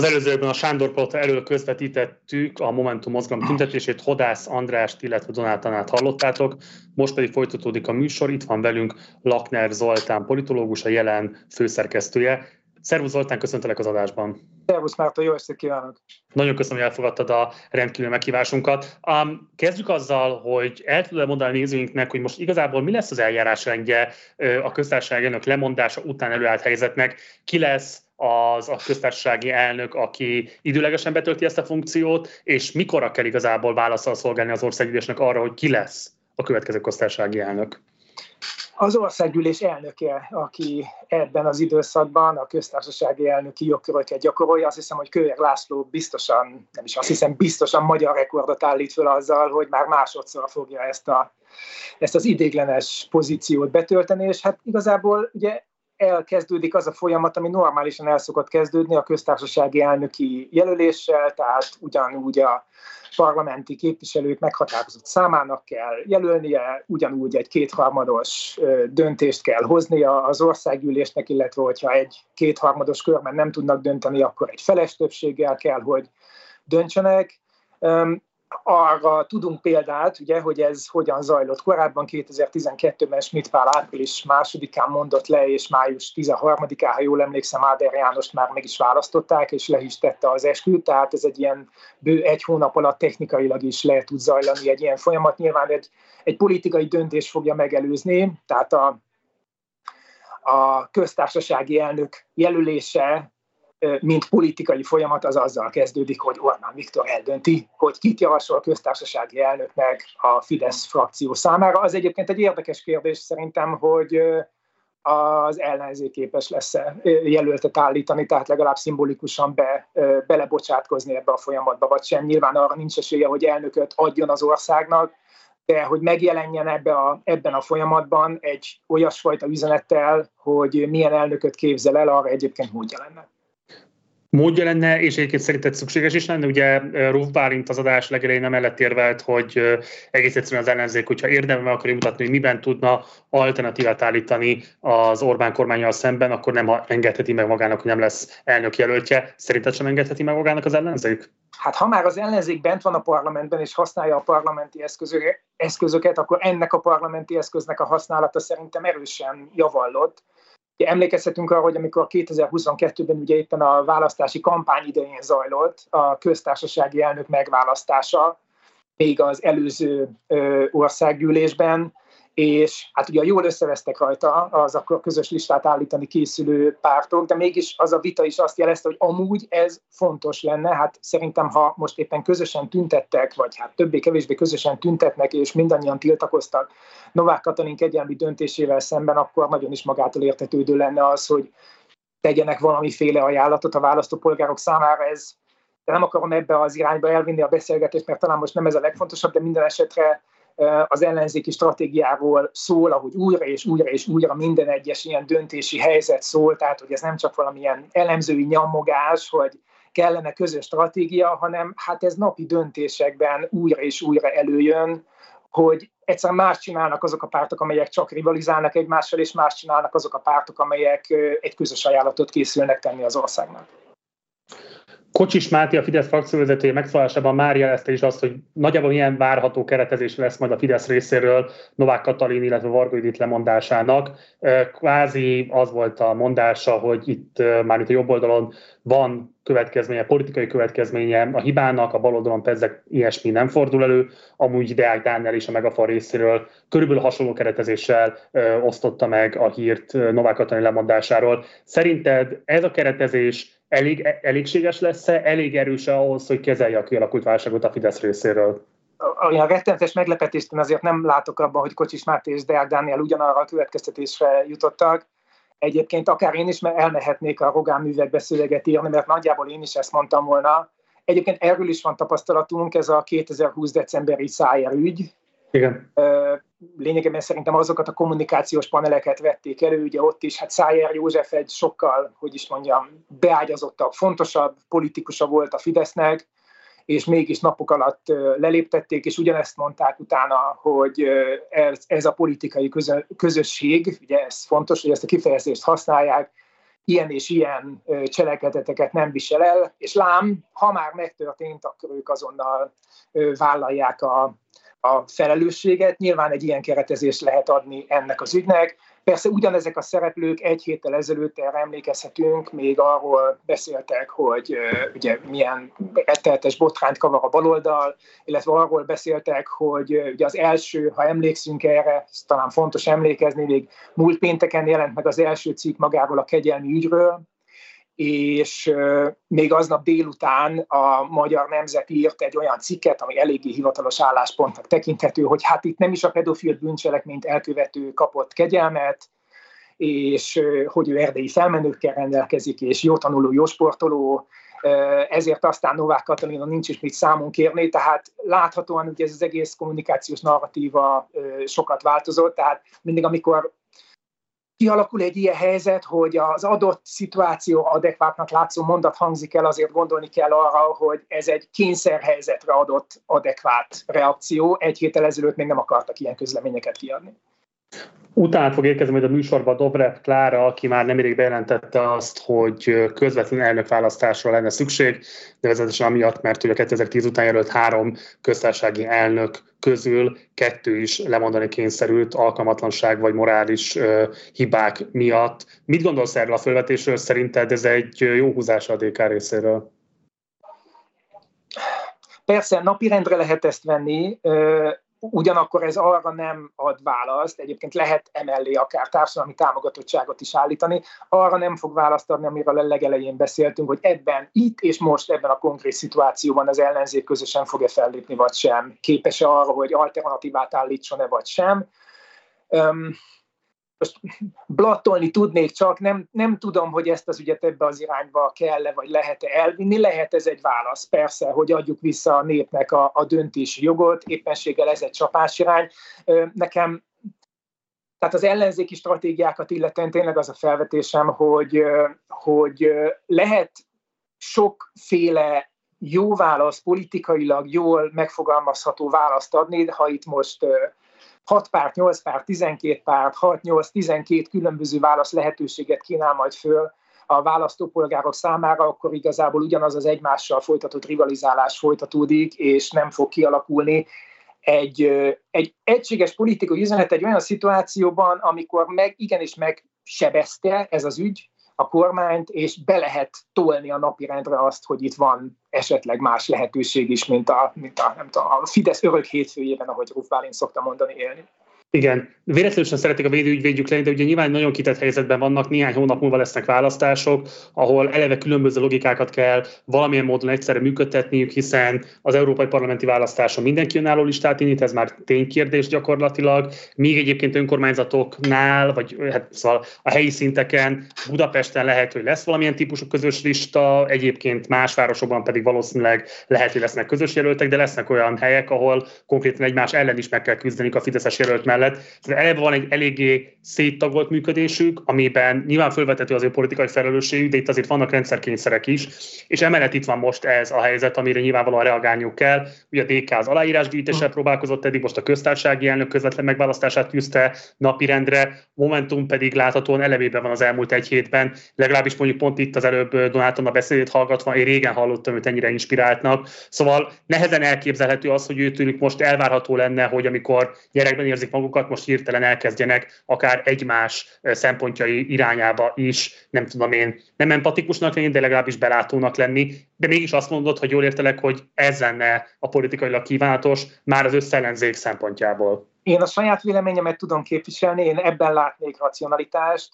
Az előzőben a Sándor Palota elől közvetítettük a Momentum mozgalom tüntetését, Hodász Andrást, illetve Donáltanát hallottátok. Most pedig folytatódik a műsor. Itt van velünk Lakner Zoltán, politológus, a jelen főszerkesztője. Szervusz Zoltán, köszöntelek az adásban. Szervusz Márta, jó estét kívánok! Nagyon köszönöm, hogy elfogadtad a rendkívül meghívásunkat. Um, kezdjük azzal, hogy el tudod mondani nézőinknek, hogy most igazából mi lesz az eljárásrendje a köztársaság elnök lemondása után előállt helyzetnek, ki lesz az a köztársasági elnök, aki időlegesen betölti ezt a funkciót, és mikorra kell igazából válaszol szolgálni az országgyűlésnek arra, hogy ki lesz a következő köztársasági elnök? Az országgyűlés elnöke, aki ebben az időszakban a köztársasági elnöki jogköröket gyakorolja, azt hiszem, hogy Kőer László biztosan, nem is azt hiszem, biztosan magyar rekordot állít föl azzal, hogy már másodszor fogja ezt, a, ezt az idéglenes pozíciót betölteni, és hát igazából ugye elkezdődik az a folyamat, ami normálisan el szokott kezdődni a köztársasági elnöki jelöléssel, tehát ugyanúgy a parlamenti képviselők meghatározott számának kell jelölnie, ugyanúgy egy kétharmados döntést kell hoznia az országgyűlésnek, illetve hogyha egy kétharmados körben nem tudnak dönteni, akkor egy feles többséggel kell, hogy döntsenek arra tudunk példát, ugye, hogy ez hogyan zajlott korábban, 2012-ben Schmidt Pál április másodikán mondott le, és május 13-án, ha jól emlékszem, Áder Jánost már meg is választották, és le is tette az esküt, tehát ez egy ilyen bő egy hónap alatt technikailag is le tud zajlani egy ilyen folyamat. Nyilván egy, egy politikai döntés fogja megelőzni, tehát a, a köztársasági elnök jelölése mint politikai folyamat az azzal kezdődik, hogy Orbán Viktor eldönti, hogy kit javasol köztársasági elnöknek a Fidesz frakció számára. Az egyébként egy érdekes kérdés szerintem, hogy az ellenzék képes lesz jelöltet állítani, tehát legalább szimbolikusan be, belebocsátkozni ebbe a folyamatba, vagy sem. Nyilván arra nincs esélye, hogy elnököt adjon az országnak, de hogy megjelenjen ebbe a, ebben a folyamatban egy olyasfajta üzenettel, hogy milyen elnököt képzel el, arra egyébként módja lenne. Módja lenne, és egyébként szerinted szükséges is lenne. Ugye Ruf Bálint az adás legelején emellett érvelt, hogy egész egyszerűen az ellenzék, hogyha érdemben akarja mutatni, hogy miben tudna alternatívát állítani az Orbán kormányjal szemben, akkor nem engedheti meg magának, hogy nem lesz elnök jelöltje. Szerinted sem engedheti meg magának az ellenzék? Hát ha már az ellenzék bent van a parlamentben, és használja a parlamenti eszközöket, akkor ennek a parlamenti eszköznek a használata szerintem erősen javallott Emlékezhetünk arra, hogy amikor 2022-ben ugye éppen a választási kampány idején zajlott a köztársasági elnök megválasztása, még az előző országgyűlésben, és hát ugye jól összevesztek rajta az akkor közös listát állítani készülő pártok, de mégis az a vita is azt jelezte, hogy amúgy ez fontos lenne. Hát szerintem, ha most éppen közösen tüntettek, vagy hát többé-kevésbé közösen tüntetnek, és mindannyian tiltakoztak Novák Katalin kegyelmi döntésével szemben, akkor nagyon is magától értetődő lenne az, hogy tegyenek valamiféle ajánlatot a választópolgárok számára. Ez de nem akarom ebbe az irányba elvinni a beszélgetést, mert talán most nem ez a legfontosabb, de minden esetre az ellenzéki stratégiáról szól, ahogy újra és újra és újra minden egyes ilyen döntési helyzet szól, tehát hogy ez nem csak valamilyen elemzői nyomogás, hogy kellene közös stratégia, hanem hát ez napi döntésekben újra és újra előjön, hogy egyszerűen más csinálnak azok a pártok, amelyek csak rivalizálnak egymással, és más csinálnak azok a pártok, amelyek egy közös ajánlatot készülnek tenni az országnak. Kocsis Máté, a Fidesz frakcióvezetője megszólásában már jelezte is azt, hogy nagyjából milyen várható keretezés lesz majd a Fidesz részéről Novák Katalin, illetve Varga Judit lemondásának. Kvázi az volt a mondása, hogy itt már itt a jobb oldalon van következménye, politikai következménye a hibának, a bal oldalon ezek ilyesmi nem fordul elő, amúgy Deák Dániel is a Megafar részéről körülbelül hasonló keretezéssel ö, osztotta meg a hírt Novák Katalin lemondásáról. Szerinted ez a keretezés elég, elégséges lesz-e, elég erős ahhoz, hogy kezelje a kialakult válságot a Fidesz részéről? olyan rettenetes meglepetést én azért nem látok abban, hogy Kocsis Máté és Deák Dániel ugyanarra a következtetésre jutottak. Egyébként akár én is elmehetnék a Rogán művekbe szöveget írni, mert nagyjából én is ezt mondtam volna. Egyébként erről is van tapasztalatunk, ez a 2020 decemberi szájer ügy, igen. Lényegében szerintem azokat a kommunikációs paneleket vették elő, ugye ott is, hát Szájer József egy sokkal, hogy is mondjam, beágyazottabb, fontosabb politikusa volt a Fidesznek, és mégis napok alatt leléptették, és ugyanezt mondták utána, hogy ez, ez a politikai közösség, ugye ez fontos, hogy ezt a kifejezést használják, ilyen és ilyen cselekedeteket nem visel el, és lám, ha már megtörtént, akkor ők azonnal vállalják a, a felelősséget. Nyilván egy ilyen keretezést lehet adni ennek az ügynek. Persze ugyanezek a szereplők egy héttel ezelőtt erre emlékezhetünk, még arról beszéltek, hogy ugye milyen retteltes botrányt kavar a baloldal, illetve arról beszéltek, hogy ugye az első, ha emlékszünk erre, talán fontos emlékezni, még múlt pénteken jelent meg az első cikk magáról a kegyelmi ügyről, és még aznap délután a Magyar Nemzet írt egy olyan cikket, ami eléggé hivatalos álláspontnak tekinthető, hogy hát itt nem is a pedofil bűncselekményt elkövető kapott kegyelmet, és hogy ő erdélyi felmenőkkel rendelkezik, és jó tanuló, jó sportoló, ezért aztán Novák Katalina nincs is mit számon kérni, tehát láthatóan ugye ez az egész kommunikációs narratíva sokat változott, tehát mindig amikor kialakul egy ilyen helyzet, hogy az adott szituáció adekvátnak látszó mondat hangzik el, azért gondolni kell arra, hogy ez egy kényszerhelyzetre adott adekvát reakció. Egy héttel ezelőtt még nem akartak ilyen közleményeket kiadni. Utána fog érkezni majd a műsorba Dobrev Klára, aki már nemrég bejelentette azt, hogy közvetlen elnökválasztásra lenne szükség, nevezetesen amiatt, mert ugye 2010 után jelölt három köztársasági elnök közül kettő is lemondani kényszerült alkalmatlanság vagy morális hibák miatt. Mit gondolsz erről a felvetésről? Szerinted ez egy jó húzás a DK részéről? Persze, napirendre lehet ezt venni ugyanakkor ez arra nem ad választ, egyébként lehet emellé akár társadalmi támogatottságot is állítani, arra nem fog választ adni, amiről a legelején beszéltünk, hogy ebben, itt és most ebben a konkrét szituációban az ellenzék közösen fog-e fellépni, vagy sem, képes-e arra, hogy alternatívát állítson-e, vagy sem. Um, most blattolni tudnék csak, nem, nem tudom, hogy ezt az ügyet ebbe az irányba kell-e, vagy lehet-e elvinni. Lehet ez egy válasz, persze, hogy adjuk vissza a népnek a, a döntési jogot, éppenséggel ez egy irány. Nekem tehát az ellenzéki stratégiákat illetően tényleg az a felvetésem, hogy, hogy lehet sokféle jó válasz, politikailag jól megfogalmazható választ adni, ha itt most 6 párt, 8 párt, 12 párt, 6, 8, 12 különböző válasz lehetőséget kínál majd föl a választópolgárok számára, akkor igazából ugyanaz az egymással folytatott rivalizálás folytatódik, és nem fog kialakulni egy, egy egységes politikai üzenet egy olyan szituációban, amikor meg igenis megsebezte ez az ügy a kormányt, és be lehet tolni a napirendre azt, hogy itt van esetleg más lehetőség is, mint a, mint a, nem tudom, a Fidesz örök hétfőjében, ahogy Ruf Bálint szokta mondani élni. Igen, véletlenül sem szeretik a védőügyvédjük lenni, de ugye nyilván nagyon kitett helyzetben vannak, néhány hónap múlva lesznek választások, ahol eleve különböző logikákat kell valamilyen módon egyszerre működtetniük, hiszen az európai parlamenti választáson mindenki önálló listát indít, ez már ténykérdés gyakorlatilag, míg egyébként önkormányzatoknál, vagy hát szóval a helyi szinteken, Budapesten lehet, hogy lesz valamilyen típusú közös lista, egyébként más városokban pedig valószínűleg lehet, hogy lesznek közös jelöltek, de lesznek olyan helyek, ahol konkrétan egymás ellen is meg kell küzdeni a Fideszes jelölt mellett mellett. Tehát eleve van egy eléggé széttagolt működésük, amiben nyilván felvethető az ő politikai felelősségük, de itt azért vannak rendszerkényszerek is, és emellett itt van most ez a helyzet, amire nyilvánvalóan reagálniuk kell. Ugye a DK az aláírásgyűjtéssel próbálkozott eddig, most a köztársasági elnök közvetlen megválasztását tűzte napirendre, Momentum pedig láthatóan elevében van az elmúlt egy hétben, legalábbis mondjuk pont itt az előbb Donáton a beszédét hallgatva, én régen hallottam őt ennyire inspiráltnak. Szóval nehezen elképzelhető az, hogy őtőlük most elvárható lenne, hogy amikor gyerekben érzik magukat, magukat most hirtelen elkezdjenek akár egymás szempontjai irányába is, nem tudom én, nem empatikusnak lenni, de legalábbis belátónak lenni. De mégis azt mondod, hogy jól értelek, hogy ez lenne a politikailag kívánatos már az összellenzék szempontjából. Én a saját véleményemet tudom képviselni, én ebben látnék racionalitást,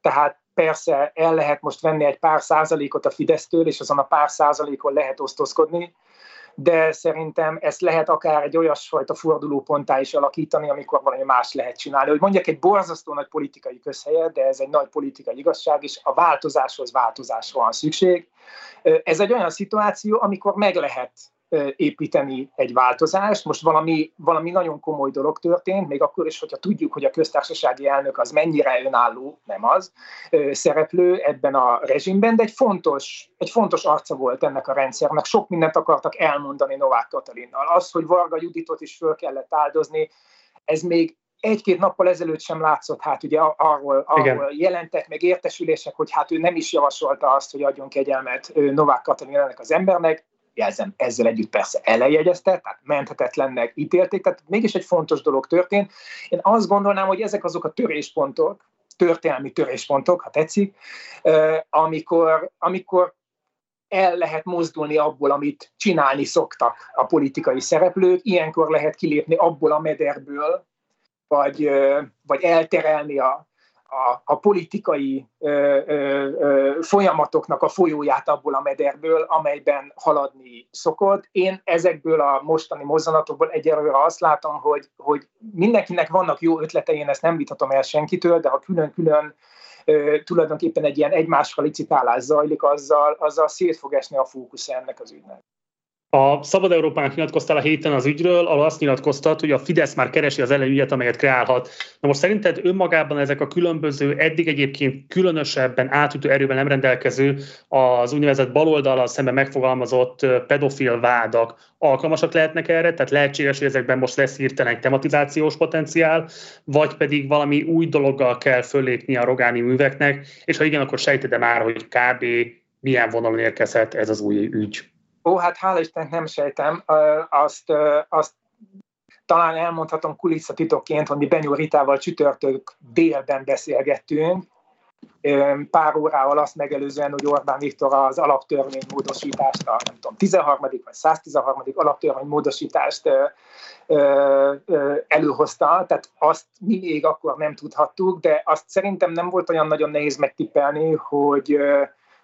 tehát persze el lehet most venni egy pár százalékot a Fidesztől, és azon a pár százalékon lehet osztozkodni, de szerintem ezt lehet akár egy olyasfajta fordulóponttá is alakítani, amikor valami más lehet csinálni. Hogy mondjak, egy borzasztó nagy politikai közhelye, de ez egy nagy politikai igazság, és a változáshoz változásra van szükség. Ez egy olyan szituáció, amikor meg lehet építeni egy változást. Most valami, valami nagyon komoly dolog történt, még akkor is, hogyha tudjuk, hogy a köztársasági elnök az mennyire önálló, nem az, szereplő ebben a rezsimben, de egy fontos, egy fontos arca volt ennek a rendszernek. Sok mindent akartak elmondani Novák Katalinnal. Az, hogy Varga Juditot is föl kellett áldozni, ez még egy-két nappal ezelőtt sem látszott, hát ugye arról, arról jelentek meg értesülések, hogy hát ő nem is javasolta azt, hogy adjon kegyelmet Novák Katalin ennek az embernek, jelzem, ezzel együtt persze elejegyezte, tehát menthetetlennek ítélték, tehát mégis egy fontos dolog történt. Én azt gondolnám, hogy ezek azok a töréspontok, történelmi töréspontok, ha tetszik, amikor, amikor el lehet mozdulni abból, amit csinálni szoktak a politikai szereplők, ilyenkor lehet kilépni abból a mederből, vagy, vagy elterelni a, a, a politikai ö, ö, ö, folyamatoknak a folyóját abból a mederből, amelyben haladni szokott. Én ezekből a mostani mozzanatokból egyelőre azt látom, hogy, hogy mindenkinek vannak jó ötletei, én ezt nem vitatom el senkitől, de ha külön-külön tulajdonképpen egy ilyen egymásra licitálás zajlik, azzal, azzal szét fog esni a fókusz ennek az ügynek. A Szabad Európának nyilatkoztál a héten az ügyről, ahol azt nyilatkoztat, hogy a Fidesz már keresi az ellenügyet, amelyet kreálhat. Na most szerinted önmagában ezek a különböző, eddig egyébként különösebben átütő erőben nem rendelkező, az úgynevezett baloldal szemben megfogalmazott pedofil vádak alkalmasak lehetnek erre, tehát lehetséges, hogy ezekben most lesz hirtelen egy tematizációs potenciál, vagy pedig valami új dologgal kell fölépni a rogáni műveknek, és ha igen, akkor sejted már, hogy kb. milyen vonalon érkezhet ez az új ügy. Ó, hát hála Istennek nem sejtem. Azt, azt talán elmondhatom kulisszatitokként, hogy mi Benyó Ritával csütörtök délben beszélgettünk, pár órával azt megelőzően, hogy Orbán Viktor az alaptörvény módosítást, a nem tudom, 13. vagy 113. alaptörvény módosítást előhozta, tehát azt mi még akkor nem tudhattuk, de azt szerintem nem volt olyan nagyon nehéz megtippelni, hogy,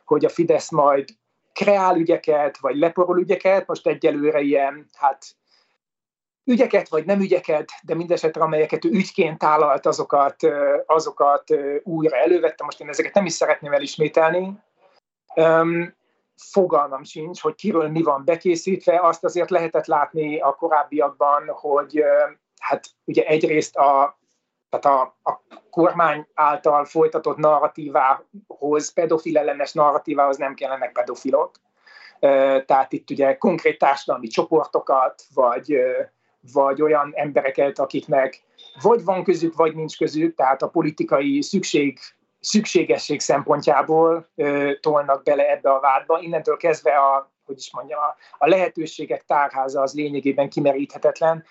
hogy a Fidesz majd kreál ügyeket, vagy leporol ügyeket, most egyelőre ilyen, hát ügyeket, vagy nem ügyeket, de mindesetre, amelyeket ő ügyként tállalt, azokat, azokat újra elővette. Most én ezeket nem is szeretném elismételni. Um, fogalmam sincs, hogy kiről mi van bekészítve. Azt azért lehetett látni a korábbiakban, hogy hát ugye egyrészt a tehát a, a kormány által folytatott narratívához, pedofil ellenes narratívához nem kellenek pedofilok. Tehát itt ugye konkrét társadalmi csoportokat, vagy, vagy olyan embereket, akiknek vagy van közük, vagy nincs közük, tehát a politikai szükség, szükségesség szempontjából tolnak bele ebbe a vádba. Innentől kezdve a, hogy is mondjam, a, a lehetőségek tárháza az lényegében kimeríthetetlen.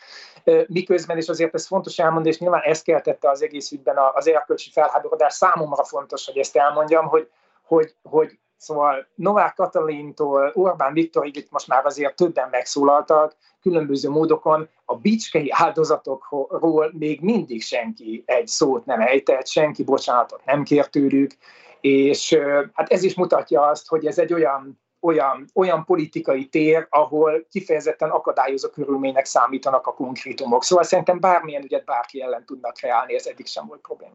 Miközben, és azért ez fontos elmondani, és nyilván ezt keltette az egész ügyben az erkölcsi felháborodás, számomra fontos, hogy ezt elmondjam, hogy, hogy, hogy Szóval Novák Katalintól Orbán Viktorig itt most már azért többen megszólaltak, különböző módokon a bicskei áldozatokról még mindig senki egy szót nem ejtett, senki bocsánatot nem kért tőlük, és hát ez is mutatja azt, hogy ez egy olyan olyan, olyan politikai tér, ahol kifejezetten akadályozó körülmények számítanak a konkrétumok. Szóval szerintem bármilyen ügyet bárki ellen tudnak kreálni, ez eddig sem volt probléma.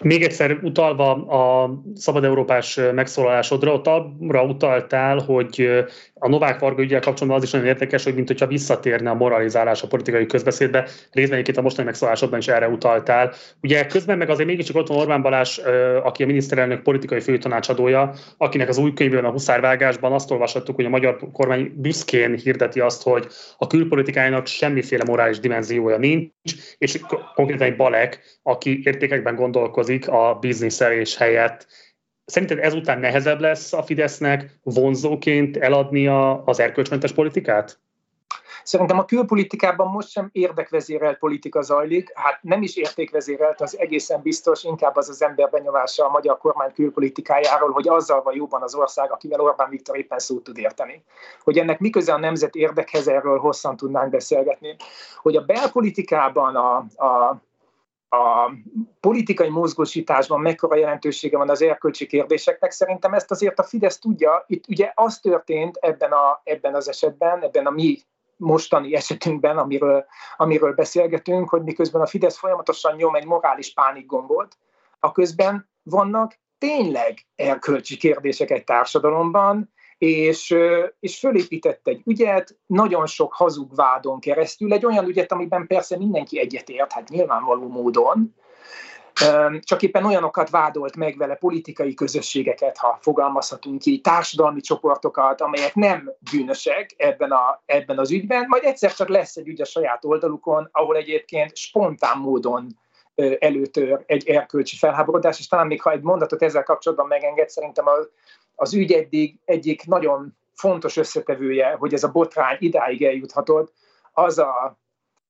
Még egyszer utalva a Szabad Európás megszólalásodra, ott arra utaltál, hogy a Novák Varga ügyel kapcsolatban az is nagyon érdekes, hogy mint hogyha visszatérne a moralizálás a politikai közbeszédbe. Részben egyébként a mostani megszólásodban is erre utaltál. Ugye közben meg azért mégiscsak ott van Orbán Balázs, aki a miniszterelnök politikai főtanácsadója, akinek az új könyvben a Huszárvágásban azt olvashattuk, hogy a magyar kormány büszkén hirdeti azt, hogy a külpolitikájának semmiféle morális dimenziója nincs, és konkrétan egy Balek, aki értékekben gondolkozik a bizniszelés helyett Szerinted ezután nehezebb lesz a Fidesznek vonzóként eladnia az erkölcsmentes politikát? Szerintem a külpolitikában most sem érdekvezérelt politika zajlik, hát nem is értékvezérelt, az egészen biztos, inkább az az ember benyomása a magyar kormány külpolitikájáról, hogy azzal van jóban az ország, akivel Orbán Viktor éppen szót tud érteni. Hogy ennek miközben a nemzet érdekhez, erről hosszan tudnánk beszélgetni. Hogy a belpolitikában a, a a politikai mozgósításban mekkora jelentősége van az erkölcsi kérdéseknek, szerintem ezt azért a Fidesz tudja. Itt ugye az történt ebben, a, ebben az esetben, ebben a mi mostani esetünkben, amiről, amiről beszélgetünk, hogy miközben a Fidesz folyamatosan nyom egy morális pánikgombot, a közben vannak tényleg erkölcsi kérdések egy társadalomban, és, és fölépített egy ügyet, nagyon sok hazug vádon keresztül, egy olyan ügyet, amiben persze mindenki egyetért, hát nyilvánvaló módon, csak éppen olyanokat vádolt meg vele politikai közösségeket, ha fogalmazhatunk így, társadalmi csoportokat, amelyek nem bűnösek ebben, a, ebben az ügyben, majd egyszer csak lesz egy ügy a saját oldalukon, ahol egyébként spontán módon előtör egy erkölcsi felháborodás, és talán még ha egy mondatot ezzel kapcsolatban megenged, szerintem az, az ügy eddig egyik nagyon fontos összetevője, hogy ez a botrány idáig eljuthatott, az a,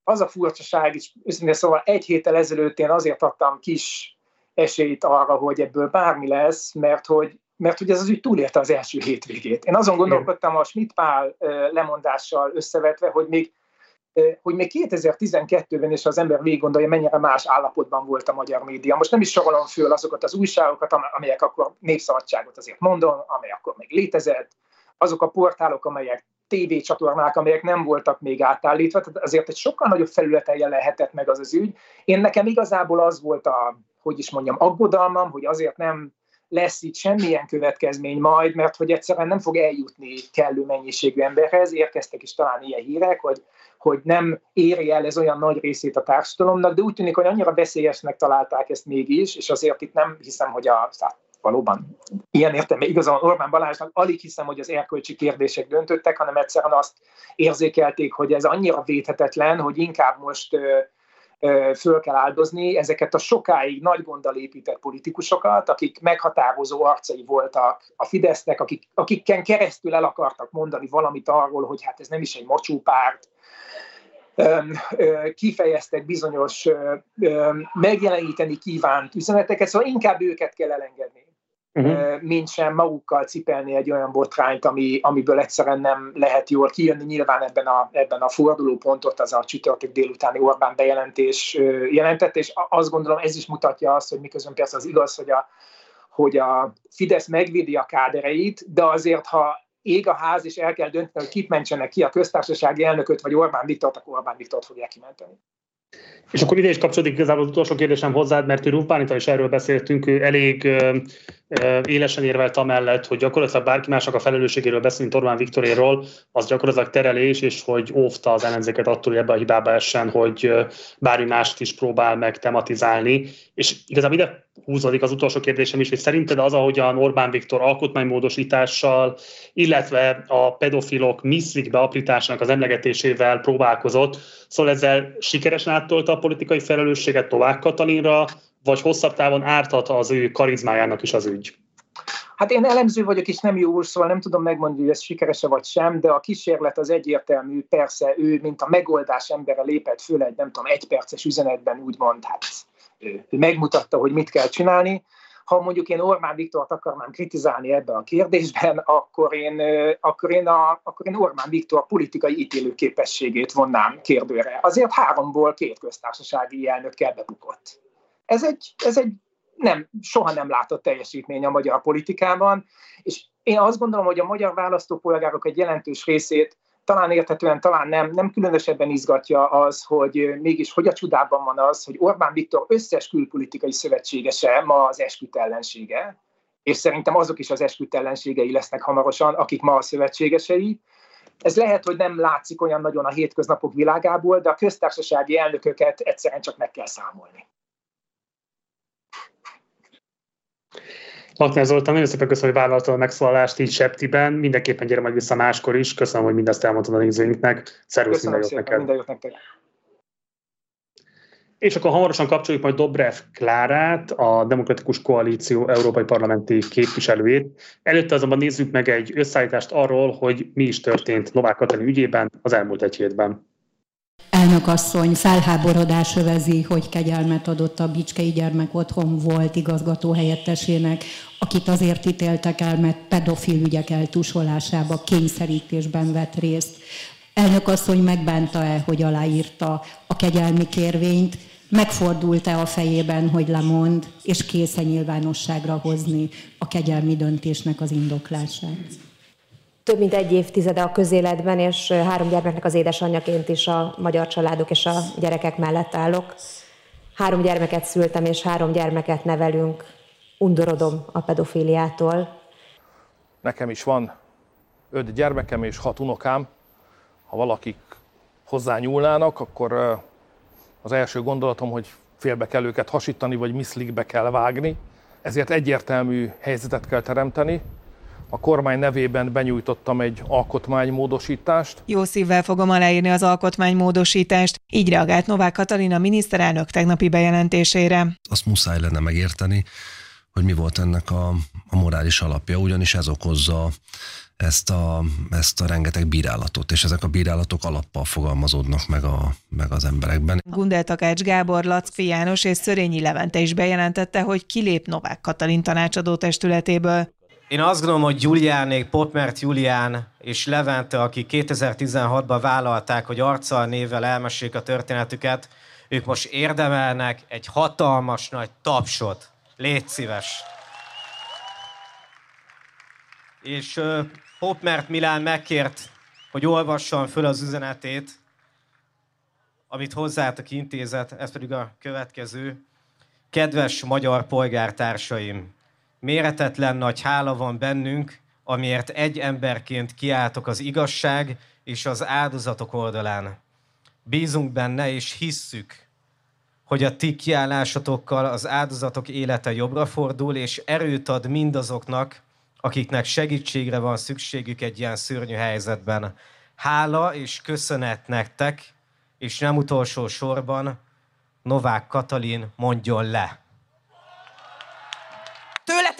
az a furcsaság, és őszintén szóval egy héttel ezelőtt én azért adtam kis esélyt arra, hogy ebből bármi lesz, mert hogy, mert hogy ez az ügy túlélte az első hétvégét. Én azon gondolkodtam a Schmidt-Pál lemondással összevetve, hogy még hogy még 2012-ben is az ember végig gondolja, mennyire más állapotban volt a magyar média. Most nem is sorolom föl azokat az újságokat, amelyek akkor népszabadságot azért mondom, amely akkor még létezett, azok a portálok, amelyek tévécsatornák, amelyek nem voltak még átállítva, tehát azért egy sokkal nagyobb felületen lehetett meg az az ügy. Én nekem igazából az volt a, hogy is mondjam, aggodalmam, hogy azért nem lesz itt semmilyen következmény majd, mert hogy egyszerűen nem fog eljutni kellő mennyiségű emberhez. Érkeztek is talán ilyen hírek, hogy, hogy nem éri el ez olyan nagy részét a társadalomnak, de úgy tűnik, hogy annyira veszélyesnek találták ezt mégis, és azért itt nem hiszem, hogy a valóban ilyen értelme igazán Orbán Balázsnak alig hiszem, hogy az erkölcsi kérdések döntöttek, hanem egyszerűen azt érzékelték, hogy ez annyira védhetetlen, hogy inkább most föl kell áldozni ezeket a sokáig nagy gonddal épített politikusokat, akik meghatározó arcai voltak a Fidesznek, akik, akikken keresztül el akartak mondani valamit arról, hogy hát ez nem is egy mocsúpárt, kifejeztek bizonyos megjeleníteni kívánt üzeneteket, szóval inkább őket kell elengedni uh-huh. mint sem magukkal cipelni egy olyan botrányt, ami, amiből egyszerűen nem lehet jól kijönni. Nyilván ebben a, ebben a fordulópontot az a csütörtök délutáni Orbán bejelentés jelentett, és azt gondolom ez is mutatja azt, hogy miközben persze az igaz, hogy a, hogy a Fidesz megvédi a kádereit, de azért, ha ég a ház, és el kell dönteni, hogy kit mentsenek ki a köztársasági elnököt, vagy Orbán Viktort, akkor Orbán Viktort fogják kimenteni. És akkor ide is kapcsolódik igazából az utolsó kérdésem hozzád, mert Rúf Bálintal is erről beszéltünk, ő elég élesen érvelt amellett, hogy gyakorlatilag bárki másnak a felelősségéről beszélni Orbán Viktoréről, az gyakorlatilag terelés, és hogy óvta az ellenzéket attól, hogy ebbe a hibába essen, hogy bármi mást is próbál meg tematizálni. És igazából ide húzódik az utolsó kérdésem is, hogy szerinted az, ahogyan Orbán Viktor alkotmánymódosítással, illetve a pedofilok miszlik beaprításának az emlegetésével próbálkozott, szóval ezzel sikeresen áttolta a politikai felelősséget Tovább Katalinra, vagy hosszabb távon árthat az ő karizmájának is az ügy? Hát én elemző vagyok, és nem jó úr, szóval nem tudom megmondani, hogy ez sikerese vagy sem, de a kísérlet az egyértelmű, persze ő, mint a megoldás embere lépett föl egy, nem tudom, egyperces üzenetben úgymond, hát ő, ő megmutatta, hogy mit kell csinálni. Ha mondjuk én Orbán Viktort akarnám kritizálni ebben a kérdésben, akkor én, akkor én, a, akkor én Orbán Viktor politikai ítélőképességét vonnám kérdőre. Azért háromból két köztársasági elnökkel bebukott. Ez egy, ez egy nem, soha nem látott teljesítmény a magyar politikában, és én azt gondolom, hogy a magyar választópolgárok egy jelentős részét talán érthetően, talán nem, nem különösebben izgatja az, hogy mégis hogy a csodában van az, hogy Orbán Viktor összes külpolitikai szövetségese ma az esküt ellensége, és szerintem azok is az esküt ellenségei lesznek hamarosan, akik ma a szövetségesei. Ez lehet, hogy nem látszik olyan nagyon a hétköznapok világából, de a köztársasági elnököket egyszerűen csak meg kell számolni. Lakner Zoltán, nagyon szépen köszönöm, hogy vállaltad a megszólalást így Septiben. Mindenképpen gyere majd vissza máskor is. Köszönöm, hogy mindezt elmondtad a nézőinknek. Szervusz, minden jót neked. Minden jót nektek. És akkor hamarosan kapcsoljuk majd Dobrev Klárát, a Demokratikus Koalíció Európai Parlamenti képviselőjét. Előtte azonban nézzük meg egy összeállítást arról, hogy mi is történt Novák Katalin ügyében az elmúlt egy hétben. Elnökasszony felháborodás övezi, hogy kegyelmet adott a Bicskei Gyermek Otthon volt igazgató helyettesének, akit azért ítéltek el, mert pedofil ügyek eltusolásába, kényszerítésben vett részt. Elnökasszony megbánta-e, hogy aláírta a kegyelmi kérvényt, megfordult-e a fejében, hogy lemond, és kész nyilvánosságra hozni a kegyelmi döntésnek az indoklását? Több mint egy évtizede a közéletben, és három gyermeknek az édesanyjaként is a magyar családok és a gyerekek mellett állok. Három gyermeket szültem, és három gyermeket nevelünk. Undorodom a pedofiliától. Nekem is van öt gyermekem és hat unokám. Ha valakik hozzányúlnának, akkor az első gondolatom, hogy félbe kell őket hasítani, vagy miszlikbe kell vágni. Ezért egyértelmű helyzetet kell teremteni, a kormány nevében benyújtottam egy alkotmánymódosítást. Jó szívvel fogom aláírni az alkotmánymódosítást. Így reagált Novák Katalina miniszterelnök tegnapi bejelentésére. Azt muszáj lenne megérteni, hogy mi volt ennek a, a morális alapja, ugyanis ez okozza ezt a, ezt a rengeteg bírálatot, és ezek a bírálatok alappal fogalmazódnak meg, a, meg az emberekben. Gundel Takács Gábor, Lackfi János és Szörényi Levente is bejelentette, hogy kilép Novák Katalin tanácsadó testületéből. Én azt gondolom, hogy Giuliánék, Popmert Julián és Levente, akik 2016-ban vállalták, hogy arccal névvel elmesék a történetüket, ők most érdemelnek egy hatalmas nagy tapsot. Légy szíves! És uh, Popmert Milán megkért, hogy olvassam föl az üzenetét, amit hozzátok intézet, ez pedig a következő. Kedves magyar polgártársaim! Méretetlen nagy hála van bennünk, amiért egy emberként kiálltok az igazság és az áldozatok oldalán. Bízunk benne és hisszük, hogy a ti kiállásotokkal az áldozatok élete jobbra fordul, és erőt ad mindazoknak, akiknek segítségre van szükségük egy ilyen szörnyű helyzetben. Hála és köszönet nektek, és nem utolsó sorban Novák Katalin mondjon le.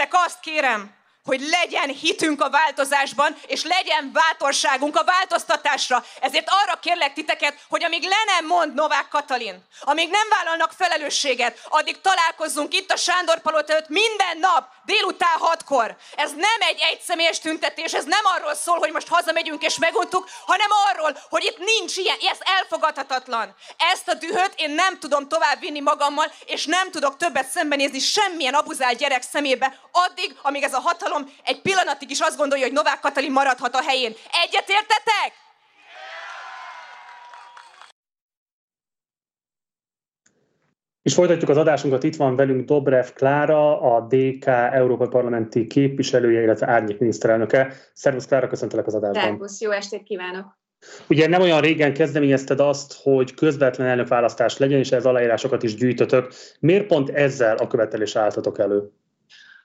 Tőletek azt kérem, hogy legyen hitünk a változásban, és legyen bátorságunk a változtatásra. Ezért arra kérlek titeket, hogy amíg le nem mond Novák Katalin, amíg nem vállalnak felelősséget, addig találkozzunk itt a Sándor Palota előtt minden nap, délután hatkor. Ez nem egy egyszemélyes tüntetés, ez nem arról szól, hogy most hazamegyünk és meguntuk, hanem arról, hogy itt nincs ilyen, ez elfogadhatatlan. Ezt a dühöt én nem tudom tovább vinni magammal, és nem tudok többet szembenézni semmilyen abuzált gyerek szemébe, addig, amíg ez a hatalom hatalom egy pillanatig is azt gondolja, hogy Novák Katalin maradhat a helyén. Egyetértetek? És folytatjuk az adásunkat, itt van velünk Dobrev Klára, a DK Európai Parlamenti képviselője, illetve árnyék miniszterelnöke. Szervusz Klára, köszöntelek az adásban. Szervusz, jó estét kívánok! Ugye nem olyan régen kezdeményezted azt, hogy közvetlen elnökválasztás legyen, és ez aláírásokat is gyűjtötök. Miért pont ezzel a követelésre álltatok elő?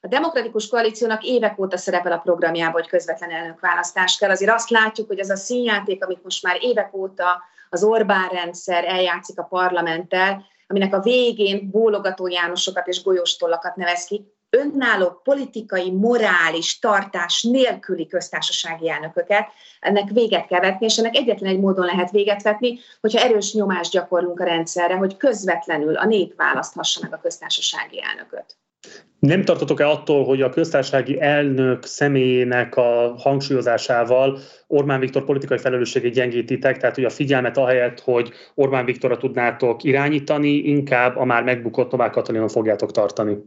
A demokratikus koalíciónak évek óta szerepel a programjában, hogy közvetlen elnökválasztás kell. Azért azt látjuk, hogy ez a színjáték, amit most már évek óta az Orbán rendszer eljátszik a parlamenttel, aminek a végén bólogató Jánosokat és golyóstollakat nevez ki, önálló politikai, morális tartás nélküli köztársasági elnököket, ennek véget kell vetni, és ennek egyetlen egy módon lehet véget vetni, hogyha erős nyomást gyakorlunk a rendszerre, hogy közvetlenül a nép választhassa meg a köztársasági elnököt. Nem tartotok-e attól, hogy a köztársasági elnök személyének a hangsúlyozásával Orbán Viktor politikai felelősségét gyengítitek, tehát hogy a figyelmet ahelyett, hogy Orbán Viktorra tudnátok irányítani, inkább a már megbukott Novák Katalinon fogjátok tartani?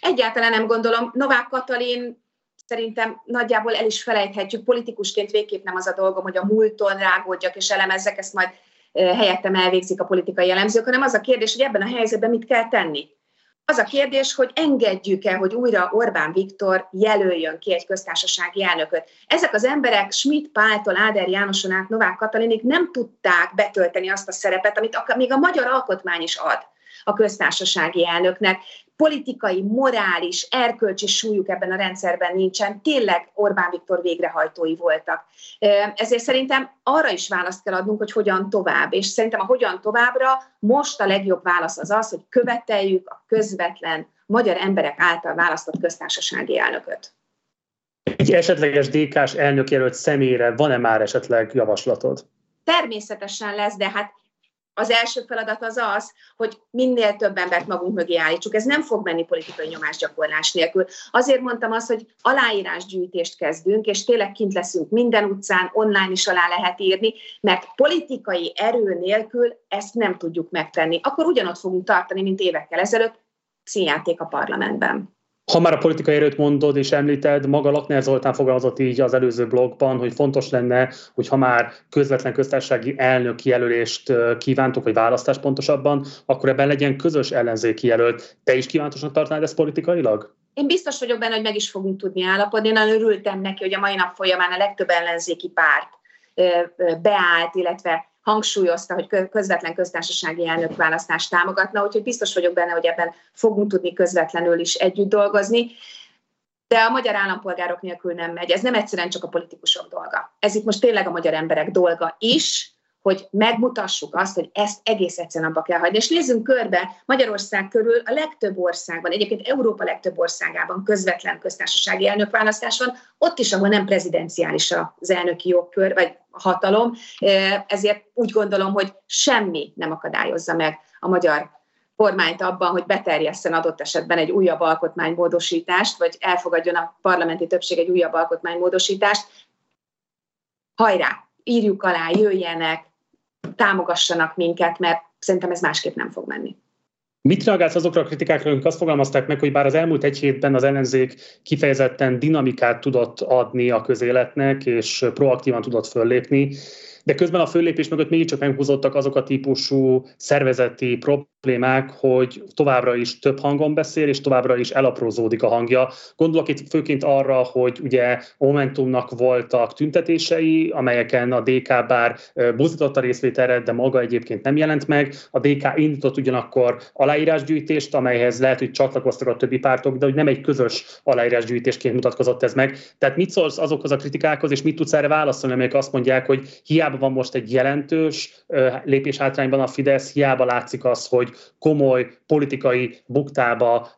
Egyáltalán nem gondolom. Novák Katalin szerintem nagyjából el is felejthetjük. Politikusként végképp nem az a dolgom, hogy a múlton rágódjak és elemezzek, ezt majd helyettem elvégzik a politikai elemzők, hanem az a kérdés, hogy ebben a helyzetben mit kell tenni. Az a kérdés, hogy engedjük-e, hogy újra Orbán Viktor jelöljön ki egy köztársasági elnököt. Ezek az emberek Schmidt Páltól Áder Jánoson át Novák Katalinig nem tudták betölteni azt a szerepet, amit még a magyar alkotmány is ad a köztársasági elnöknek. Politikai, morális, erkölcsi súlyuk ebben a rendszerben nincsen. Tényleg Orbán Viktor végrehajtói voltak. Ezért szerintem arra is választ kell adnunk, hogy hogyan tovább. És szerintem a hogyan továbbra most a legjobb válasz az az, hogy követeljük a közvetlen magyar emberek által választott köztársasági elnököt. Egy esetleges DK-s elnökjelölt személyre van-e már esetleg javaslatod? Természetesen lesz, de hát az első feladat az az, hogy minél több embert magunk mögé állítsuk. Ez nem fog menni politikai nyomásgyakorlás nélkül. Azért mondtam azt, hogy aláírásgyűjtést kezdünk, és tényleg kint leszünk minden utcán, online is alá lehet írni, mert politikai erő nélkül ezt nem tudjuk megtenni. Akkor ugyanott fogunk tartani, mint évekkel ezelőtt, színjáték a parlamentben. Ha már a politikai erőt mondod és említed, maga Lakner Zoltán fogalmazott így az előző blogban, hogy fontos lenne, hogy ha már közvetlen köztársasági elnök jelölést kívántok, vagy választás pontosabban, akkor ebben legyen közös ellenzéki jelölt. Te is kívántosnak tartanád ezt politikailag? Én biztos vagyok benne, hogy meg is fogunk tudni állapodni. Én örültem neki, hogy a mai nap folyamán a legtöbb ellenzéki párt beállt, illetve hangsúlyozta, hogy közvetlen köztársasági elnök választást támogatna, úgyhogy biztos vagyok benne, hogy ebben fogunk tudni közvetlenül is együtt dolgozni. De a magyar állampolgárok nélkül nem megy. Ez nem egyszerűen csak a politikusok dolga. Ez itt most tényleg a magyar emberek dolga is, hogy megmutassuk azt, hogy ezt egész egyszerűen abba kell hagyni. És nézzünk körbe, Magyarország körül a legtöbb országban, egyébként Európa legtöbb országában közvetlen köztársasági elnökválasztás van, ott is, ahol nem prezidenciális az elnöki jogkör, vagy a hatalom, ezért úgy gondolom, hogy semmi nem akadályozza meg a magyar kormányt abban, hogy beterjesszen adott esetben egy újabb alkotmánymódosítást, vagy elfogadjon a parlamenti többség egy újabb alkotmánymódosítást. Hajrá, írjuk alá, jöjjenek, támogassanak minket, mert szerintem ez másképp nem fog menni. Mit reagálsz azokra a kritikákra, amik azt fogalmazták meg, hogy bár az elmúlt egy hétben az ellenzék kifejezetten dinamikát tudott adni a közéletnek, és proaktívan tudott föllépni, de közben a föllépés mögött mégiscsak meghúzottak azok a típusú szervezeti problémák, hogy továbbra is több hangon beszél, és továbbra is elaprózódik a hangja. Gondolok itt főként arra, hogy ugye Momentumnak voltak tüntetései, amelyeken a DK bár buzdította részvételre, de maga egyébként nem jelent meg. A DK indított ugyanakkor aláírásgyűjtést, amelyhez lehet, hogy csatlakoztak a többi pártok, de hogy nem egy közös aláírásgyűjtésként mutatkozott ez meg. Tehát mit szólsz azokhoz a kritikákhoz, és mit tudsz erre válaszolni, amelyek azt mondják, hogy hiába van most egy jelentős lépés hátrányban a Fidesz, hiába látszik az, hogy komoly politikai buktába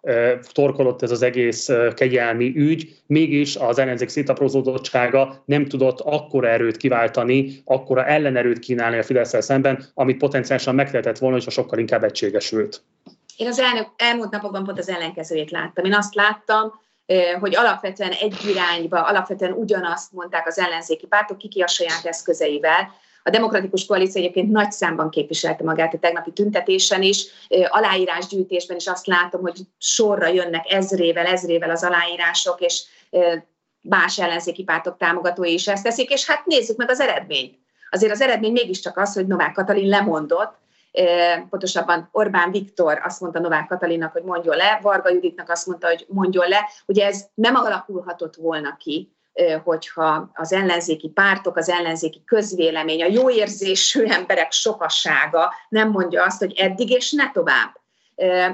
torkolott ez az egész kegyelmi ügy, mégis az ellenzék szétaprózódottsága nem tudott akkora erőt kiváltani, akkora ellenerőt kínálni a fidesz szemben, amit potenciálisan megtehetett volna, hogyha sokkal inkább egységesült. Én az elnök, elmúlt napokban pont az ellenkezőjét láttam. Én azt láttam, hogy alapvetően egy irányba, alapvetően ugyanazt mondták az ellenzéki pártok, kiki a saját eszközeivel. A demokratikus koalíció egyébként nagy számban képviselte magát a tegnapi tüntetésen is, aláírásgyűjtésben is azt látom, hogy sorra jönnek ezrével, ezrével az aláírások, és más ellenzéki pártok támogatói is ezt teszik, és hát nézzük meg az eredményt. Azért az eredmény mégiscsak az, hogy Novák Katalin lemondott, pontosabban Orbán Viktor azt mondta Novák Katalinnak, hogy mondjon le, Varga Juditnak azt mondta, hogy mondjon le. Ugye ez nem alakulhatott volna ki, hogyha az ellenzéki pártok, az ellenzéki közvélemény, a jó érzésű emberek sokassága nem mondja azt, hogy eddig és ne tovább.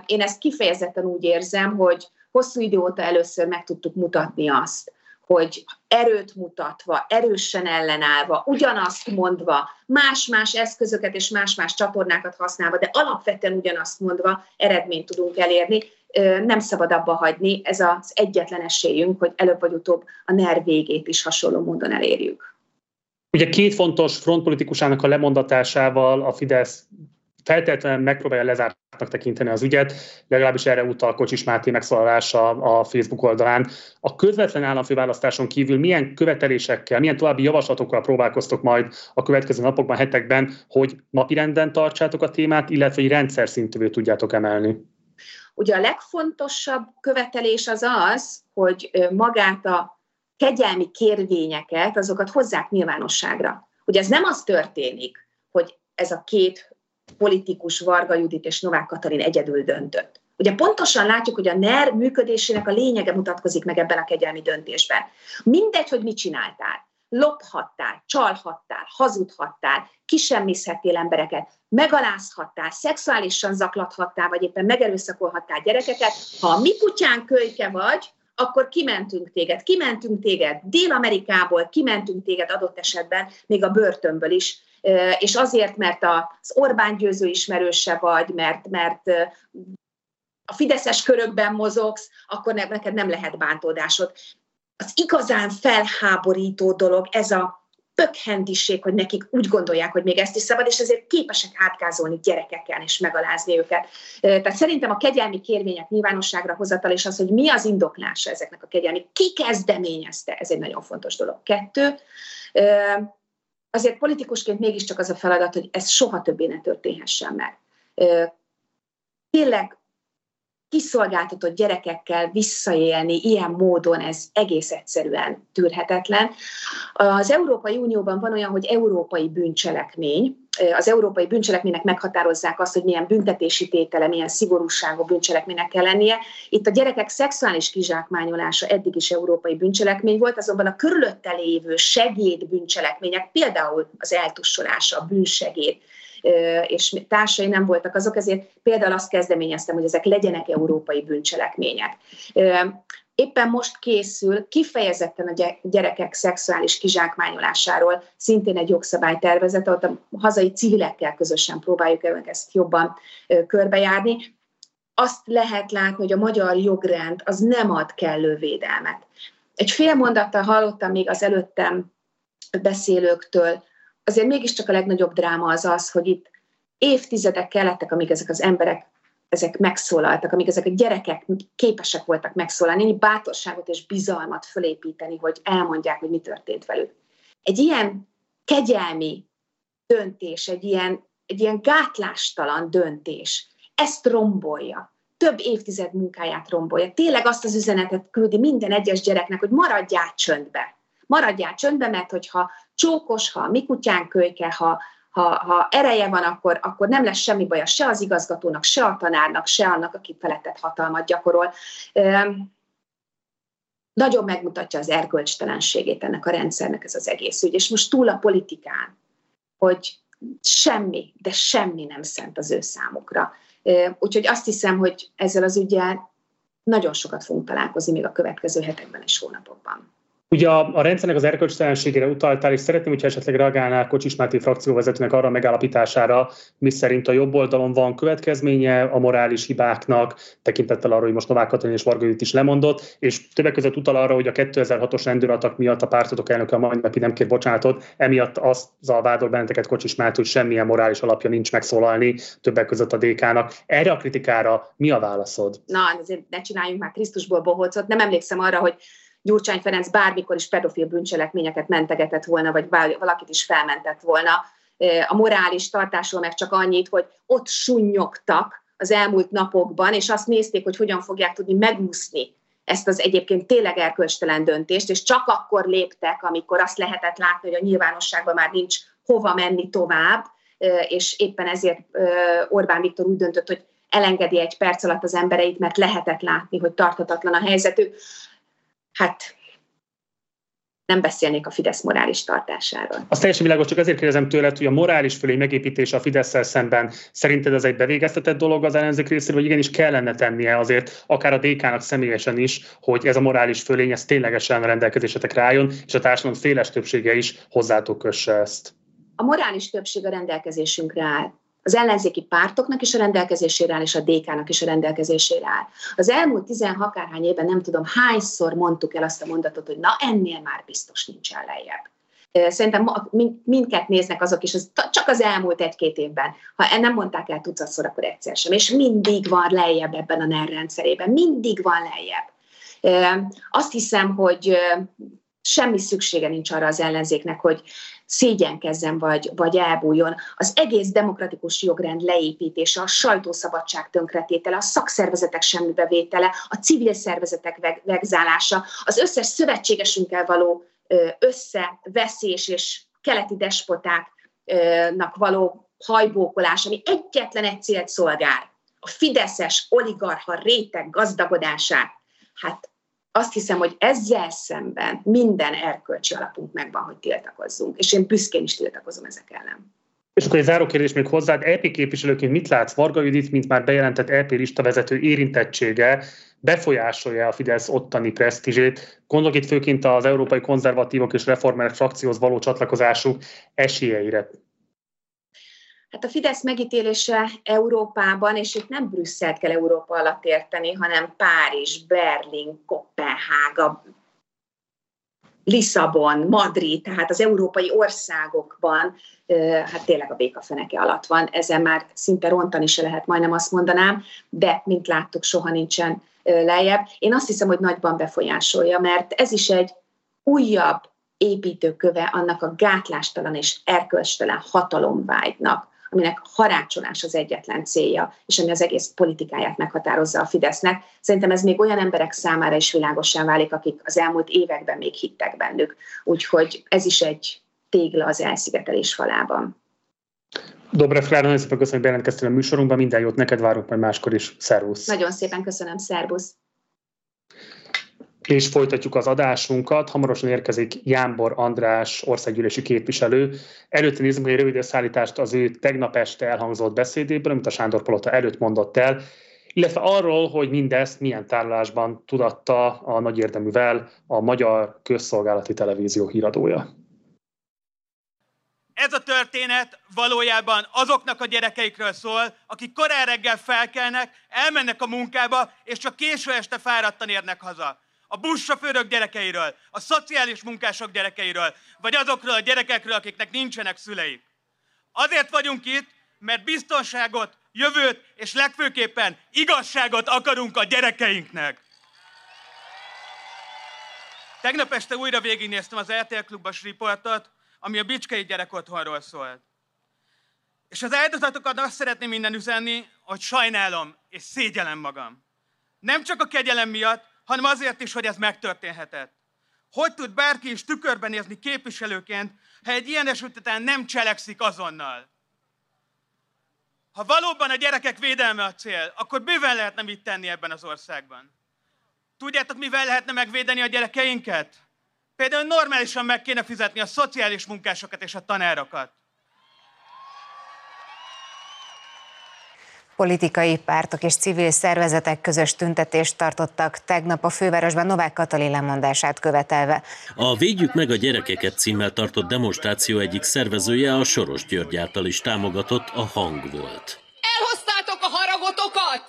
Én ezt kifejezetten úgy érzem, hogy hosszú idő óta először meg tudtuk mutatni azt, hogy erőt mutatva, erősen ellenállva, ugyanazt mondva, más-más eszközöket és más-más csatornákat használva, de alapvetően ugyanazt mondva eredményt tudunk elérni. Nem szabad abba hagyni, ez az egyetlen esélyünk, hogy előbb vagy utóbb a NER végét is hasonló módon elérjük. Ugye két fontos frontpolitikusának a lemondatásával a Fidesz feltétlenül megpróbálja lezártnak tekinteni az ügyet, legalábbis erre utal Kocsis Máté megszólalása a Facebook oldalán. A közvetlen államfőválasztáson kívül milyen követelésekkel, milyen további javaslatokkal próbálkoztok majd a következő napokban, hetekben, hogy napirenden tartsátok a témát, illetve egy rendszer szintűvé tudjátok emelni? Ugye a legfontosabb követelés az az, hogy magát a kegyelmi kérvényeket, azokat hozzák nyilvánosságra. Ugye ez nem az történik, hogy ez a két politikus Varga Judit és Novák Katalin egyedül döntött. Ugye pontosan látjuk, hogy a NER működésének a lényege mutatkozik meg ebben a kegyelmi döntésben. Mindegy, hogy mit csináltál. Lophattál, csalhattál, hazudhattál, kisemmizhettél embereket, megalázhattál, szexuálisan zaklathattál, vagy éppen megerőszakolhattál gyerekeket. Ha a mi kutyán kölyke vagy, akkor kimentünk téged, kimentünk téged Dél-Amerikából, kimentünk téged adott esetben még a börtönből is, és azért, mert az Orbán győző ismerőse vagy, mert, mert a fideszes körökben mozogsz, akkor neked nem lehet bántódásod. Az igazán felháborító dolog ez a pökhendiség, hogy nekik úgy gondolják, hogy még ezt is szabad, és ezért képesek átkázolni gyerekeken és megalázni őket. Tehát szerintem a kegyelmi kérvények nyilvánosságra hozatal, és az, hogy mi az indoklása ezeknek a kegyelmi, ki kezdeményezte, ez egy nagyon fontos dolog. Kettő, azért politikusként mégiscsak az a feladat, hogy ez soha többé ne történhessen meg. Tényleg kiszolgáltatott gyerekekkel visszaélni ilyen módon, ez egész egyszerűen tűrhetetlen. Az Európai Unióban van olyan, hogy európai bűncselekmény, az európai bűncselekménynek meghatározzák azt, hogy milyen büntetési tétele, milyen szigorúságú bűncselekménynek kell lennie. Itt a gyerekek szexuális kizsákmányolása eddig is európai bűncselekmény volt, azonban a körülötte lévő segéd bűncselekmények, például az eltussolása, a bűnsegéd, és társai nem voltak azok, ezért például azt kezdeményeztem, hogy ezek legyenek európai bűncselekmények. Éppen most készül kifejezetten a gyerekek szexuális kizsákmányolásáról szintén egy jogszabálytervezet, ott a hazai civilekkel közösen próbáljuk ezt jobban körbejárni. Azt lehet látni, hogy a magyar jogrend az nem ad kellő védelmet. Egy fél mondattal hallottam még az előttem beszélőktől, azért mégiscsak a legnagyobb dráma az az, hogy itt évtizedek kellettek, amíg ezek az emberek ezek megszólaltak, amíg ezek a gyerekek képesek voltak megszólalni, bátorságot és bizalmat fölépíteni, hogy elmondják, hogy mi történt velük. Egy ilyen kegyelmi döntés, egy ilyen, egy ilyen gátlástalan döntés, ezt rombolja. Több évtized munkáját rombolja. Tényleg azt az üzenetet küldi minden egyes gyereknek, hogy maradjál csöndbe. Maradjál csöndbe, mert hogyha csókos, ha a mi kutyán kölyke, ha, ha, ha ereje van, akkor, akkor nem lesz semmi baja se az igazgatónak, se a tanárnak, se annak, aki feletett hatalmat gyakorol. Nagyon megmutatja az erkölcstelenségét ennek a rendszernek ez az egész ügy. És most túl a politikán, hogy semmi, de semmi nem szent az ő számukra. Úgyhogy azt hiszem, hogy ezzel az ügyel nagyon sokat fogunk találkozni még a következő hetekben és hónapokban. Ugye a, a rendszernek az erkölcstelenségére utaltál, és szeretném, hogyha esetleg reagálnál Kocsis Máté frakcióvezetőnek arra a megállapítására, mi szerint a jobb oldalon van következménye a morális hibáknak, tekintettel arra, hogy most Novák Katalin és Varga is lemondott, és többek között utal arra, hogy a 2006-os rendőratak miatt a pártotok elnöke a mai napi nem kér bocsánatot, emiatt azzal vádol benneteket Kocsis Máté, hogy semmilyen morális alapja nincs megszólalni, többek között a DK-nak. Erre a kritikára mi a válaszod? Na, azért ne csináljunk már Krisztusból bohócot. Nem emlékszem arra, hogy Gyurcsány Ferenc bármikor is pedofil bűncselekményeket mentegetett volna, vagy valakit is felmentett volna. A morális tartásról meg csak annyit, hogy ott sunnyogtak az elmúlt napokban, és azt nézték, hogy hogyan fogják tudni megúszni ezt az egyébként tényleg erkölcstelen döntést, és csak akkor léptek, amikor azt lehetett látni, hogy a nyilvánosságban már nincs hova menni tovább, és éppen ezért Orbán Viktor úgy döntött, hogy elengedi egy perc alatt az embereit, mert lehetett látni, hogy tartatatlan a helyzetük. Hát nem beszélnék a Fidesz morális tartásáról. Az teljesen világos, csak azért kérdezem tőled, hogy a morális fölény megépítése a fidesz szemben szerinted ez egy bevégeztetett dolog az ellenzék részéről, vagy igenis kellene tennie azért, akár a DK-nak személyesen is, hogy ez a morális fölény ez ténylegesen rendelkezésetekre álljon, és a társadalom széles többsége is hozzátok kösse ezt. A morális többség a rendelkezésünkre áll az ellenzéki pártoknak is a rendelkezésére áll, és a DK-nak is a rendelkezésére áll. Az elmúlt 16 akárhány évben nem tudom hányszor mondtuk el azt a mondatot, hogy na ennél már biztos nincsen lejjebb. Szerintem mindket néznek azok is, az, csak az elmúlt egy-két évben. Ha nem mondták el tucatszor, akkor egyszer sem. És mindig van lejjebb ebben a NER rendszerében. Mindig van lejjebb. Azt hiszem, hogy semmi szüksége nincs arra az ellenzéknek, hogy szégyenkezzen vagy, vagy elbújjon. Az egész demokratikus jogrend leépítése, a sajtószabadság tönkretétele, a szakszervezetek semmibevétele, a civil szervezetek vegzálása, az összes szövetségesünkkel való összeveszés és keleti despotáknak való hajbókolás, ami egyetlen egy célt szolgál, a fideszes oligarha réteg gazdagodását. Hát azt hiszem, hogy ezzel szemben minden erkölcsi alapunk megvan, hogy tiltakozzunk, és én büszkén is tiltakozom ezek ellen. És akkor egy záró kérdés még hozzád, EP képviselőként mit látsz Varga Judit, mint már bejelentett EP listavezető érintettsége, befolyásolja a Fidesz ottani presztízsét? Gondolok itt főként az európai konzervatívok és reformerek frakcióhoz való csatlakozásuk esélyeire. Hát a Fidesz megítélése Európában, és itt nem Brüsszelt kell Európa alatt érteni, hanem Párizs, Berlin, Kopenhága, Lisszabon, Madrid, tehát az európai országokban, hát tényleg a békafeneke alatt van, ezen már szinte rontani se lehet, majdnem azt mondanám, de, mint láttuk, soha nincsen lejjebb. Én azt hiszem, hogy nagyban befolyásolja, mert ez is egy újabb építőköve annak a gátlástalan és erkölcstelen hatalomvágynak, aminek harácsolás az egyetlen célja, és ami az egész politikáját meghatározza a Fidesznek. Szerintem ez még olyan emberek számára is világosan válik, akik az elmúlt években még hittek bennük. Úgyhogy ez is egy tégla az elszigetelés falában. Dobrev Klára, nagyon szépen köszönöm, hogy bejelentkeztél a műsorunkban. Minden jót neked várunk majd máskor is. Szervusz! Nagyon szépen köszönöm, szervusz! És folytatjuk az adásunkat. Hamarosan érkezik Jánbor András országgyűlési képviselő. Előtte nézzük egy rövid összeállítást az ő tegnap este elhangzott beszédéből, amit a Sándor Palota előtt mondott el, illetve arról, hogy mindezt milyen tárolásban tudatta a nagy érdeművel a Magyar Közszolgálati Televízió híradója. Ez a történet valójában azoknak a gyerekeikről szól, akik korán reggel felkelnek, elmennek a munkába, és csak késő este fáradtan érnek haza a buszsofőrök gyerekeiről, a szociális munkások gyerekeiről, vagy azokról a gyerekekről, akiknek nincsenek szüleik. Azért vagyunk itt, mert biztonságot, jövőt és legfőképpen igazságot akarunk a gyerekeinknek. Tegnap este újra végignéztem az RTL Klubos riportot, ami a Bicskei gyerekotthonról szólt. És az áldozatokat azt szeretném minden üzenni, hogy sajnálom és szégyelem magam. Nem csak a kegyelem miatt, hanem azért is, hogy ez megtörténhetett. Hogy tud bárki is tükörben nézni képviselőként, ha egy ilyen esetben nem cselekszik azonnal? Ha valóban a gyerekek védelme a cél, akkor bőven lehetne mit tenni ebben az országban. Tudjátok, mivel lehetne megvédeni a gyerekeinket? Például normálisan meg kéne fizetni a szociális munkásokat és a tanárokat. Politikai pártok és civil szervezetek közös tüntetést tartottak tegnap a fővárosban Novák Katalin lemondását követelve. A Védjük meg a gyerekeket címmel tartott demonstráció egyik szervezője a Soros György által is támogatott a hang volt. Elhoztátok a haragotokat!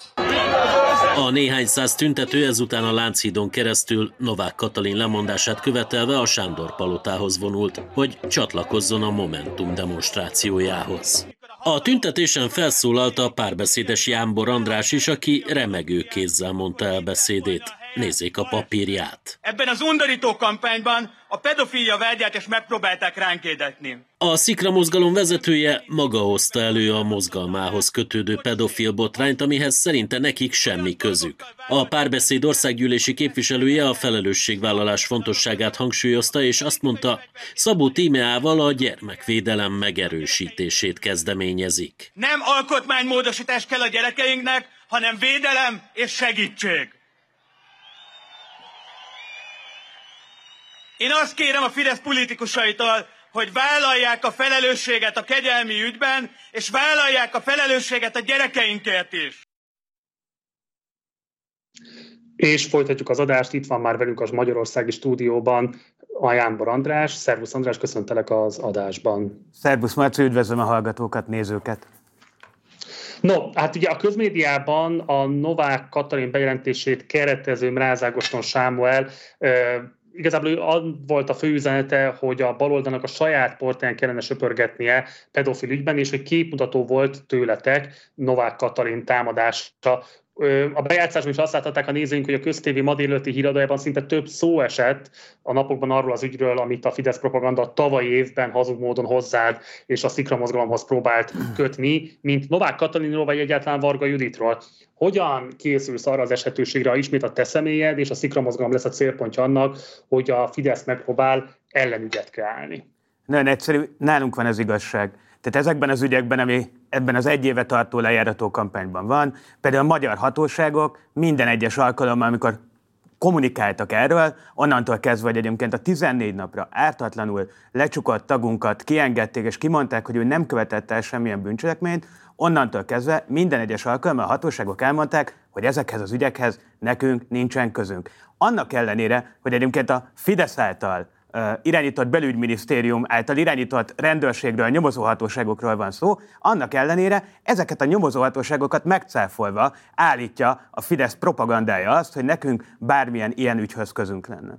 A néhány száz tüntető ezután a Lánchídon keresztül Novák Katalin lemondását követelve a Sándor palotához vonult, hogy csatlakozzon a Momentum demonstrációjához. A tüntetésen felszólalt a párbeszédes Jámbor András is, aki remegő kézzel mondta el beszédét. Nézzék a papírját. Ebben az undorító kampányban a pedofília vágyát is megpróbálták ránk édetni. A Szikra mozgalom vezetője maga hozta elő a mozgalmához kötődő pedofil botrányt, amihez szerinte nekik semmi közük. A párbeszéd országgyűlési képviselője a felelősségvállalás fontosságát hangsúlyozta, és azt mondta, Szabó Tímeával a gyermekvédelem megerősítését kezdeményezik. Nem alkotmánymódosítás kell a gyerekeinknek, hanem védelem és segítség. Én azt kérem a Fidesz politikusaitól, hogy vállalják a felelősséget a kegyelmi ügyben, és vállalják a felelősséget a gyerekeinkért is. És folytatjuk az adást, itt van már velünk az Magyarországi stúdióban a Jánbor András. Szervusz András, köszöntelek az adásban. Szervusz Marci, üdvözlöm a hallgatókat, nézőket. No, hát ugye a közmédiában a Novák Katalin bejelentését keretező Mrázágoston Sámuel igazából az volt a fő üzenete, hogy a baloldalnak a saját portán kellene söpörgetnie pedofil ügyben, és hogy képmutató volt tőletek Novák Katalin támadása a bejátszásban is azt láthatták a nézőink, hogy a köztévi ma délőtti híradójában szinte több szó esett a napokban arról az ügyről, amit a Fidesz propaganda tavalyi évben hazug módon hozzád és a Szikra mozgalomhoz próbált kötni, mint Novák Katalinról vagy egyáltalán Varga Juditról. Hogyan készülsz arra az eshetőségre, ha ismét a te személyed és a Szikra mozgalom lesz a célpontja annak, hogy a Fidesz megpróbál ellenügyet kreálni? Nagyon egyszerű, nálunk van az igazság. Tehát ezekben az ügyekben, ami ebben az egy éve tartó lejárató kampányban van, például a magyar hatóságok minden egyes alkalommal, amikor kommunikáltak erről, onnantól kezdve, hogy egyébként a 14 napra ártatlanul lecsukott tagunkat kiengedték, és kimondták, hogy ő nem követett el semmilyen bűncselekményt, onnantól kezdve minden egyes alkalommal a hatóságok elmondták, hogy ezekhez az ügyekhez nekünk nincsen közünk. Annak ellenére, hogy egyébként a Fidesz által irányított belügyminisztérium által irányított rendőrségről, nyomozóhatóságokról van szó, annak ellenére ezeket a nyomozóhatóságokat megcáfolva állítja a Fidesz propagandája azt, hogy nekünk bármilyen ilyen ügyhöz közünk lenne.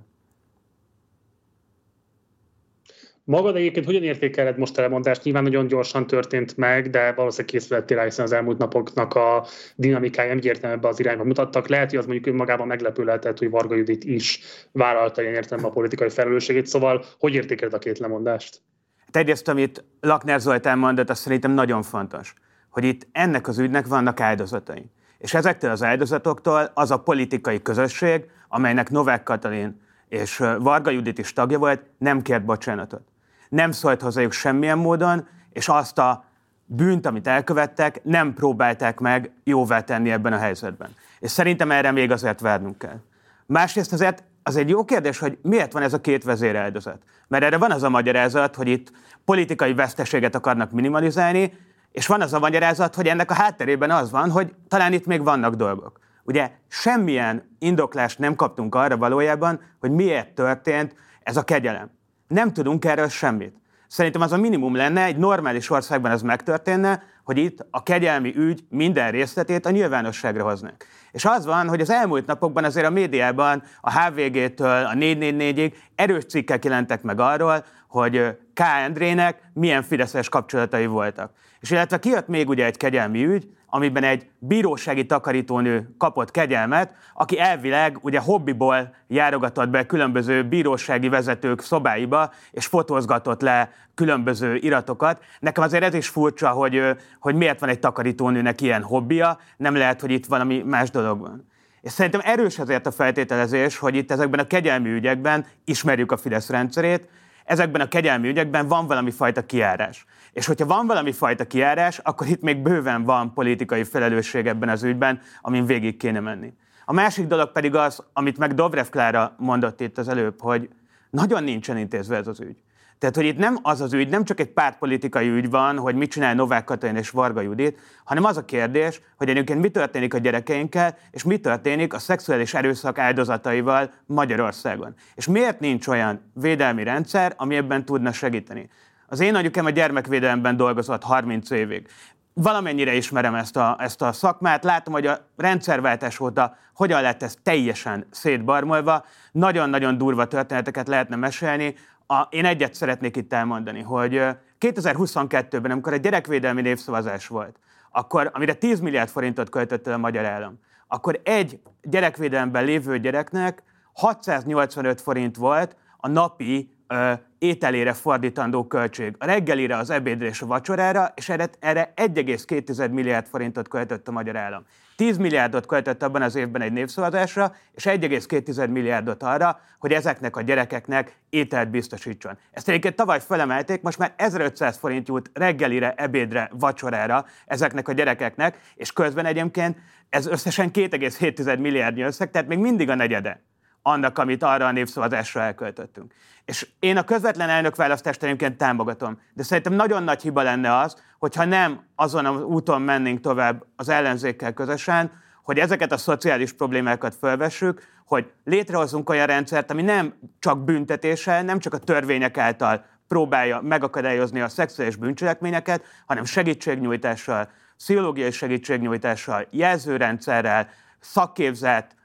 Magad egyébként hogyan értékeled most a lemondást? Nyilván nagyon gyorsan történt meg, de valószínűleg készülettél hiszen az elmúlt napoknak a dinamikája egyértelműen ebbe az irányba mutattak. Lehet, hogy az mondjuk önmagában meglepő lehetett, hogy Varga Judit is vállalta ilyen értelemben a politikai felelősségét. Szóval hogy értékeled a két lemondást? Hát egyrészt, amit Lakner Zoltán mondott, azt szerintem nagyon fontos, hogy itt ennek az ügynek vannak áldozatai. És ezektől az áldozatoktól az a politikai közösség, amelynek Novák Katalin és Varga Judit is tagja volt, nem kért bocsánatot nem szólt hozzájuk semmilyen módon, és azt a bűnt, amit elkövettek, nem próbálták meg jóvá tenni ebben a helyzetben. És szerintem erre még azért várnunk kell. Másrészt azért az egy jó kérdés, hogy miért van ez a két vezéreldozat. Mert erre van az a magyarázat, hogy itt politikai veszteséget akarnak minimalizálni, és van az a magyarázat, hogy ennek a hátterében az van, hogy talán itt még vannak dolgok. Ugye semmilyen indoklást nem kaptunk arra valójában, hogy miért történt ez a kegyelem. Nem tudunk erről semmit. Szerintem az a minimum lenne, egy normális országban ez megtörténne, hogy itt a kegyelmi ügy minden részletét a nyilvánosságra hoznak. És az van, hogy az elmúlt napokban azért a médiában, a HVG-től a 444-ig erős cikkek jelentek meg arról, hogy K. Endrének milyen fideszes kapcsolatai voltak. És illetve kijött még ugye egy kegyelmi ügy, amiben egy bírósági takarítónő kapott kegyelmet, aki elvileg ugye hobbiból járogatott be különböző bírósági vezetők szobáiba, és fotózgatott le különböző iratokat. Nekem azért ez is furcsa, hogy, hogy miért van egy takarítónőnek ilyen hobbija, nem lehet, hogy itt valami más dolog van. És szerintem erős azért a feltételezés, hogy itt ezekben a kegyelmi ügyekben ismerjük a Fidesz rendszerét, ezekben a kegyelmi ügyekben van valami fajta kiárás. És hogyha van valami fajta kiárás, akkor itt még bőven van politikai felelősség ebben az ügyben, amin végig kéne menni. A másik dolog pedig az, amit meg Dobrev Klára mondott itt az előbb, hogy nagyon nincsen intézve ez az ügy. Tehát, hogy itt nem az az ügy, nem csak egy pártpolitikai ügy van, hogy mit csinál Novák Katalin és Varga Judit, hanem az a kérdés, hogy egyébként mi történik a gyerekeinkkel, és mi történik a szexuális erőszak áldozataival Magyarországon. És miért nincs olyan védelmi rendszer, ami ebben tudna segíteni. Az én anyukám a gyermekvédelemben dolgozott 30 évig. Valamennyire ismerem ezt a, ezt a szakmát, látom, hogy a rendszerváltás óta hogyan lett ez teljesen szétbarmolva. Nagyon-nagyon durva történeteket lehetne mesélni. A, én egyet szeretnék itt elmondani, hogy 2022-ben, amikor egy gyerekvédelmi népszavazás volt, akkor, amire 10 milliárd forintot költött el a magyar állam, akkor egy gyerekvédelemben lévő gyereknek 685 forint volt a napi ö, ételére fordítandó költség. A reggelire, az ebédre és a vacsorára, és erre, erre 1,2 milliárd forintot költött a magyar állam. 10 milliárdot költött abban az évben egy népszavazásra, és 1,2 milliárdot arra, hogy ezeknek a gyerekeknek ételt biztosítson. Ezt egyébként tavaly felemelték, most már 1500 forint jut reggelire, ebédre, vacsorára ezeknek a gyerekeknek, és közben egyébként ez összesen 2,7 milliárdnyi összeg, tehát még mindig a negyede annak, amit arra a népszavazásra elköltöttünk. És én a közvetlen elnökválasztást egyébként támogatom, de szerintem nagyon nagy hiba lenne az, hogyha nem azon az úton mennénk tovább az ellenzékkel közösen, hogy ezeket a szociális problémákat fölvessük, hogy létrehozunk olyan rendszert, ami nem csak büntetéssel, nem csak a törvények által próbálja megakadályozni a szexuális bűncselekményeket, hanem segítségnyújtással, pszichológiai segítségnyújtással, jelzőrendszerrel, szakképzett,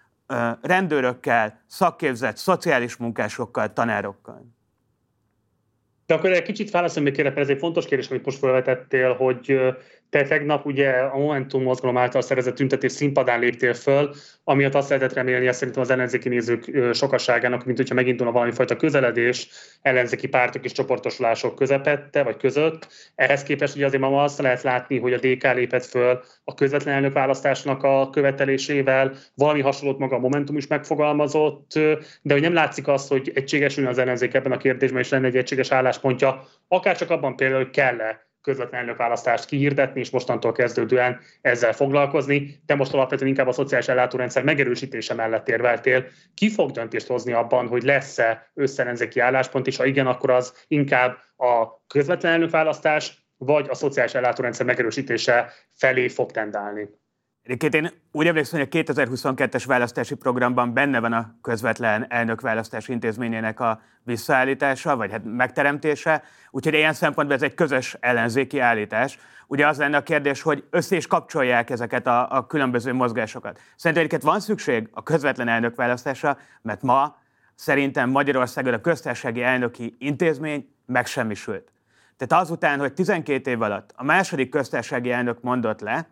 rendőrökkel, szakképzett, szociális munkásokkal, tanárokkal. De akkor egy kicsit válaszolom még kérlek, mert ez egy fontos kérdés, amit most felvetettél, hogy te tegnap ugye a Momentum mozgalom által szervezett tüntetés színpadán léptél föl, amiatt azt lehetett remélni, hogy szerintem az ellenzéki nézők sokasságának, mint hogyha megindulna valami fajta közeledés ellenzéki pártok és csoportosulások közepette, vagy között. Ehhez képest ugye azért ma azt lehet látni, hogy a DK lépett föl a közvetlen elnökválasztásnak a követelésével, valami hasonlót maga a Momentum is megfogalmazott, de hogy nem látszik azt, hogy egységesülne az ellenzék ebben a kérdésben, és lenne egy egységes álláspontja, akár csak abban például, hogy kell-e közvetlen elnökválasztást kihirdetni, és mostantól kezdődően ezzel foglalkozni. Te most alapvetően inkább a szociális ellátórendszer megerősítése mellett érveltél. Ki fog döntést hozni abban, hogy lesz-e összerenzéki álláspont, és ha igen, akkor az inkább a közvetlen elnökválasztás, vagy a szociális ellátórendszer megerősítése felé fog tendálni? Egyébként én úgy emlékszem, hogy a 2022-es választási programban benne van a közvetlen elnökválasztás intézményének a visszaállítása, vagy hát megteremtése, úgyhogy ilyen szempontból ez egy közös ellenzéki állítás. Ugye az lenne a kérdés, hogy össze is kapcsolják ezeket a, a különböző mozgásokat. Szerintem egyébként van szükség a közvetlen elnökválasztásra, mert ma szerintem Magyarországon a köztársasági elnöki intézmény megsemmisült. Tehát azután, hogy 12 év alatt a második köztársasági elnök mondott le,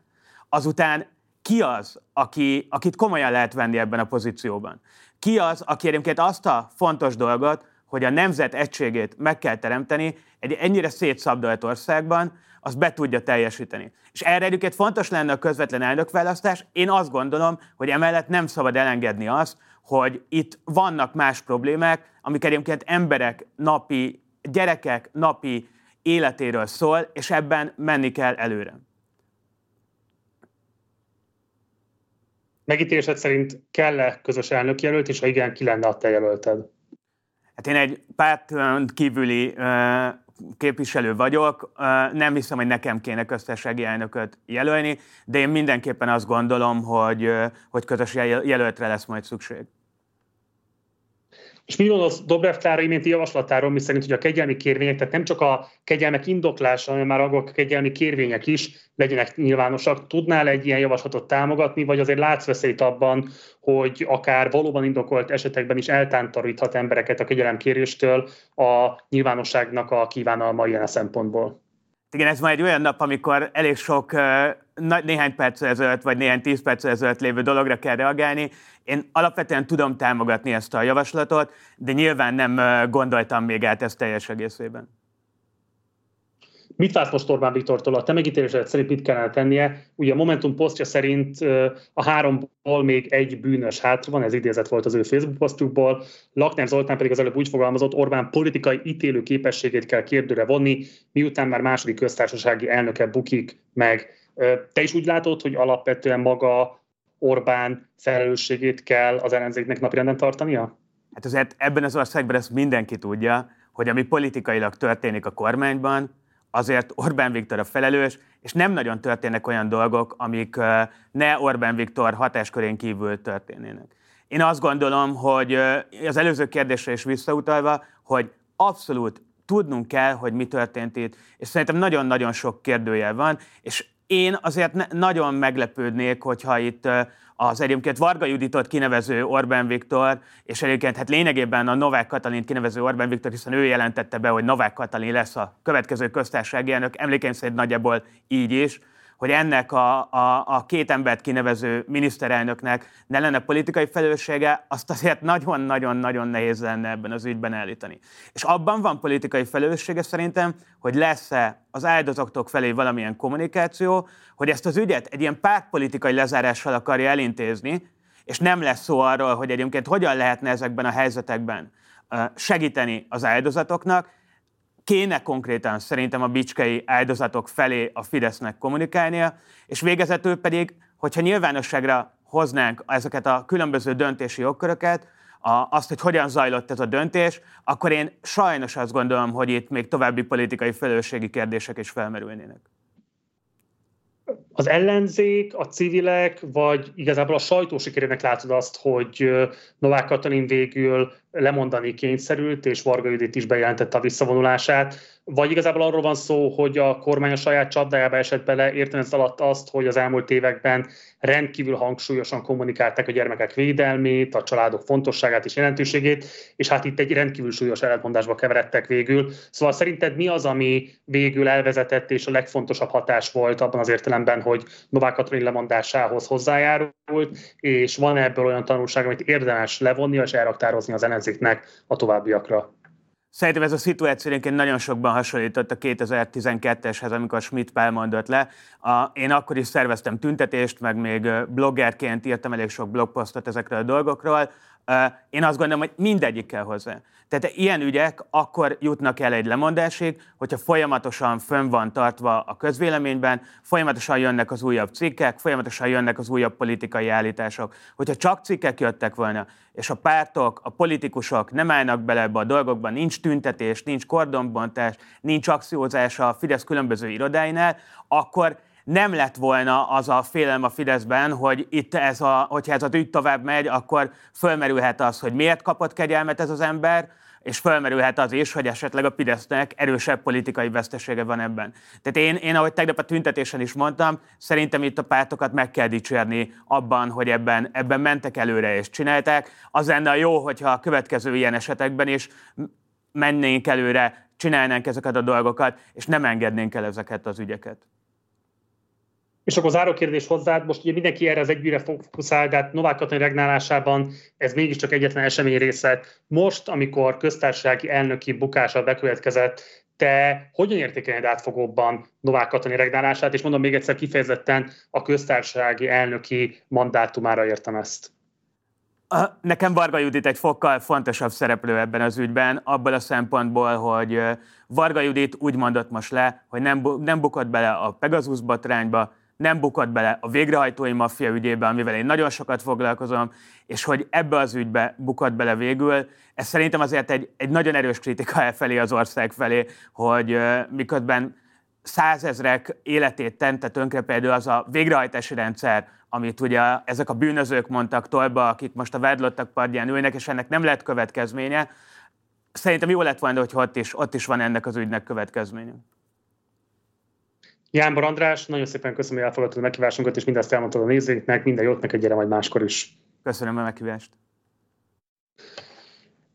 azután ki az, aki, akit komolyan lehet venni ebben a pozícióban? Ki az, aki egyébként azt a fontos dolgot, hogy a nemzet egységét meg kell teremteni egy ennyire szétszabdalt országban, az be tudja teljesíteni. És erre egyébként fontos lenne a közvetlen elnökválasztás. Én azt gondolom, hogy emellett nem szabad elengedni azt, hogy itt vannak más problémák, amik egyébként emberek napi, gyerekek napi életéről szól, és ebben menni kell előre. Megítélésed szerint kell-e közös elnökjelölt, és ha igen, ki lenne a te jelölted? Hát én egy párt kívüli képviselő vagyok, nem hiszem, hogy nekem kéne köztársasági elnököt jelölni, de én mindenképpen azt gondolom, hogy, hogy közös jelöltre lesz majd szükség. És mi gondolsz Dobrev Klára iménti javaslatáról, mi szerint, hogy a kegyelmi kérvények, tehát nem csak a kegyelmek indoklása, hanem már a kegyelmi kérvények is legyenek nyilvánosak. Tudnál egy ilyen javaslatot támogatni, vagy azért látsz veszélyt abban, hogy akár valóban indokolt esetekben is eltántoríthat embereket a kegyelemkéréstől a nyilvánosságnak a kívánalma ilyen a szempontból? Igen, ez már egy olyan nap, amikor elég sok néhány perc ezelőtt, vagy néhány tíz perc ezelőtt lévő dologra kell reagálni. Én alapvetően tudom támogatni ezt a javaslatot, de nyilván nem gondoltam még át ezt teljes egészében. Mit vársz most Orbán Viktortól? A te megítélésed szerint mit kellene tennie? Ugye a Momentum posztja szerint a háromból még egy bűnös hátra van, ez idézet volt az ő Facebook posztjukból. Lakner Zoltán pedig az előbb úgy fogalmazott, Orbán politikai ítélő képességét kell kérdőre vonni, miután már második köztársasági elnöke bukik meg. Te is úgy látod, hogy alapvetően maga Orbán felelősségét kell az ellenzéknek napirenden tartania? Hát azért ebben az országban ezt mindenki tudja, hogy ami politikailag történik a kormányban, azért Orbán Viktor a felelős, és nem nagyon történnek olyan dolgok, amik ne Orbán Viktor hatáskörén kívül történnének. Én azt gondolom, hogy az előző kérdésre is visszautalva, hogy abszolút tudnunk kell, hogy mi történt itt, és szerintem nagyon-nagyon sok kérdőjel van, és én azért ne, nagyon meglepődnék, hogyha itt az egyébként Varga Juditot kinevező Orbán Viktor, és egyébként hát lényegében a Novák Katalin kinevező Orbán Viktor, hiszen ő jelentette be, hogy Novák Katalin lesz a következő köztársasági elnök, emlékeim szerint nagyjából így is, hogy ennek a, a, a két embert kinevező miniszterelnöknek ne lenne politikai felelőssége, azt azért nagyon-nagyon-nagyon nehéz lenne ebben az ügyben állítani. És abban van politikai felelőssége szerintem, hogy lesz-e az áldozatok felé valamilyen kommunikáció, hogy ezt az ügyet egy ilyen pártpolitikai lezárással akarja elintézni, és nem lesz szó arról, hogy egyébként hogyan lehetne ezekben a helyzetekben segíteni az áldozatoknak, kéne konkrétan szerintem a bicskei áldozatok felé a Fidesznek kommunikálnia, és végezetül pedig, hogyha nyilvánosságra hoznánk ezeket a különböző döntési jogköröket, a, azt, hogy hogyan zajlott ez a döntés, akkor én sajnos azt gondolom, hogy itt még további politikai felelősségi kérdések is felmerülnének. Az ellenzék, a civilek, vagy igazából a sajtó sikerének látod azt, hogy Novák Katalin végül lemondani kényszerült, és Varga Judit is bejelentette a visszavonulását, vagy igazából arról van szó, hogy a kormány a saját csapdájába esett bele, értem ez alatt azt, hogy az elmúlt években rendkívül hangsúlyosan kommunikálták a gyermekek védelmét, a családok fontosságát és jelentőségét, és hát itt egy rendkívül súlyos ellentmondásba keveredtek végül. Szóval szerinted mi az, ami végül elvezetett, és a legfontosabb hatás volt abban az értelemben, hogy Novák Katalin lemondásához hozzájárult, és van ebből olyan tanulság, amit érdemes levonni és elraktározni az ellenzéknek a továbbiakra? Szerintem ez a szituáció egyébként nagyon sokban hasonlított a 2012-eshez, amikor Schmidt Pál mondott le. A, én akkor is szerveztem tüntetést, meg még bloggerként írtam elég sok blogposztot ezekről a dolgokról. Én azt gondolom, hogy mindegyik kell hozzá. Tehát ilyen ügyek akkor jutnak el egy lemondásig, hogyha folyamatosan fönn van tartva a közvéleményben, folyamatosan jönnek az újabb cikkek, folyamatosan jönnek az újabb politikai állítások. Hogyha csak cikkek jöttek volna, és a pártok, a politikusok nem állnak bele ebbe a dolgokba, nincs tüntetés, nincs kordonbontás, nincs akciózás a Fidesz különböző irodáinál, akkor nem lett volna az a félelem a Fideszben, hogy itt ez a, hogyha ez az ügy tovább megy, akkor fölmerülhet az, hogy miért kapott kegyelmet ez az ember, és fölmerülhet az is, hogy esetleg a Fidesznek erősebb politikai vesztesége van ebben. Tehát én, én, ahogy tegnap a tüntetésen is mondtam, szerintem itt a pártokat meg kell dicsérni abban, hogy ebben, ebben mentek előre és csinálták. Az lenne a jó, hogyha a következő ilyen esetekben is mennénk előre, csinálnánk ezeket a dolgokat, és nem engednénk el ezeket az ügyeket. És akkor záró kérdés hozzád, most ugye mindenki erre az együgyre fókuszál, de hát Novák Katalin regnálásában ez mégiscsak egyetlen esemény része. Most, amikor köztársasági elnöki bukása bekövetkezett, te hogyan értékeled átfogóbban Novák Katalin regnálását, és mondom még egyszer kifejezetten a köztársasági elnöki mandátumára értem ezt? Nekem Varga Judit egy fokkal fontosabb szereplő ebben az ügyben, abból a szempontból, hogy Varga Judit úgy mondott most le, hogy nem, nem bukott bele a Pegasus botrányba, nem bukott bele a végrehajtói maffia ügyébe, amivel én nagyon sokat foglalkozom, és hogy ebbe az ügybe bukott bele végül. Ez szerintem azért egy, egy nagyon erős kritika elfelé az ország felé, hogy uh, miközben százezrek életét tente tönkre például az a végrehajtási rendszer, amit ugye ezek a bűnözők mondtak tolba, akik most a vádlottak padján ülnek, és ennek nem lett következménye. Szerintem jó lett volna, hogy ott is, ott is van ennek az ügynek következménye. Jánbor András, nagyon szépen köszönöm, hogy elfogadtad a meghívásunkat, és mindezt elmondtad a nézőinknek. Minden jót neked, gyere majd máskor is. Köszönöm a meghívást.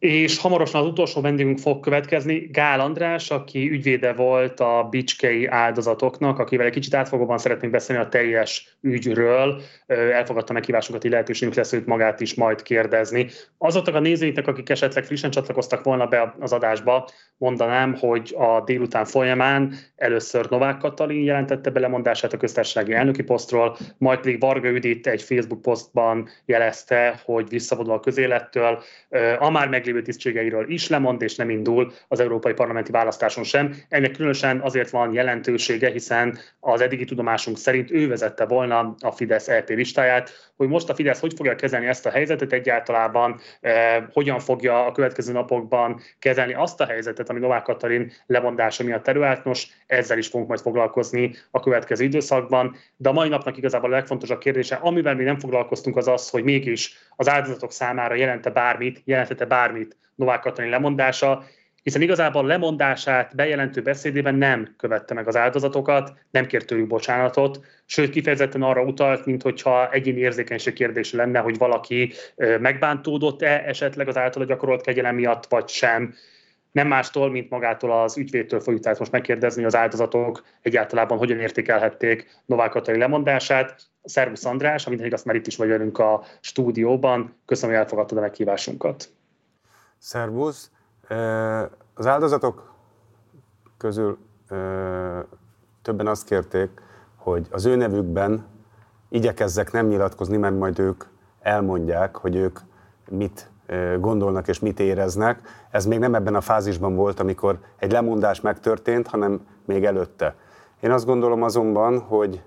És hamarosan az utolsó vendégünk fog következni, Gál András, aki ügyvéde volt a bicskei áldozatoknak, akivel egy kicsit átfogóban szeretnénk beszélni a teljes ügyről. Elfogadta meghívásunkat, így lehetőségünk lesz őt magát is majd kérdezni. Azoknak a nézőinknek, akik esetleg frissen csatlakoztak volna be az adásba, mondanám, hogy a délután folyamán először Novák Katalin jelentette be lemondását a köztársasági elnöki posztról, majd pedig Varga Üdít egy Facebook posztban jelezte, hogy visszavonul a közélettől. A már meglévő tisztségeiről is lemond, és nem indul az európai parlamenti választáson sem. Ennek különösen azért van jelentősége, hiszen az eddigi tudomásunk szerint ő vezette volna a Fidesz EP listáját, hogy most a Fidesz hogy fogja kezelni ezt a helyzetet egyáltalában, eh, hogyan fogja a következő napokban kezelni azt a helyzetet, ami Novák Katalin lemondása miatt terület. Nos, ezzel is fogunk majd foglalkozni a következő időszakban. De a mai napnak igazából a legfontosabb kérdése, amivel még nem foglalkoztunk, az az, hogy mégis az áldozatok számára jelente bármit, jelentette bármit Novák Katalin lemondása, hiszen igazából lemondását bejelentő beszédében nem követte meg az áldozatokat, nem kért tőlük bocsánatot, sőt kifejezetten arra utalt, mint hogyha egyéni érzékenység kérdés lenne, hogy valaki megbántódott-e esetleg az általa gyakorolt kegyelem miatt, vagy sem. nem mástól, mint magától az ügyvédtől fogjuk tehát most megkérdezni, az áldozatok egyáltalában hogyan értékelhették Novák Katalin lemondását. Szervusz András, amint igaz, már itt is vagy velünk a stúdióban. Köszönöm, hogy elfogadtad a meghívásunkat. Szervusz. Az áldozatok közül többen azt kérték, hogy az ő nevükben igyekezzek nem nyilatkozni, mert majd ők elmondják, hogy ők mit gondolnak és mit éreznek. Ez még nem ebben a fázisban volt, amikor egy lemondás megtörtént, hanem még előtte. Én azt gondolom azonban, hogy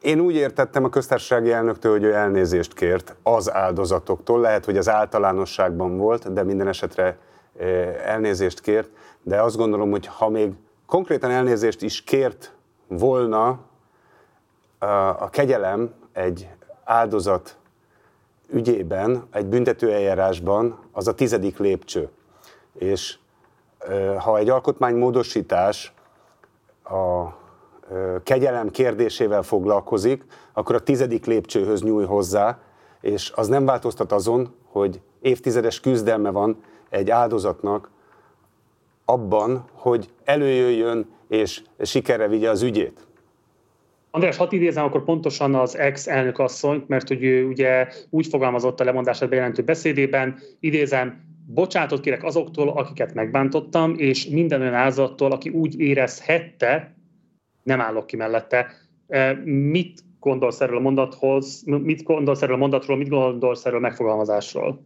én úgy értettem a köztársasági elnöktől, hogy ő elnézést kért az áldozatoktól. Lehet, hogy az általánosságban volt, de minden esetre elnézést kért. De azt gondolom, hogy ha még konkrétan elnézést is kért volna a kegyelem egy áldozat ügyében, egy büntetőeljárásban az a tizedik lépcső. És ha egy alkotmánymódosítás a kegyelem kérdésével foglalkozik, akkor a tizedik lépcsőhöz nyúj hozzá, és az nem változtat azon, hogy évtizedes küzdelme van egy áldozatnak abban, hogy előjöjjön és sikerre vigye az ügyét. András, hadd idézem akkor pontosan az ex-elnök asszonyt, mert hogy ő ugye úgy fogalmazott a lemondását bejelentő beszédében, idézem, bocsánatot kérek azoktól, akiket megbántottam, és minden olyan áldozattól, aki úgy érezhette, nem állok ki mellette. Mit gondolsz erről a mondathoz, mit gondolsz erről a mondatról, mit gondolsz erről a megfogalmazásról?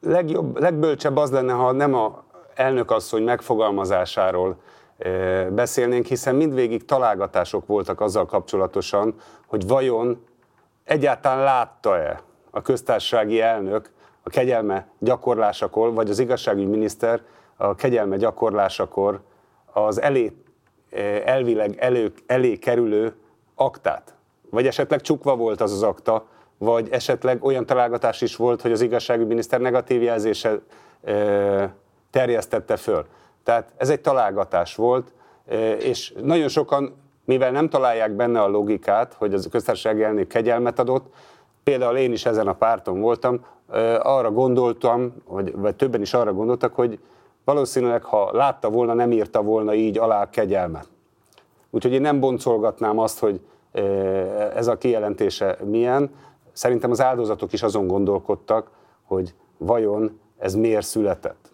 Legjobb, legbölcsebb az lenne, ha nem a elnökasszony megfogalmazásáról beszélnénk, hiszen mindvégig találgatások voltak azzal kapcsolatosan, hogy vajon egyáltalán látta-e a köztársasági elnök a kegyelme gyakorlásakor, vagy az igazságügyi miniszter a kegyelme gyakorlásakor az elé, elvileg elő, elé kerülő aktát. Vagy esetleg csukva volt az az akta, vagy esetleg olyan találgatás is volt, hogy az igazságügyi miniszter negatív jelzése e, terjesztette föl. Tehát ez egy találgatás volt, és nagyon sokan, mivel nem találják benne a logikát, hogy az köztársasági elnök kegyelmet adott, például én is ezen a párton voltam, arra gondoltam, vagy, vagy többen is arra gondoltak, hogy valószínűleg, ha látta volna, nem írta volna így alá a kegyelmet. Úgyhogy én nem boncolgatnám azt, hogy ez a kijelentése milyen. Szerintem az áldozatok is azon gondolkodtak, hogy vajon ez miért született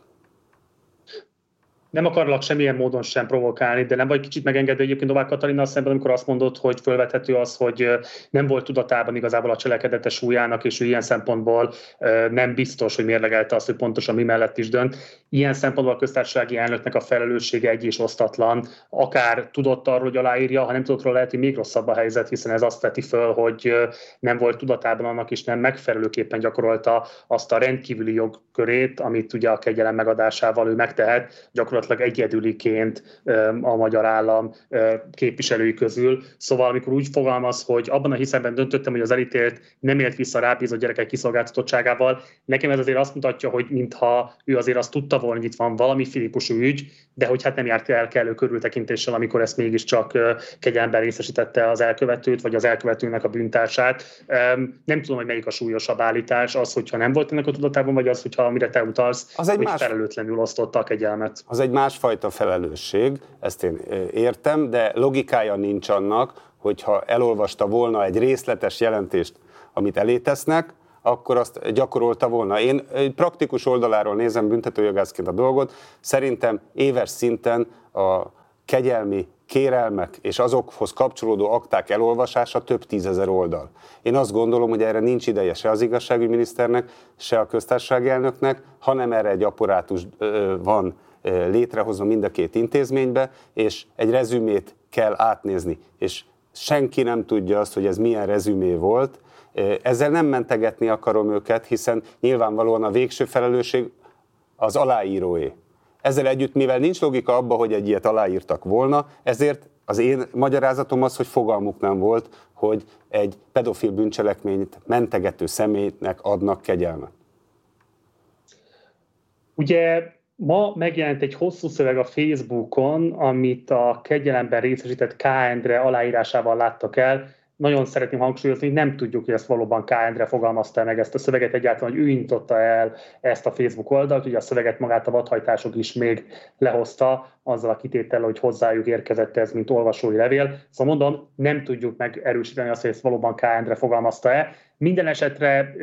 nem akarlak semmilyen módon sem provokálni, de nem vagy kicsit megengedő egyébként Novák Katalina szemben, amikor azt mondod, hogy felvethető az, hogy nem volt tudatában igazából a cselekedete súlyának, és ő ilyen szempontból nem biztos, hogy mérlegelte azt, hogy pontosan mi mellett is dönt. Ilyen szempontból a köztársasági elnöknek a felelőssége egy és osztatlan, akár tudott arról, hogy aláírja, ha nem tudott róla, lehet, hogy még rosszabb a helyzet, hiszen ez azt veti föl, hogy nem volt tudatában annak, és nem megfelelőképpen gyakorolta azt a rendkívüli jogkörét, amit ugye a kegyelem megadásával ő megtehet, gyakorlatilag gyakorlatilag egyedüliként a magyar állam képviselői közül. Szóval amikor úgy fogalmaz, hogy abban a hiszemben döntöttem, hogy az elítélt nem élt vissza a rábízott gyerekek kiszolgáltatottságával, nekem ez azért azt mutatja, hogy mintha ő azért azt tudta volna, hogy itt van valami filipusú ügy, de hogy hát nem járt el kellő körültekintéssel, amikor ezt mégiscsak kegyelemben részesítette az elkövetőt, vagy az elkövetőnek a bűntársát. Nem tudom, hogy melyik a súlyosabb állítás, az, hogyha nem volt ennek a tudatában, vagy az, hogyha amire te utalsz, az egy hogy más... felelőtlenül osztotta a kegyelmet. Az egy másfajta felelősség, ezt én értem, de logikája nincs annak, hogyha elolvasta volna egy részletes jelentést, amit elétesznek, akkor azt gyakorolta volna. Én egy praktikus oldaláról nézem büntetőjogászként a dolgot, szerintem éves szinten a kegyelmi kérelmek és azokhoz kapcsolódó akták elolvasása több tízezer oldal. Én azt gondolom, hogy erre nincs ideje se az igazságügyminiszternek, se a köztársasági elnöknek, hanem erre egy apparátus van létrehozva mind a két intézménybe, és egy rezümét kell átnézni. És senki nem tudja azt, hogy ez milyen rezümé volt. Ezzel nem mentegetni akarom őket, hiszen nyilvánvalóan a végső felelősség az aláíróé. Ezzel együtt, mivel nincs logika abba, hogy egy ilyet aláírtak volna, ezért az én magyarázatom az, hogy fogalmuk nem volt, hogy egy pedofil bűncselekményt mentegető személynek adnak kegyelmet. Ugye Ma megjelent egy hosszú szöveg a Facebookon, amit a kegyelemben részesített K. Endre aláírásával láttak el. nagyon szeretném hangsúlyozni, hogy nem tudjuk, hogy ezt valóban K. Endre fogalmazta meg ezt a szöveget egyáltalán, hogy ő intotta el ezt a Facebook oldalt, ugye a szöveget magát a vadhajtások is még lehozta, azzal a kitétel, hogy hozzájuk érkezett ez, mint olvasói levél. Szóval mondom, nem tudjuk megerősíteni azt, hogy ezt valóban K. Endre fogalmazta-e. Minden esetre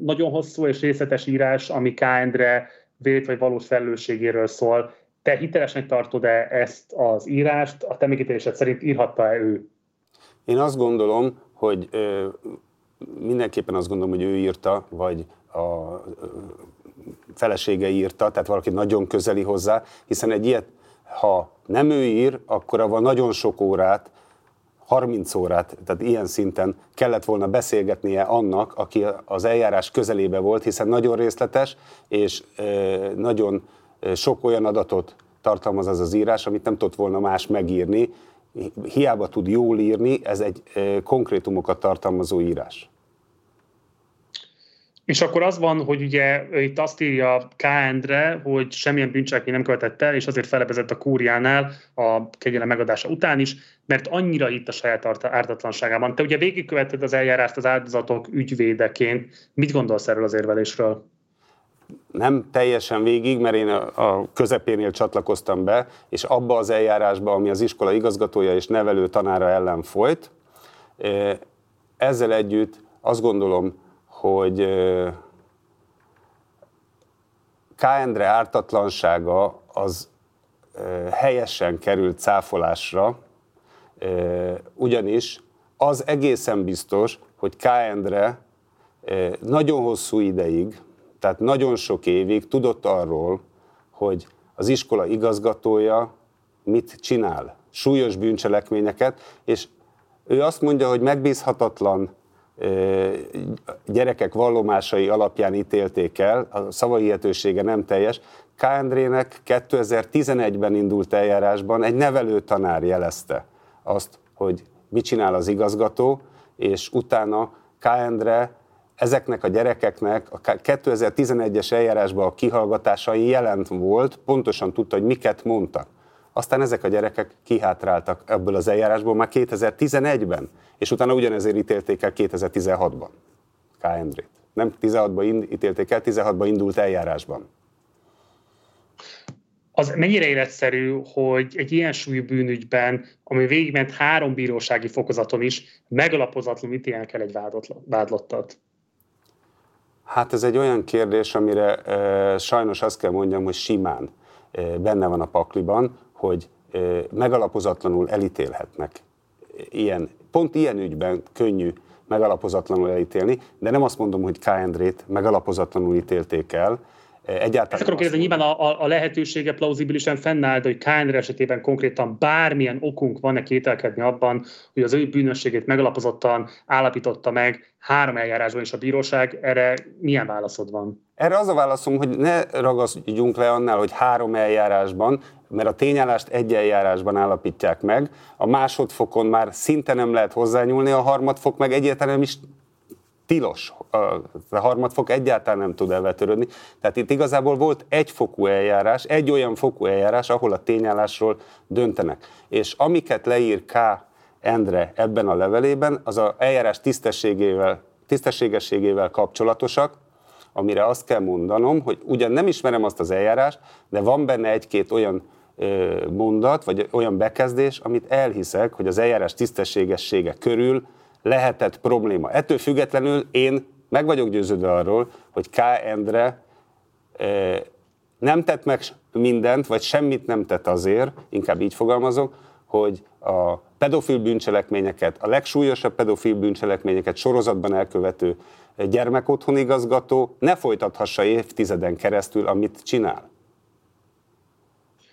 nagyon hosszú és részletes írás, ami K. Endre vélt vagy valós felelősségéről szól. Te hitelesnek tartod-e ezt az írást? A te megítélésed szerint írhatta-e ő? Én azt gondolom, hogy ö, mindenképpen azt gondolom, hogy ő írta, vagy a ö, felesége írta, tehát valaki nagyon közeli hozzá, hiszen egy ilyet, ha nem ő ír, akkor avval nagyon sok órát, 30 órát, tehát ilyen szinten kellett volna beszélgetnie annak, aki az eljárás közelébe volt, hiszen nagyon részletes, és nagyon sok olyan adatot tartalmaz az az írás, amit nem tudott volna más megírni, hiába tud jól írni, ez egy konkrétumokat tartalmazó írás. És akkor az van, hogy ugye itt azt írja K. Endre, hogy semmilyen bűncselekmény nem követett el, és azért felebezett a kúriánál a kegyelem megadása után is, mert annyira itt a saját ártatlanságában. Te ugye végigkövetted az eljárást az áldozatok ügyvédeként. Mit gondolsz erről az érvelésről? nem teljesen végig, mert én a közepénél csatlakoztam be, és abba az eljárásba, ami az iskola igazgatója és nevelő tanára ellen folyt, ezzel együtt azt gondolom, hogy K. Endre ártatlansága az helyesen került cáfolásra, ugyanis az egészen biztos, hogy K. Endre nagyon hosszú ideig, tehát nagyon sok évig tudott arról, hogy az iskola igazgatója mit csinál, súlyos bűncselekményeket, és ő azt mondja, hogy megbízhatatlan gyerekek vallomásai alapján ítélték el, a szavahihetősége nem teljes. K. Andrének 2011-ben indult eljárásban egy nevelő tanár jelezte azt, hogy mit csinál az igazgató, és utána K. Endre ezeknek a gyerekeknek a 2011-es eljárásban a kihallgatásai jelent volt, pontosan tudta, hogy miket mondtak. Aztán ezek a gyerekek kihátráltak ebből az eljárásból már 2011-ben, és utána ugyanezért ítélték el 2016-ban K. Endrét. Nem 16-ban ítélték el, 16-ban indult eljárásban. Az mennyire életszerű, hogy egy ilyen súlyú bűnügyben, ami végigment három bírósági fokozaton is, megalapozatlanul ítélnek el egy vádlottat? Hát ez egy olyan kérdés, amire e, sajnos azt kell mondjam, hogy simán e, benne van a pakliban, hogy megalapozatlanul elítélhetnek. Ilyen, pont ilyen ügyben könnyű megalapozatlanul elítélni, de nem azt mondom, hogy K. Endrét megalapozatlanul ítélték el, Egyáltalán Ezt akarok kérdezni, nyilván a, a, a lehetősége plauzibilisen fennáll, de hogy Kánr esetében konkrétan bármilyen okunk van-e kételkedni abban, hogy az ő bűnösségét megalapozottan állapította meg három eljárásban is a bíróság, erre milyen válaszod van? Erre az a válaszom, hogy ne ragaszkodjunk le annál, hogy három eljárásban, mert a tényállást egy eljárásban állapítják meg, a másodfokon már szinte nem lehet hozzányúlni, a harmadfok meg egyáltalán is tilos. A harmadfok egyáltalán nem tud elvetörődni. Tehát itt igazából volt egy fokú eljárás, egy olyan fokú eljárás, ahol a tényállásról döntenek. És amiket leír K. Endre ebben a levelében, az a eljárás tisztességével, tisztességességével kapcsolatosak, amire azt kell mondanom, hogy ugyan nem ismerem azt az eljárást, de van benne egy-két olyan mondat, vagy olyan bekezdés, amit elhiszek, hogy az eljárás tisztességessége körül lehetett probléma. Ettől függetlenül én meg vagyok győződve arról, hogy K. Endre nem tett meg mindent, vagy semmit nem tett azért, inkább így fogalmazok, hogy a pedofil bűncselekményeket, a legsúlyosabb pedofil bűncselekményeket sorozatban elkövető gyermekotthonigazgató ne folytathassa évtizeden keresztül, amit csinál.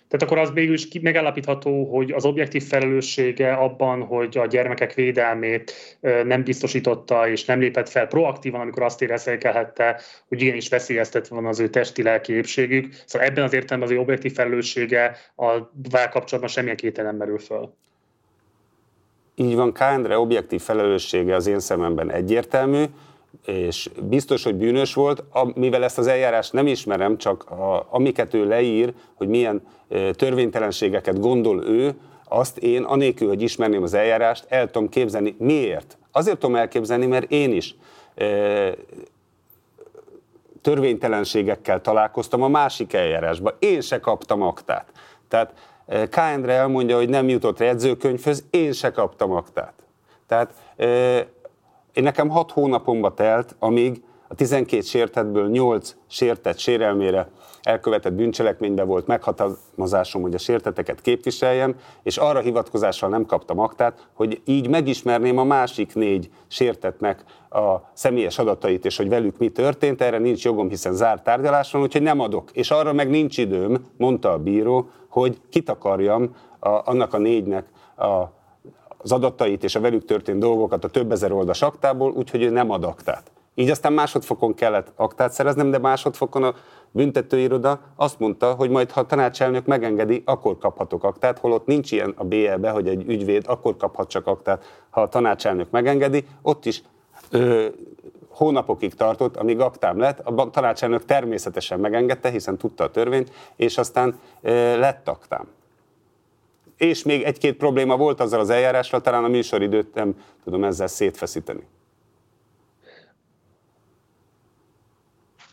Tehát akkor az végül is megállapítható, hogy az objektív felelőssége abban, hogy a gyermekek védelmét nem biztosította és nem lépett fel proaktívan, amikor azt érezékelhette, hogy igenis veszélyeztetve van az ő testi-lelki épségük. Szóval ebben az értelemben az objektív felelőssége a vál kapcsolatban semmilyen kétel nem merül föl. Így van, Kándre objektív felelőssége az én szememben egyértelmű, és biztos, hogy bűnös volt, mivel ezt az eljárást nem ismerem, csak a, amiket ő leír, hogy milyen törvénytelenségeket gondol ő, azt én, anélkül, hogy ismerném az eljárást, el tudom képzelni. Miért? Azért tudom elképzelni, mert én is törvénytelenségekkel találkoztam a másik eljárásban. Én se kaptam aktát. Tehát K. Endre elmondja, hogy nem jutott jegyzőkönyvhöz, én se kaptam aktát. Tehát én nekem hat hónapomba telt, amíg a 12 sértetből 8 sértett sérelmére elkövetett bűncselekményben volt meghatalmazásom, hogy a sérteteket képviseljem, és arra hivatkozással nem kaptam aktát, hogy így megismerném a másik négy sértetnek a személyes adatait, és hogy velük mi történt, erre nincs jogom, hiszen zárt tárgyalás van, úgyhogy nem adok. És arra meg nincs időm, mondta a bíró, hogy kitakarjam a, annak a négynek a, az adatait és a velük történt dolgokat a több ezer oldas aktából, úgyhogy ő nem ad aktát. Így aztán másodfokon kellett aktát szereznem, de másodfokon a büntetőiroda azt mondta, hogy majd ha a tanácselnök megengedi, akkor kaphatok aktát, holott nincs ilyen a BL-be, hogy egy ügyvéd akkor kaphat csak aktát, ha a tanácselnök megengedi. Ott is ö, hónapokig tartott, amíg aktám lett. A tanácselnök természetesen megengedte, hiszen tudta a törvényt, és aztán ö, lett aktám. És még egy-két probléma volt azzal az eljárással, talán a műsoridőt nem tudom ezzel szétfeszíteni.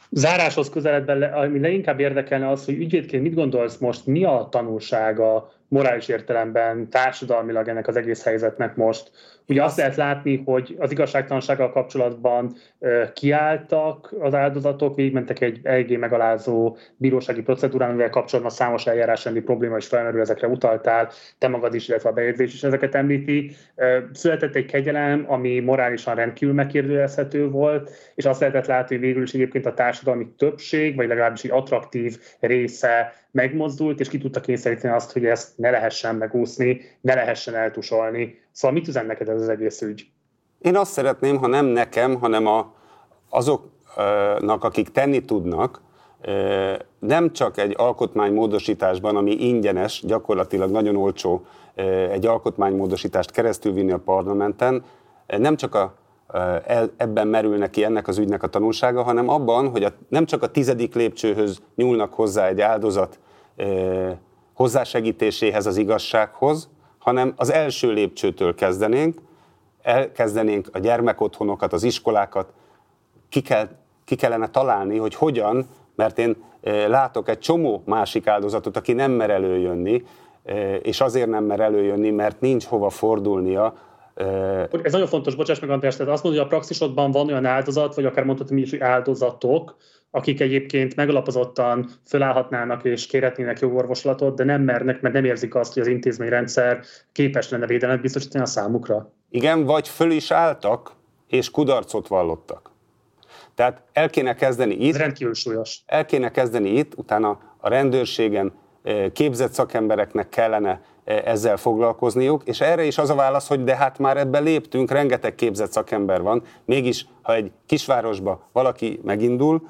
Záráshoz közeledben, ami leginkább érdekelne az, hogy ügyvédként mit gondolsz most, mi a tanulsága morális értelemben, társadalmilag ennek az egész helyzetnek most. Ugye azt lehet látni, hogy az igazságtalansággal kapcsolatban kiálltak az áldozatok, végigmentek egy eléggé megalázó bírósági procedúrán, amivel kapcsolatban számos eljárásendi probléma is felmerül, ezekre utaltál, te magad is, illetve a bejegyzés is ezeket említi. Született egy kegyelem, ami morálisan rendkívül megkérdőjelezhető volt, és azt lehetett látni, hogy végül is egyébként a társadalmi többség, vagy legalábbis egy attraktív része megmozdult, és ki tudta kényszeríteni azt, hogy ezt ne lehessen megúszni, ne lehessen eltusolni. Szóval mit üzen neked ez az egész ügy? Én azt szeretném, ha nem nekem, hanem a, azoknak, akik tenni tudnak, nem csak egy alkotmánymódosításban, ami ingyenes, gyakorlatilag nagyon olcsó egy alkotmánymódosítást keresztül vinni a parlamenten, nem csak a, ebben merül neki ennek az ügynek a tanulsága, hanem abban, hogy a, nem csak a tizedik lépcsőhöz nyúlnak hozzá egy áldozat hozzásegítéséhez az igazsághoz, hanem az első lépcsőtől kezdenénk, elkezdenénk a gyermekotthonokat, az iskolákat, ki, kell, ki kellene találni, hogy hogyan, mert én látok egy csomó másik áldozatot, aki nem mer előjönni, és azért nem mer előjönni, mert nincs hova fordulnia. Ez nagyon fontos, bocsáss meg András, tehát azt mondod, hogy a praxisodban van olyan áldozat, vagy akár mondhatni is, hogy áldozatok, akik egyébként megalapozottan fölállhatnának és kérhetnének jogorvoslatot, de nem mernek, mert nem érzik azt, hogy az intézményrendszer képes lenne védelmet biztosítani a számukra. Igen, vagy föl is álltak, és kudarcot vallottak. Tehát el kéne kezdeni itt. Ez rendkívül súlyos. El kéne kezdeni itt, utána a rendőrségen képzett szakembereknek kellene ezzel foglalkozniuk, és erre is az a válasz, hogy de hát már ebbe léptünk, rengeteg képzett szakember van, mégis ha egy kisvárosba valaki megindul,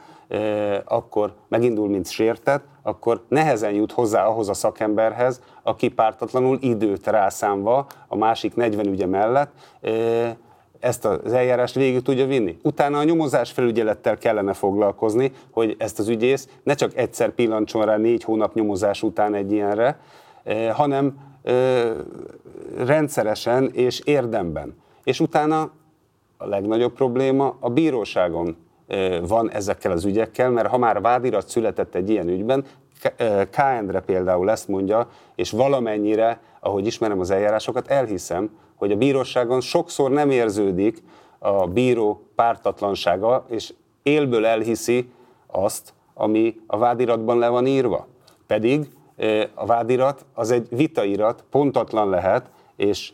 akkor megindul, mint sértett, akkor nehezen jut hozzá ahhoz a szakemberhez, aki pártatlanul időt rászámva a másik 40 ügye mellett ezt az eljárást végig tudja vinni. Utána a nyomozás felügyelettel kellene foglalkozni, hogy ezt az ügyész ne csak egyszer pillantson rá négy hónap nyomozás után egy ilyenre, hanem rendszeresen és érdemben. És utána a legnagyobb probléma a bíróságon van ezekkel az ügyekkel, mert ha már vádirat született egy ilyen ügyben, K. Endre például ezt mondja, és valamennyire, ahogy ismerem az eljárásokat, elhiszem, hogy a bíróságon sokszor nem érződik a bíró pártatlansága, és élből elhiszi azt, ami a vádiratban le van írva. Pedig a vádirat az egy vitairat, pontatlan lehet, és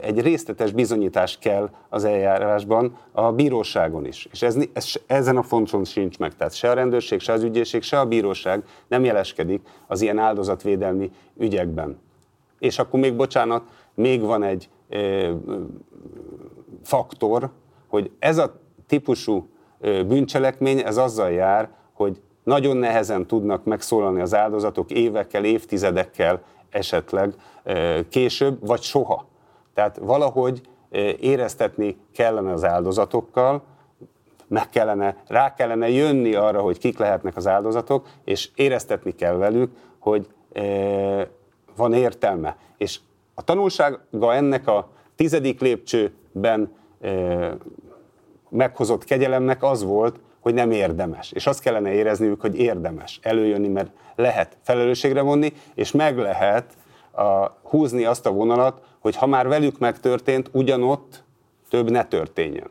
egy részletes bizonyítás kell az eljárásban a bíróságon is. És ez, ez, ezen a fonton sincs meg. Tehát se a rendőrség, se az ügyészség, se a bíróság nem jeleskedik az ilyen áldozatvédelmi ügyekben. És akkor még, bocsánat, még van egy e, faktor, hogy ez a típusú bűncselekmény, ez azzal jár, hogy nagyon nehezen tudnak megszólalni az áldozatok évekkel, évtizedekkel esetleg később, vagy soha. Tehát valahogy éreztetni kellene az áldozatokkal, meg kellene, rá kellene jönni arra, hogy kik lehetnek az áldozatok, és éreztetni kell velük, hogy van értelme. És A tanulsága ennek a tizedik lépcsőben meghozott kegyelemnek az volt, hogy nem érdemes. És azt kellene érezniük, hogy érdemes előjönni, mert lehet felelősségre vonni, és meg lehet a, húzni azt a vonalat, hogy ha már velük megtörtént, ugyanott több ne történjen.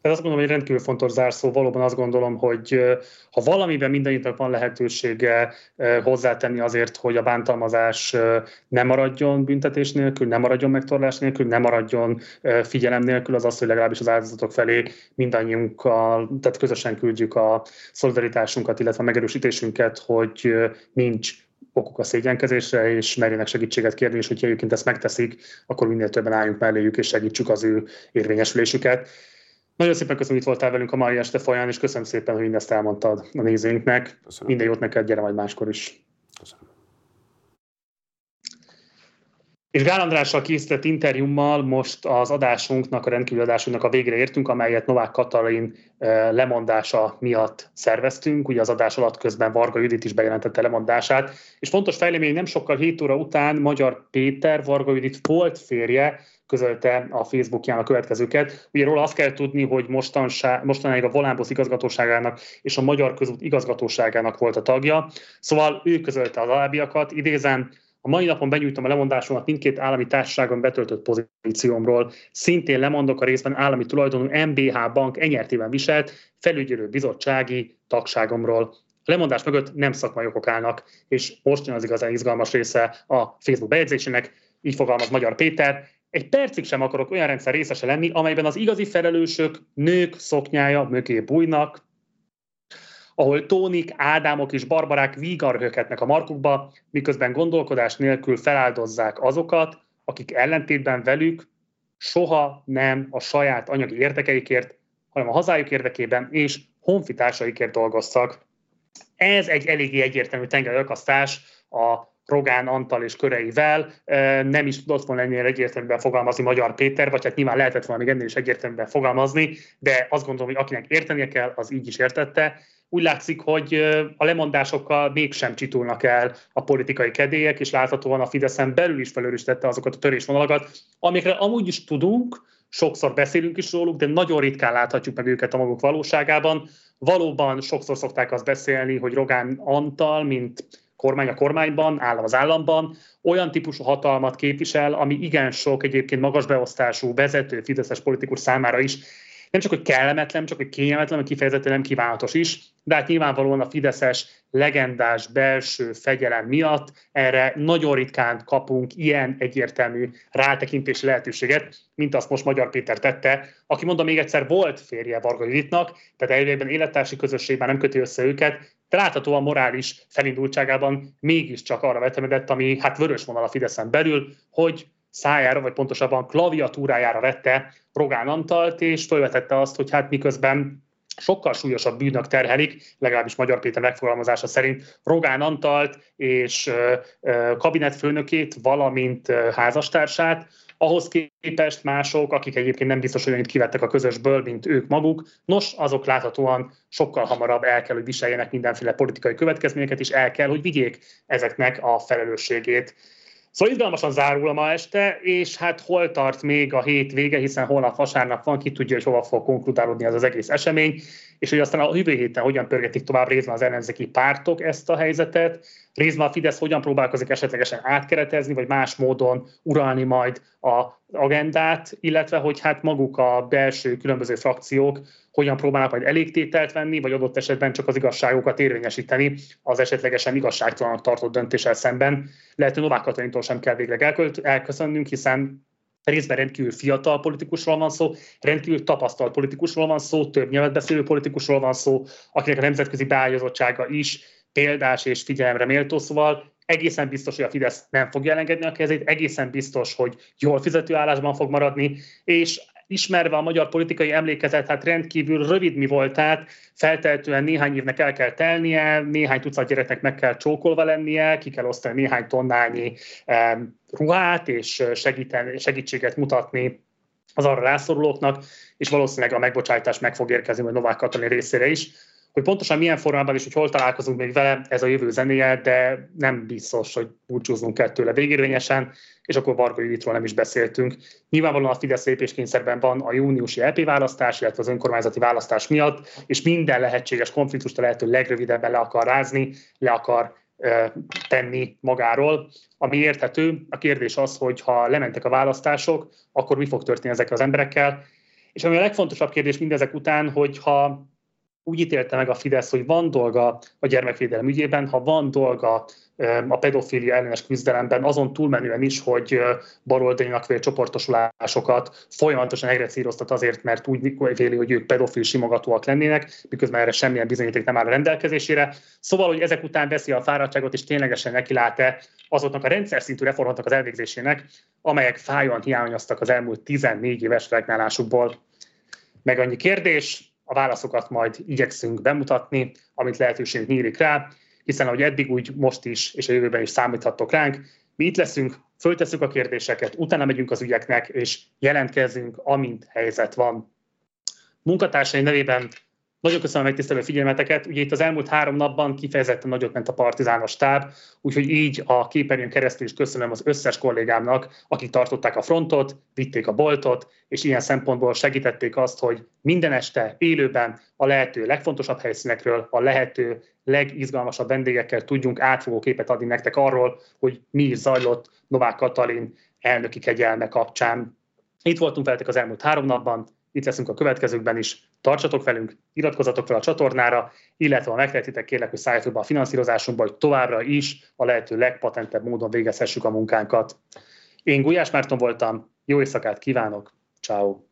Ez azt gondolom, hogy rendkívül fontos zárszó. Valóban azt gondolom, hogy ha valamiben mindenkinek van lehetősége hozzátenni azért, hogy a bántalmazás ne maradjon büntetés nélkül, ne maradjon megtorlás nélkül, ne maradjon figyelem nélkül, az az, hogy legalábbis az áldozatok felé mindannyiunkkal, tehát közösen küldjük a szolidaritásunkat, illetve a megerősítésünket, hogy nincs okuk a szégyenkezésre, és merjenek segítséget kérni, és hogyha egyébként ezt megteszik, akkor minél többen álljunk melléjük, és segítsük az ő érvényesülésüket. Nagyon szépen köszönöm, hogy itt voltál velünk a mai este folyán, és köszönöm szépen, hogy mindezt elmondtad a nézőinknek. Köszönöm. Minden jót neked, gyere majd máskor is. Köszönöm. És Gál Andrással készített interjúmmal most az adásunknak, a rendkívül adásunknak a végre értünk, amelyet Novák Katalin eh, lemondása miatt szerveztünk. Ugye az adás alatt közben Varga Judit is bejelentette lemondását. És fontos fejlemény, nem sokkal 7 óra után Magyar Péter, Varga Judit volt férje, közölte a Facebookján a következőket. Ugye róla azt kell tudni, hogy mostanáig a Volánbusz igazgatóságának és a Magyar Közút igazgatóságának volt a tagja. Szóval ő közölte az alábbiakat, idézem, a mai napon benyújtom a lemondásomat mindkét állami társaságon betöltött pozíciómról. Szintén lemondok a részben állami tulajdonú MBH bank enyertében viselt felügyelő bizottsági tagságomról. A lemondás mögött nem szakmai okok állnak, és most jön az igazán izgalmas része a Facebook bejegyzésének, így fogalmaz Magyar Péter, egy percig sem akarok olyan rendszer részese lenni, amelyben az igazi felelősök nők szoknyája mögé bújnak, ahol Tónik, Ádámok és Barbarák vígarhöketnek a markukba, miközben gondolkodás nélkül feláldozzák azokat, akik ellentétben velük soha nem a saját anyagi érdekeikért, hanem a hazájuk érdekében és honfitársaikért dolgoztak. Ez egy eléggé egyértelmű tengerőkasztás a Rogán Antal és köreivel nem is tudott volna ennél egyértelműen fogalmazni Magyar Péter, vagy hát nyilván lehetett volna még ennél is egyértelműen fogalmazni, de azt gondolom, hogy akinek értenie kell, az így is értette. Úgy látszik, hogy a lemondásokkal mégsem csitulnak el a politikai kedélyek, és láthatóan a Fideszen belül is felőristette azokat a törésvonalakat, amikre amúgy is tudunk, sokszor beszélünk is róluk, de nagyon ritkán láthatjuk meg őket a maguk valóságában. Valóban sokszor szokták azt beszélni, hogy Rogán Antal, mint kormány a kormányban, állam az államban, olyan típusú hatalmat képvisel, ami igen sok egyébként magas beosztású vezető fideszes politikus számára is nem csak, hogy kellemetlen, csak, hogy kényelmetlen, hogy kifejezetten nem kívánatos is, de hát nyilvánvalóan a fideszes legendás belső fegyelem miatt erre nagyon ritkán kapunk ilyen egyértelmű rátekintési lehetőséget, mint azt most Magyar Péter tette, aki mondom még egyszer volt férje Varga Juditnak, tehát elvégben élettársi közösségben nem köti össze őket, de láthatóan morális felindultságában mégiscsak arra vetemedett, ami hát vörös vonal a Fideszen belül, hogy szájára, vagy pontosabban klaviatúrájára vette Rogán Antalt, és felvetette azt, hogy hát miközben sokkal súlyosabb bűnök terhelik, legalábbis Magyar Péter megfogalmazása szerint Rogán Antalt és kabinetfőnökét, valamint házastársát, ahhoz képest mások, akik egyébként nem biztos, hogy annyit kivettek a közösből, mint ők maguk, nos, azok láthatóan sokkal hamarabb el kell, hogy viseljenek mindenféle politikai következményeket, és el kell, hogy vigyék ezeknek a felelősségét. Szóval izgalmasan zárul a ma este, és hát hol tart még a hét vége, hiszen holnap vasárnap van, ki tudja, hogy hova fog konkludálódni az az egész esemény, és hogy aztán a jövő héten hogyan pörgetik tovább részben az ellenzéki pártok ezt a helyzetet, részben a Fidesz hogyan próbálkozik esetlegesen átkeretezni, vagy más módon uralni majd a agendát, illetve hogy hát maguk a belső különböző frakciók hogyan próbálnak majd elégtételt venni, vagy adott esetben csak az igazságokat érvényesíteni az esetlegesen igazságtalanak tartott döntéssel szemben. Lehet, hogy Novák Katalintól sem kell végleg elköszönnünk, hiszen részben rendkívül fiatal politikusról van szó, rendkívül tapasztalt politikusról van szó, több nyelvet beszélő politikusról van szó, akinek a nemzetközi beágyazottsága is példás és figyelemre méltó, szóval egészen biztos, hogy a Fidesz nem fogja elengedni a kezét, egészen biztos, hogy jól fizető állásban fog maradni, és ismerve a magyar politikai emlékezet, hát rendkívül rövid mi volt, tehát feltehetően néhány évnek el kell telnie, néhány tucat gyereknek meg kell csókolva lennie, ki kell osztani néhány tonnányi ruhát, és segítséget mutatni az arra rászorulóknak, és valószínűleg a megbocsátás meg fog érkezni, vagy Novák Katalin részére is Hogy pontosan milyen formában és hogy hol találkozunk még vele, ez a jövő zenéje, de nem biztos, hogy búcsúznunk kell tőle végérvényesen, és akkor Varga Juditról nem is beszéltünk. Nyilvánvalóan a Fidesz lépéskényszerben van a júniusi EP választás, illetve az önkormányzati választás miatt, és minden lehetséges konfliktust a lehető legrövidebben le akar rázni, le akar tenni magáról, ami érthető. A kérdés az, hogy ha lementek a választások, akkor mi fog történni ezekkel az emberekkel. És ami a legfontosabb kérdés mindezek után, hogy ha úgy ítélte meg a Fidesz, hogy van dolga a gyermekvédelem ügyében, ha van dolga a pedofília ellenes küzdelemben, azon túlmenően is, hogy baloldalinak vél csoportosulásokat folyamatosan egrecíroztat azért, mert úgy véli, hogy ők pedofil simogatóak lennének, miközben erre semmilyen bizonyíték nem áll a rendelkezésére. Szóval, hogy ezek után veszi a fáradtságot, és ténylegesen nekilát-e azoknak a rendszer szintű reformoknak az elvégzésének, amelyek fájóan hiányoztak az elmúlt 14 éves regnálásukból. Meg annyi kérdés, a válaszokat majd igyekszünk bemutatni, amit lehetőség nyílik rá, hiszen ahogy eddig, úgy most is, és a jövőben is számíthattok ránk. Mi itt leszünk, föltesszük a kérdéseket, utána megyünk az ügyeknek, és jelentkezünk, amint helyzet van. Munkatársaim nevében nagyon köszönöm a megtisztelő figyelmeteket. Ugye itt az elmúlt három napban kifejezetten nagyot ment a partizános táb, úgyhogy így a képernyőn keresztül is köszönöm az összes kollégámnak, akik tartották a frontot, vitték a boltot, és ilyen szempontból segítették azt, hogy minden este élőben a lehető legfontosabb helyszínekről, a lehető legizgalmasabb vendégekkel tudjunk átfogó képet adni nektek arról, hogy mi is zajlott Novák Katalin elnöki kegyelme kapcsán. Itt voltunk veletek az elmúlt három napban, itt leszünk a következőkben is. Tartsatok velünk, iratkozzatok fel a csatornára, illetve ha megtehetitek, kérlek, hogy szálljatok be a finanszírozásunkba, hogy továbbra is a lehető legpatentebb módon végezhessük a munkánkat. Én Gulyás Márton voltam, jó éjszakát kívánok, ciao.